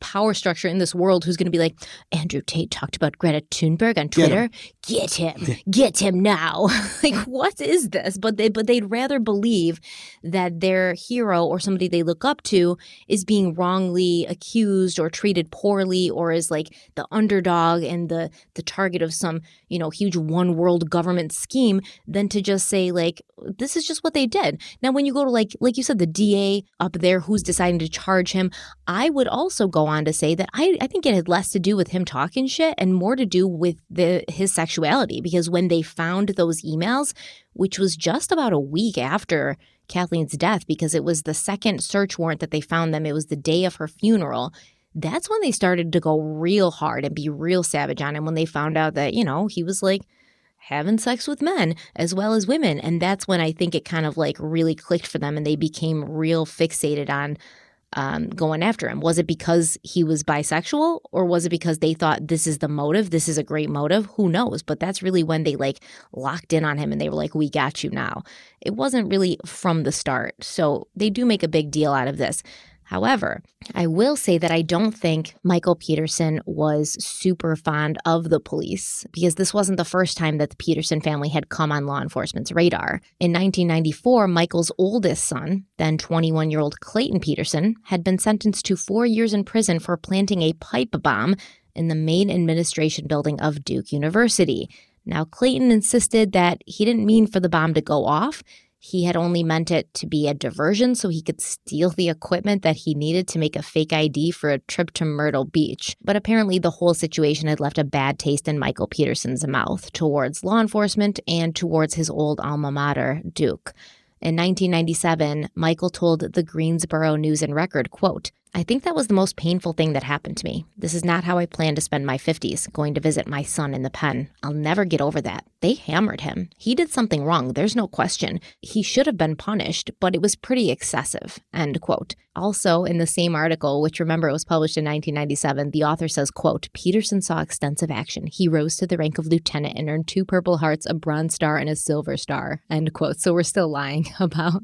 power structure in this world who's going to be like Andrew Tate talked about Greta Thunberg on Get him. Twitter. Get him, get him now. like, what is this? But they but they'd rather believe that their hero or somebody they look up to is being wrongly accused or treated poorly or is like the underdog and the the target of some you know huge one world government scheme than to just say like this is just what they did now when you go to like like you said the da up there who's deciding to charge him i would also go on to say that i, I think it had less to do with him talking shit and more to do with the his sexuality because when they found those emails which was just about a week after Kathleen's death because it was the second search warrant that they found them. It was the day of her funeral. That's when they started to go real hard and be real savage on him when they found out that, you know, he was like having sex with men as well as women. And that's when I think it kind of like really clicked for them and they became real fixated on um, going after him? Was it because he was bisexual or was it because they thought this is the motive? This is a great motive? Who knows? But that's really when they like locked in on him and they were like, we got you now. It wasn't really from the start. So they do make a big deal out of this. However, I will say that I don't think Michael Peterson was super fond of the police because this wasn't the first time that the Peterson family had come on law enforcement's radar. In 1994, Michael's oldest son, then 21 year old Clayton Peterson, had been sentenced to four years in prison for planting a pipe bomb in the main administration building of Duke University. Now, Clayton insisted that he didn't mean for the bomb to go off. He had only meant it to be a diversion so he could steal the equipment that he needed to make a fake ID for a trip to Myrtle Beach. But apparently, the whole situation had left a bad taste in Michael Peterson's mouth towards law enforcement and towards his old alma mater, Duke. In 1997, Michael told the Greensboro News and Record, quote, I think that was the most painful thing that happened to me. This is not how I plan to spend my 50s, going to visit my son in the pen. I'll never get over that. They hammered him. He did something wrong, there's no question. He should have been punished, but it was pretty excessive. End quote. Also, in the same article, which remember was published in 1997, the author says, quote, Peterson saw extensive action. He rose to the rank of lieutenant and earned two Purple Hearts, a Bronze Star, and a Silver Star. End quote. So we're still lying about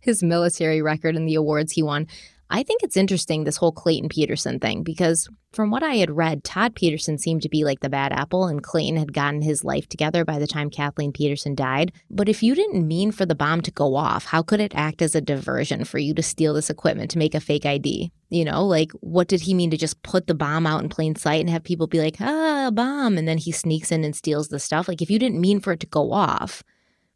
his military record and the awards he won. I think it's interesting, this whole Clayton Peterson thing, because from what I had read, Todd Peterson seemed to be like the bad apple, and Clayton had gotten his life together by the time Kathleen Peterson died. But if you didn't mean for the bomb to go off, how could it act as a diversion for you to steal this equipment to make a fake ID? You know, like what did he mean to just put the bomb out in plain sight and have people be like, ah, a bomb, and then he sneaks in and steals the stuff? Like if you didn't mean for it to go off,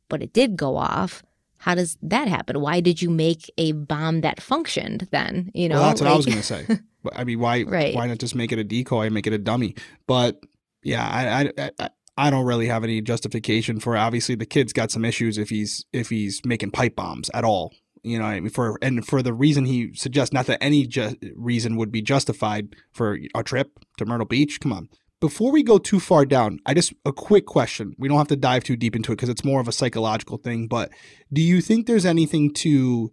but it did go off, how does that happen? Why did you make a bomb that functioned then? You know, well, that's what I was going to say. I mean, why Right. why not just make it a decoy and make it a dummy? But yeah, I, I I I don't really have any justification for. It. Obviously, the kid's got some issues if he's if he's making pipe bombs at all. You know, I mean, for and for the reason he suggests, not that any ju- reason would be justified for a trip to Myrtle Beach. Come on. Before we go too far down, I just a quick question. We don't have to dive too deep into it because it's more of a psychological thing. But do you think there's anything to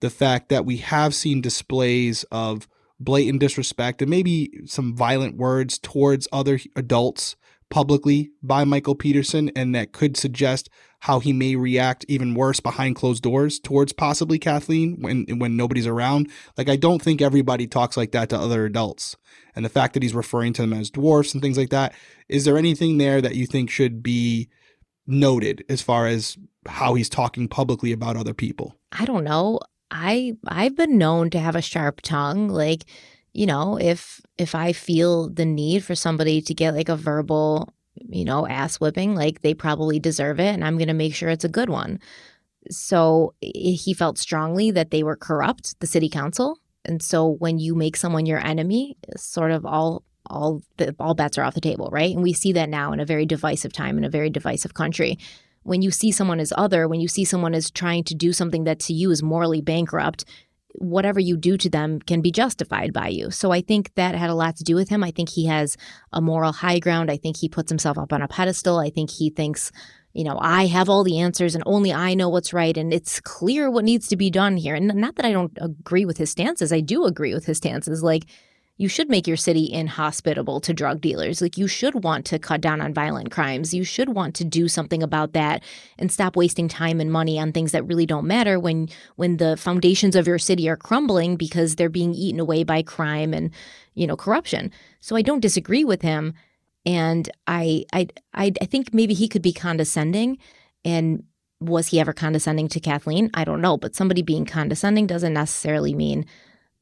the fact that we have seen displays of blatant disrespect and maybe some violent words towards other adults publicly by Michael Peterson, and that could suggest how he may react even worse behind closed doors towards possibly Kathleen when when nobody's around. Like I don't think everybody talks like that to other adults. And the fact that he's referring to them as dwarfs and things like that, is there anything there that you think should be noted as far as how he's talking publicly about other people? I don't know. I I've been known to have a sharp tongue. Like, you know, if if I feel the need for somebody to get like a verbal you know, ass whipping, like they probably deserve it, and I'm going to make sure it's a good one. So he felt strongly that they were corrupt, the city council. And so when you make someone your enemy, sort of all all the all bets are off the table, right? And we see that now in a very divisive time in a very divisive country. When you see someone as other, when you see someone as trying to do something that to you is morally bankrupt, whatever you do to them can be justified by you. So I think that had a lot to do with him. I think he has a moral high ground. I think he puts himself up on a pedestal. I think he thinks, you know, I have all the answers and only I know what's right. And it's clear what needs to be done here. And not that I don't agree with his stances, I do agree with his stances. Like, you should make your city inhospitable to drug dealers. Like you should want to cut down on violent crimes. You should want to do something about that and stop wasting time and money on things that really don't matter when when the foundations of your city are crumbling because they're being eaten away by crime and, you know, corruption. So I don't disagree with him and I I I, I think maybe he could be condescending and was he ever condescending to Kathleen? I don't know, but somebody being condescending doesn't necessarily mean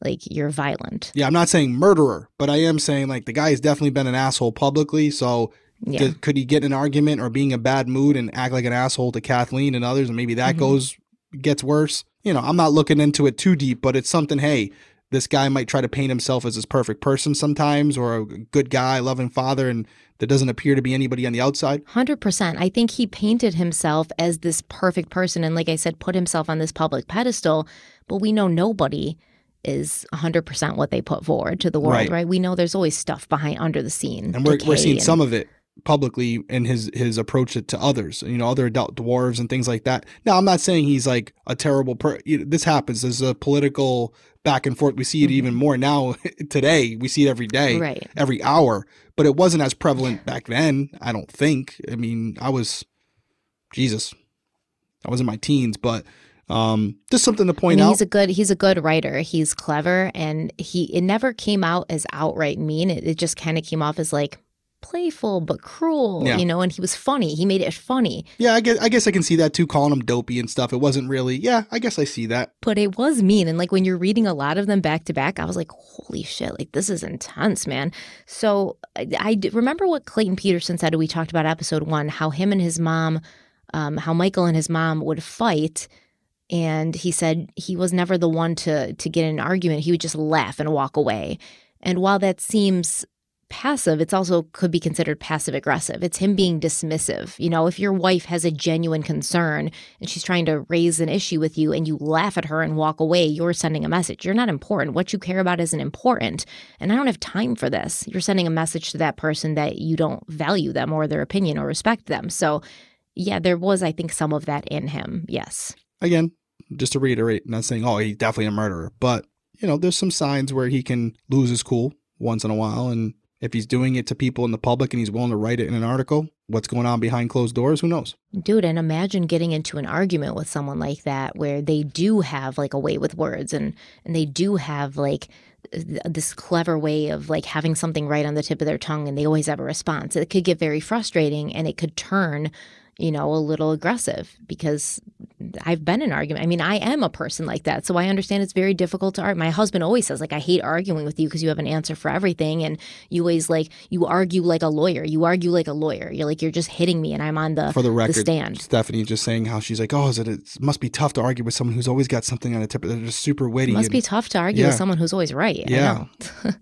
like you're violent. Yeah, I'm not saying murderer, but I am saying like the guy has definitely been an asshole publicly. So Yeah. could, could he get an argument or being a bad mood and act like an asshole to Kathleen and others, and maybe that Mhm. goes gets worse? You know, I'm not looking into it too deep, but it's something. Hey, this guy might try to paint himself as this perfect person sometimes, or a good guy, loving father, and there doesn't appear to be anybody on the outside. 100%. I think he painted himself as this perfect person and like I said put himself on this public pedestal, but we know nobody is 100% what they put forward to the world, Right. right? We know there's always stuff behind under the scene. and we're, we're seeing and- some of it publicly in his his approach to others you know other adult dwarves and things like that now i'm not saying he's like a terrible per you know, this happens there's a political back and forth we see it even more now today we see it every day Mm-hmm. Right. every hour but it wasn't as prevalent back then i don't think i mean i was jesus i was in my teens but um just something to I point mean, out he's a good he's a good writer. He's clever and he it never came out as outright mean. It, it just kind of came off as like playful but cruel, Yeah. you know, and he was funny. He made it funny. yeah i guess i guess i can see that too calling him dopey and stuff it wasn't really yeah i guess i see that but it was mean and like when you're reading a lot of them back to back i was like holy shit like this is intense man so I remember what clayton peterson said we talked about episode one how him and his mom um, how michael and his mom would fight and he said he was never the one to to get in an argument he would just laugh and walk away and while that seems passive it's also could be considered passive aggressive it's him being dismissive you know if your wife has a genuine concern and she's trying to raise an issue with you and you laugh at her and walk away, you're sending a message. You're not important. What you care about isn't important. And I don't have time for this. You're sending a message to that person that you don't value them or their opinion or respect them. So, yeah, there was, I think, some of that in him. Yes. Again, just to reiterate, not saying, oh, he's definitely a murderer, but, you know, there's some signs where he can lose his cool once in a while. And if he's doing it to people in the public and he's willing to write it in an article, what's going on behind closed doors, who knows? Dude, and imagine getting into an argument with someone like that where they do have like a way with words and and they do have like this clever way of like having something right on the tip of their tongue and they always have a response. It could get very frustrating and it could turn, you know, a little aggressive because I've been in argument. I mean, I am a person like that. So I understand it's very difficult to argue. My husband always says like I hate arguing with you because you have an answer for everything and you always like you argue like a lawyer. You argue like a lawyer. You're like you're just hitting me and I'm on the For the record, stand. Stephanie just saying how she's like, oh, is it, it must be tough to argue with someone who's always got something on the tip. They're just super witty. It must and be tough to argue Yeah. with someone who's always right. I Yeah.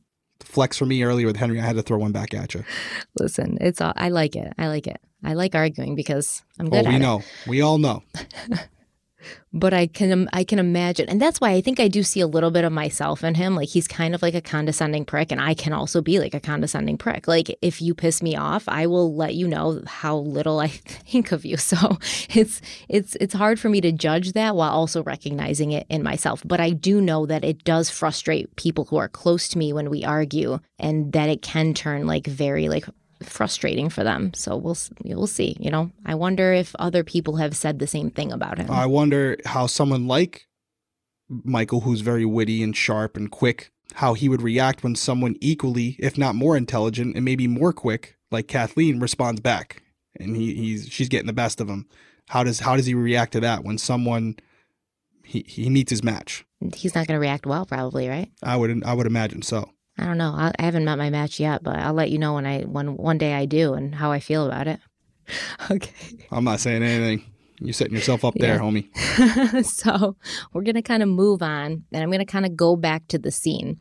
flex for me earlier with Henry. I had to throw one back at you. Listen, it's all, I like it. I like it. I like arguing because I'm Oh, good we at it. know. We all know. But I can I can imagine, and that's why I think I do see a little bit of myself in him. Like he's kind of like a condescending prick, and I can also be like a condescending prick. Like if you piss me off, I will let you know how little I think of you. So it's it's it's hard for me to judge that while also recognizing it in myself. But I do know that it does frustrate people who are close to me when we argue, and that it can turn like very like frustrating for them. So we'll we'll see. You know, I wonder if other people have said the same thing about him. I wonder how someone like Michael, who's very witty and sharp and quick, how he would react when someone equally, if not more intelligent and maybe more quick, like Kathleen, responds back, and he, he's she's getting the best of him. How does how does he react to that when someone he, he meets his match? He's not going to react well, probably, right? I would I would imagine so. I don't know. I, I haven't met my match yet, but I'll let you know when I when one day I do and how I feel about it. okay. I'm not saying anything. You're setting yourself up there, Yeah. homie. so we're going to kind of move on and I'm going to kind of go back to the scene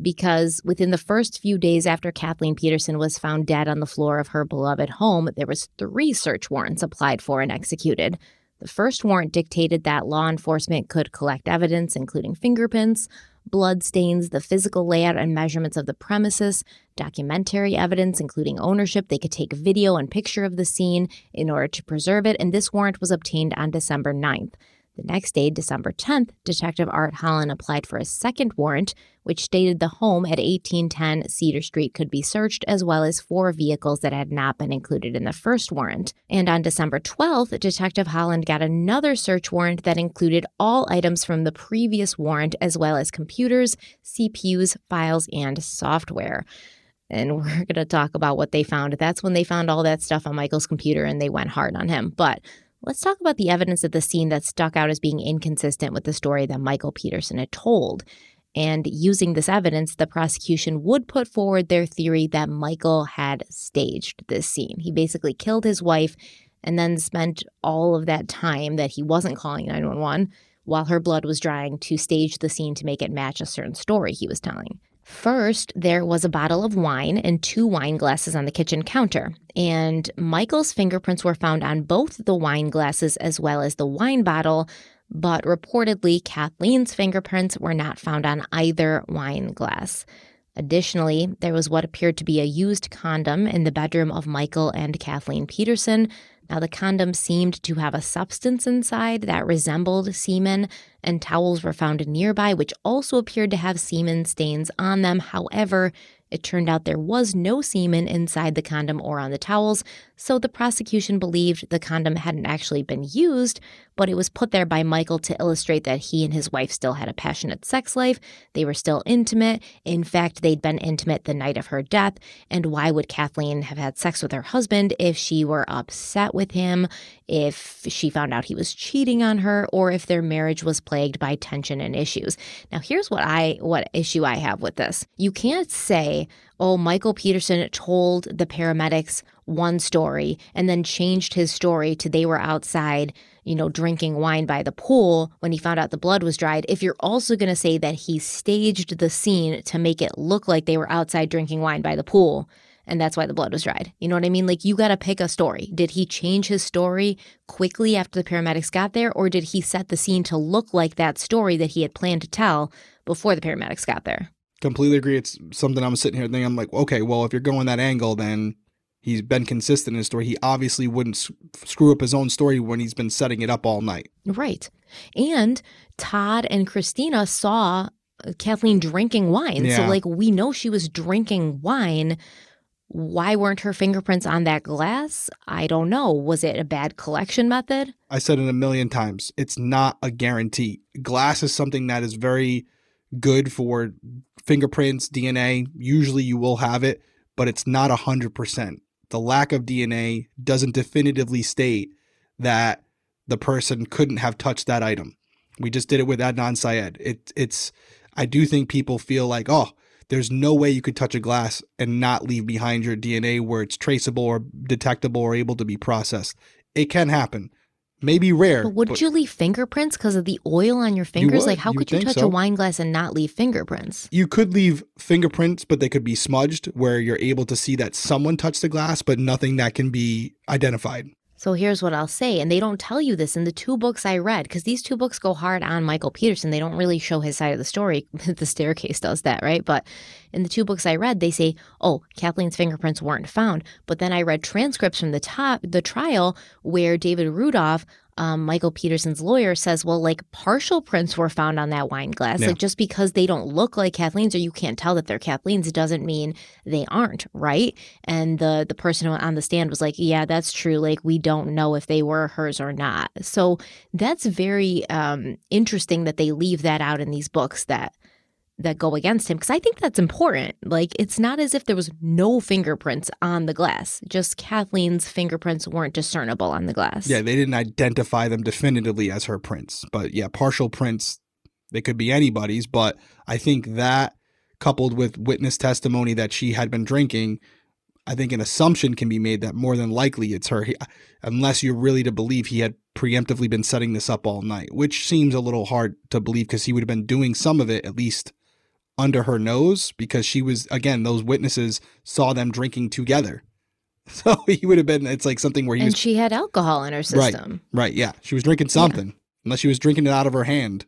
because within the first few days after Kathleen Peterson was found dead on the floor of her beloved home, there was three search warrants applied for and executed. The first warrant dictated that law enforcement could collect evidence including fingerprints, blood stains, the physical layout and measurements of the premises, documentary evidence including ownership. They could take video and picture of the scene in order to preserve it, and this warrant was obtained on December 9th. The next day, December 10th, Detective Art Holland applied for a second warrant, which stated the home at 1810 Cedar Street could be searched, as well as four vehicles that had not been included in the first warrant. And on December 12th, Detective Holland got another search warrant that included all items from the previous warrant, as well as computers, CPUs, files, and software. And we're going to talk about what they found. That's when they found all that stuff on Michael's computer and they went hard on him. But Let's talk about the evidence at the scene that stuck out as being inconsistent with the story that Michael Peterson had told. And using this evidence, the prosecution would put forward their theory that Michael had staged this scene. He basically killed his wife and then spent all of that time that he wasn't calling 911 while her blood was drying to stage the scene to make it match a certain story he was telling. First, there was a bottle of wine and two wine glasses on the kitchen counter, and Michael's fingerprints were found on both the wine glasses as well as the wine bottle, but reportedly, Kathleen's fingerprints were not found on either wine glass. Additionally, there was what appeared to be a used condom in the bedroom of Michael and Kathleen Peterson. Now, the condom seemed to have a substance inside that resembled semen, and towels were found nearby, which also appeared to have semen stains on them. However, it turned out there was no semen inside the condom or on the towels, so the prosecution believed the condom hadn't actually been used, but it was put there by Michael to illustrate that he and his wife still had a passionate sex life. They were still intimate. In fact, they'd been intimate the night of her death. And why would Kathleen have had sex with her husband if she were upset with him, if she found out he was cheating on her, or if their marriage was plagued by tension and issues? Now, here's what I what issue I have with this. You can't say, "Oh, Michael Peterson told the paramedics one story and then changed his story to they were outside, you know, drinking wine by the pool when he found out the blood was dried. If you're also going to say that he staged the scene to make it look like they were outside drinking wine by the pool and that's why the blood was dried. You know what I mean? Like you got to pick a story. Did he change his story quickly after the paramedics got there or did he set the scene to look like that story that he had planned to tell before the paramedics got there? Completely agree. It's something I'm sitting here thinking. I'm like, okay, well, if you're going that angle, then he's been consistent in his story. He obviously wouldn't s- screw up his own story when he's been setting it up all night. Right. And Todd and Christina saw uh, Kathleen drinking wine. So, like, we know she was drinking wine. Why weren't her fingerprints on that glass? I don't know. Was it a bad collection method? I said it a million times. It's not a guarantee. Glass is something that is very good for fingerprints, DNA. Usually you will have it, but it's not 100%. The lack of DNA doesn't definitively state that the person couldn't have touched that item. We just did it with Adnan Syed. It, it's, I do think people feel like, oh, there's no way you could touch a glass and not leave behind your DNA where it's traceable or detectable or able to be processed. It can happen. Maybe rare. But wouldn't you leave fingerprints because of the oil on your fingers? would. Like, how You could you touch so. a wine glass and not leave fingerprints? you could leave fingerprints, but they could be smudged where you're able to see that someone touched the glass, but nothing that can be identified. So here's what I'll say, and they don't tell you this in the two books I read, because these two books go hard on Michael Peterson. They don't really show his side of the story. the staircase does that, right? But in the two books I read, they say, "Oh, Kathleen's fingerprints weren't found." But then I read transcripts from the top the trial where David Rudolph, um, Michael Peterson's lawyer, says, "Well, like partial prints were found on that wine glass. Yeah. Like just because they don't look like Kathleen's or you can't tell that they're Kathleen's doesn't mean they aren't, right?" And the the person on the stand was like, "Yeah, that's true. Like we don't know if they were hers or not." So that's very um, interesting that they leave that out in these books that that go against him because I think that's important. Like it's not as if there was no fingerprints on the glass. Just Kathleen's fingerprints weren't discernible on the glass. Yeah, they didn't identify them definitively as her prints. But yeah, partial prints, they could be anybody's. But I think that coupled with witness testimony that she had been drinking, I think an assumption can be made that more than likely it's her, He- unless you're really to believe he had preemptively been setting this up all night, which seems a little hard to believe because he would have been doing some of it at least under her nose because she was, again, those witnesses saw them drinking together. So he would have been, it's like something where he and was, she had alcohol in her system. right, yeah, she was drinking something, unless she was drinking it out of her hand.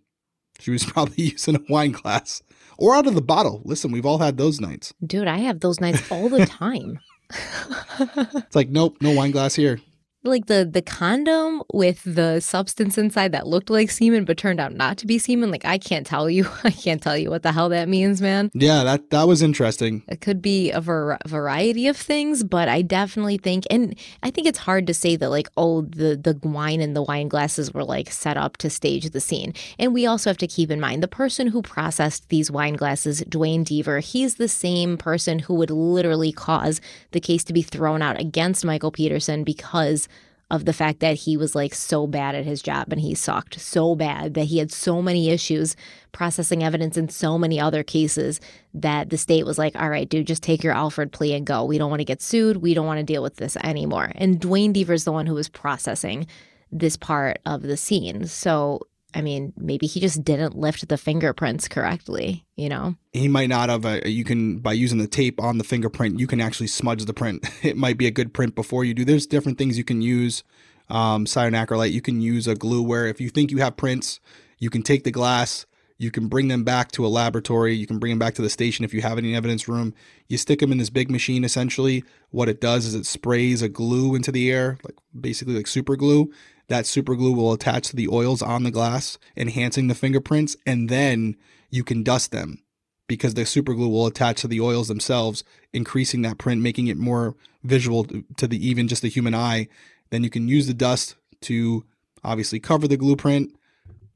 She was probably using a wine glass or out of the bottle. Listen, we've all had those nights. Dude, I have those nights all the time. It's like, nope, no wine glass here. Like the the condom with the substance inside that looked like semen but turned out not to be semen like i can't tell you. I can't tell you what the hell that means man. Yeah, that that was interesting. it could be a var- variety of things but i definitely think and i think it's hard to say that like oh the the wine and the wine glasses were like set up to stage the scene. And we also have to keep in mind the person who processed these wine glasses duane deaver he's the same person who would literally cause the case to be thrown out against michael peterson because of the fact that he was like so bad at his job and he sucked so bad that he had so many issues processing evidence in so many other cases that the state was like, all right, dude, just take your Alford plea and go. We don't want to get sued. We don't want to deal with this anymore. And Duane Deaver's the one who was processing this part of the scene. So, I mean, maybe he just didn't lift the fingerprints correctly, you know? He might not have a. You can by using the tape on the fingerprint, you can actually smudge the print. It might be a good print before you do. There's different things you can use. Um, cyanoacrylate. You can use a glue where if you think you have prints, you can take the glass. You can bring them back to a laboratory. You can bring them back to the station if you have any evidence room. You stick them in this big machine. Essentially, what it does is it sprays a glue into the air, like basically like super glue. That super glue will attach to the oils on the glass, enhancing the fingerprints, and then you can dust them because the super glue will attach to the oils themselves, increasing that print, making it more visual to the even just the human eye. Then you can use the dust to obviously cover the glue print,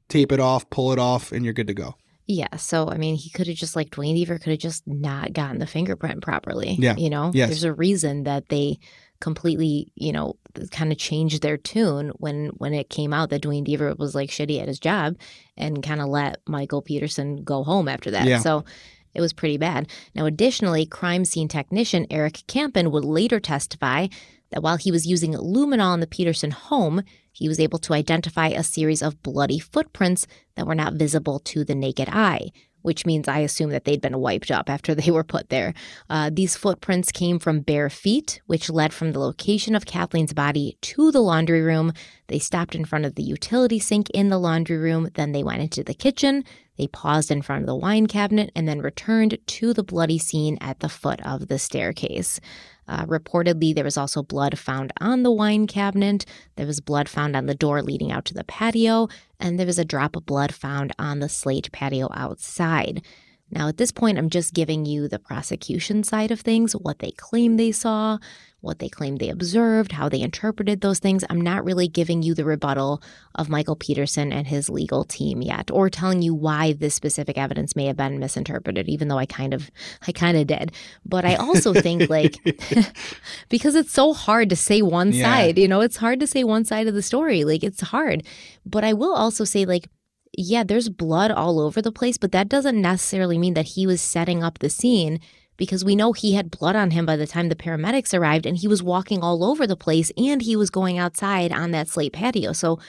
tape it off, pull it off, and you're good to go. Yeah. So, I mean, he could have just, like, Duane Deaver could have just not gotten the fingerprint properly. Yeah. You know, Yes. there's a reason that they completely, you know, kind of changed their tune when when it came out that Duane Deaver was like shitty at his job and kind of let Michael Peterson go home after that. Yeah. So it was pretty bad. Now, additionally, crime scene technician Eric Campen would later testify that while he was using luminol in the Peterson home, he was able to identify a series of bloody footprints that were not visible to the naked eye, which means I assume that they'd been wiped up after they were put there. Uh, these footprints came from bare feet, which led from the location of Kathleen's body to the laundry room. They stopped in front of the utility sink in the laundry room, then they went into the kitchen. They paused in front of the wine cabinet and then returned to the bloody scene at the foot of the staircase. Uh, reportedly, there was also blood found on the wine cabinet. There was blood found on the door leading out to the patio, and there was a drop of blood found on the slate patio outside. Now, at this point, I'm just giving you the prosecution side of things, what they claim they saw, what they claimed they observed, how they interpreted those things. I'm not really giving you the rebuttal of Michael Peterson and his legal team yet, or telling you why this specific evidence may have been misinterpreted, even though I kind of I kind of did. But I also think like because it's so hard to say one Yeah. side, you know, it's hard to say one side of the story. Like it's hard. But I will also say like yeah, there's blood all over the place, but that doesn't necessarily mean that he was setting up the scene because we know he had blood on him by the time the paramedics arrived and he was walking all over the place and he was going outside on that slate patio. So,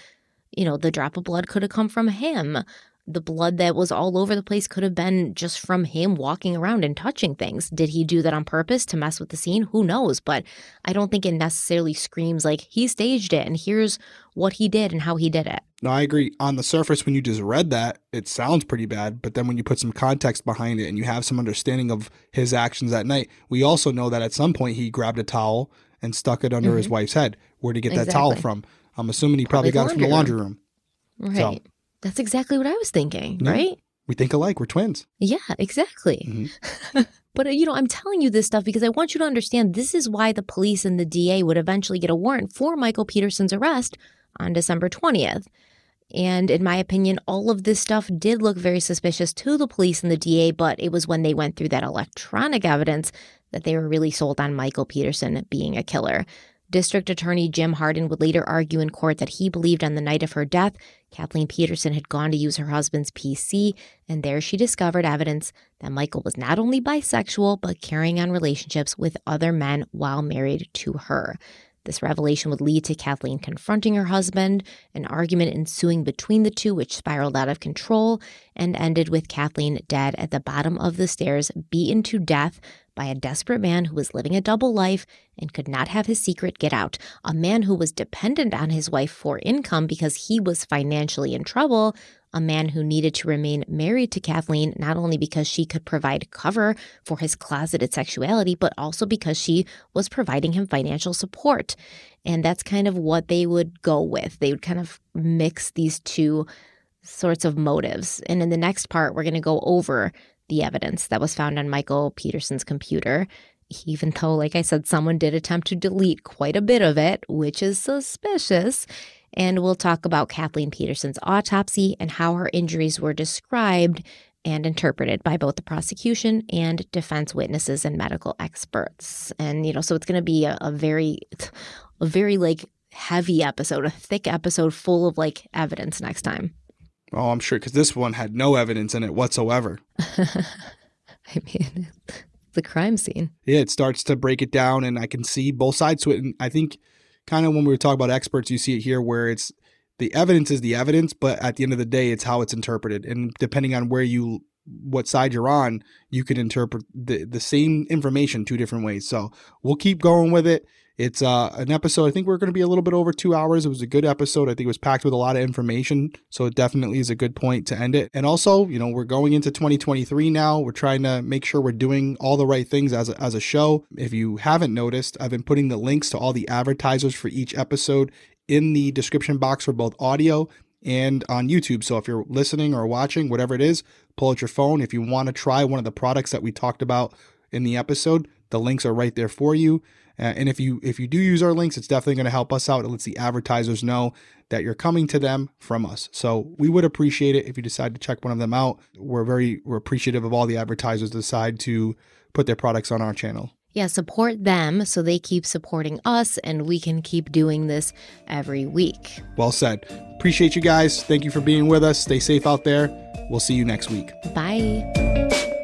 you know, the drop of blood could have come from him. The blood that was all over the place could have been just from him walking around and touching things. Did he do that on purpose to mess with the scene? Who knows? But I don't think it necessarily screams like he staged it and here's what he did and how he did it. No, I agree. On the surface, when you just read that, it sounds pretty bad. But then when you put some context behind it and you have some understanding of his actions that night, we also know that at some point he grabbed a towel and stuck it under his wife's head. Where'd he get that towel Mm-hmm. From? I'm assuming he probably, Probably got it from the laundry laundry room. Right. That's exactly what I was thinking, Yeah. right? We think alike. We're twins. Yeah, exactly. but, uh, you know, I'm telling you this stuff because I want you to understand this is why the police and the DA would eventually get a warrant for Michael Peterson's arrest on December 20th. And in my opinion, all of this stuff did look very suspicious to the police and the DA, but it was when they went through that electronic evidence that they were really sold on Michael Peterson being a killer. District Attorney Jim Hardin would later argue in court that he believed on the night of her death, Kathleen Peterson had gone to use her husband's PC, and there she discovered evidence that Michael was not only bisexual, but carrying on relationships with other men while married to her. This revelation would lead to Kathleen confronting her husband, an argument ensuing between the two, which spiraled out of control and ended with Kathleen dead at the bottom of the stairs, beaten to death by a desperate man who was living a double life and could not have his secret get out. A man who was dependent on his wife for income because he was financially in trouble. A man who needed to remain married to Kathleen not only because she could provide cover for his closeted sexuality, but also because she was providing him financial support. And that's kind of what they would go with. They would kind of mix these two sorts of motives. And in the next part, we're going to go over the evidence that was found on Michael Peterson's computer, even though, like I said, someone did attempt to delete quite a bit of it, which is suspicious. And we'll talk about Kathleen Peterson's autopsy and how her injuries were described and interpreted by both the prosecution and defense witnesses and medical experts. And, you know, so it's going to be a, a very, a very like heavy episode, a thick episode full of like evidence next time. Oh, I'm sure because this one had no evidence in it whatsoever. I mean, it's a crime scene. Yeah, it starts to break it down, and I can see both sides to it. And I think, kind of when we were talking about experts, you see it here where it's the evidence is the evidence, but at the end of the day, it's how it's interpreted. And depending on where you, what side you're on, you can interpret the, the same information two different ways. So we'll keep going with it. It's uh, an episode. I think we're going to be a little bit over two hours. It was a good episode. I think it was packed with a lot of information. So it definitely is a good point to end it. And also, you know, we're going into 2023 now. We're trying to make sure we're doing all the right things as a, as a show. If you haven't noticed, I've been putting the links to all the advertisers for each episode in the description box for both audio and on YouTube. So if you're listening or watching, whatever it is, pull out your phone. If you want to try one of the products that we talked about in the episode, the links are right there for you. Uh, and if you if you do use our links, it's definitely going to help us out. It lets the advertisers know that you're coming to them from us. So we would appreciate it if you decide to check one of them out. We're very we're appreciative of all the advertisers decide to put their products on our channel. Yeah, support them so they keep supporting us and we can keep doing this every week. Well said. Appreciate you guys. Thank you for being with us. Stay safe out there. We'll see you next week. Bye.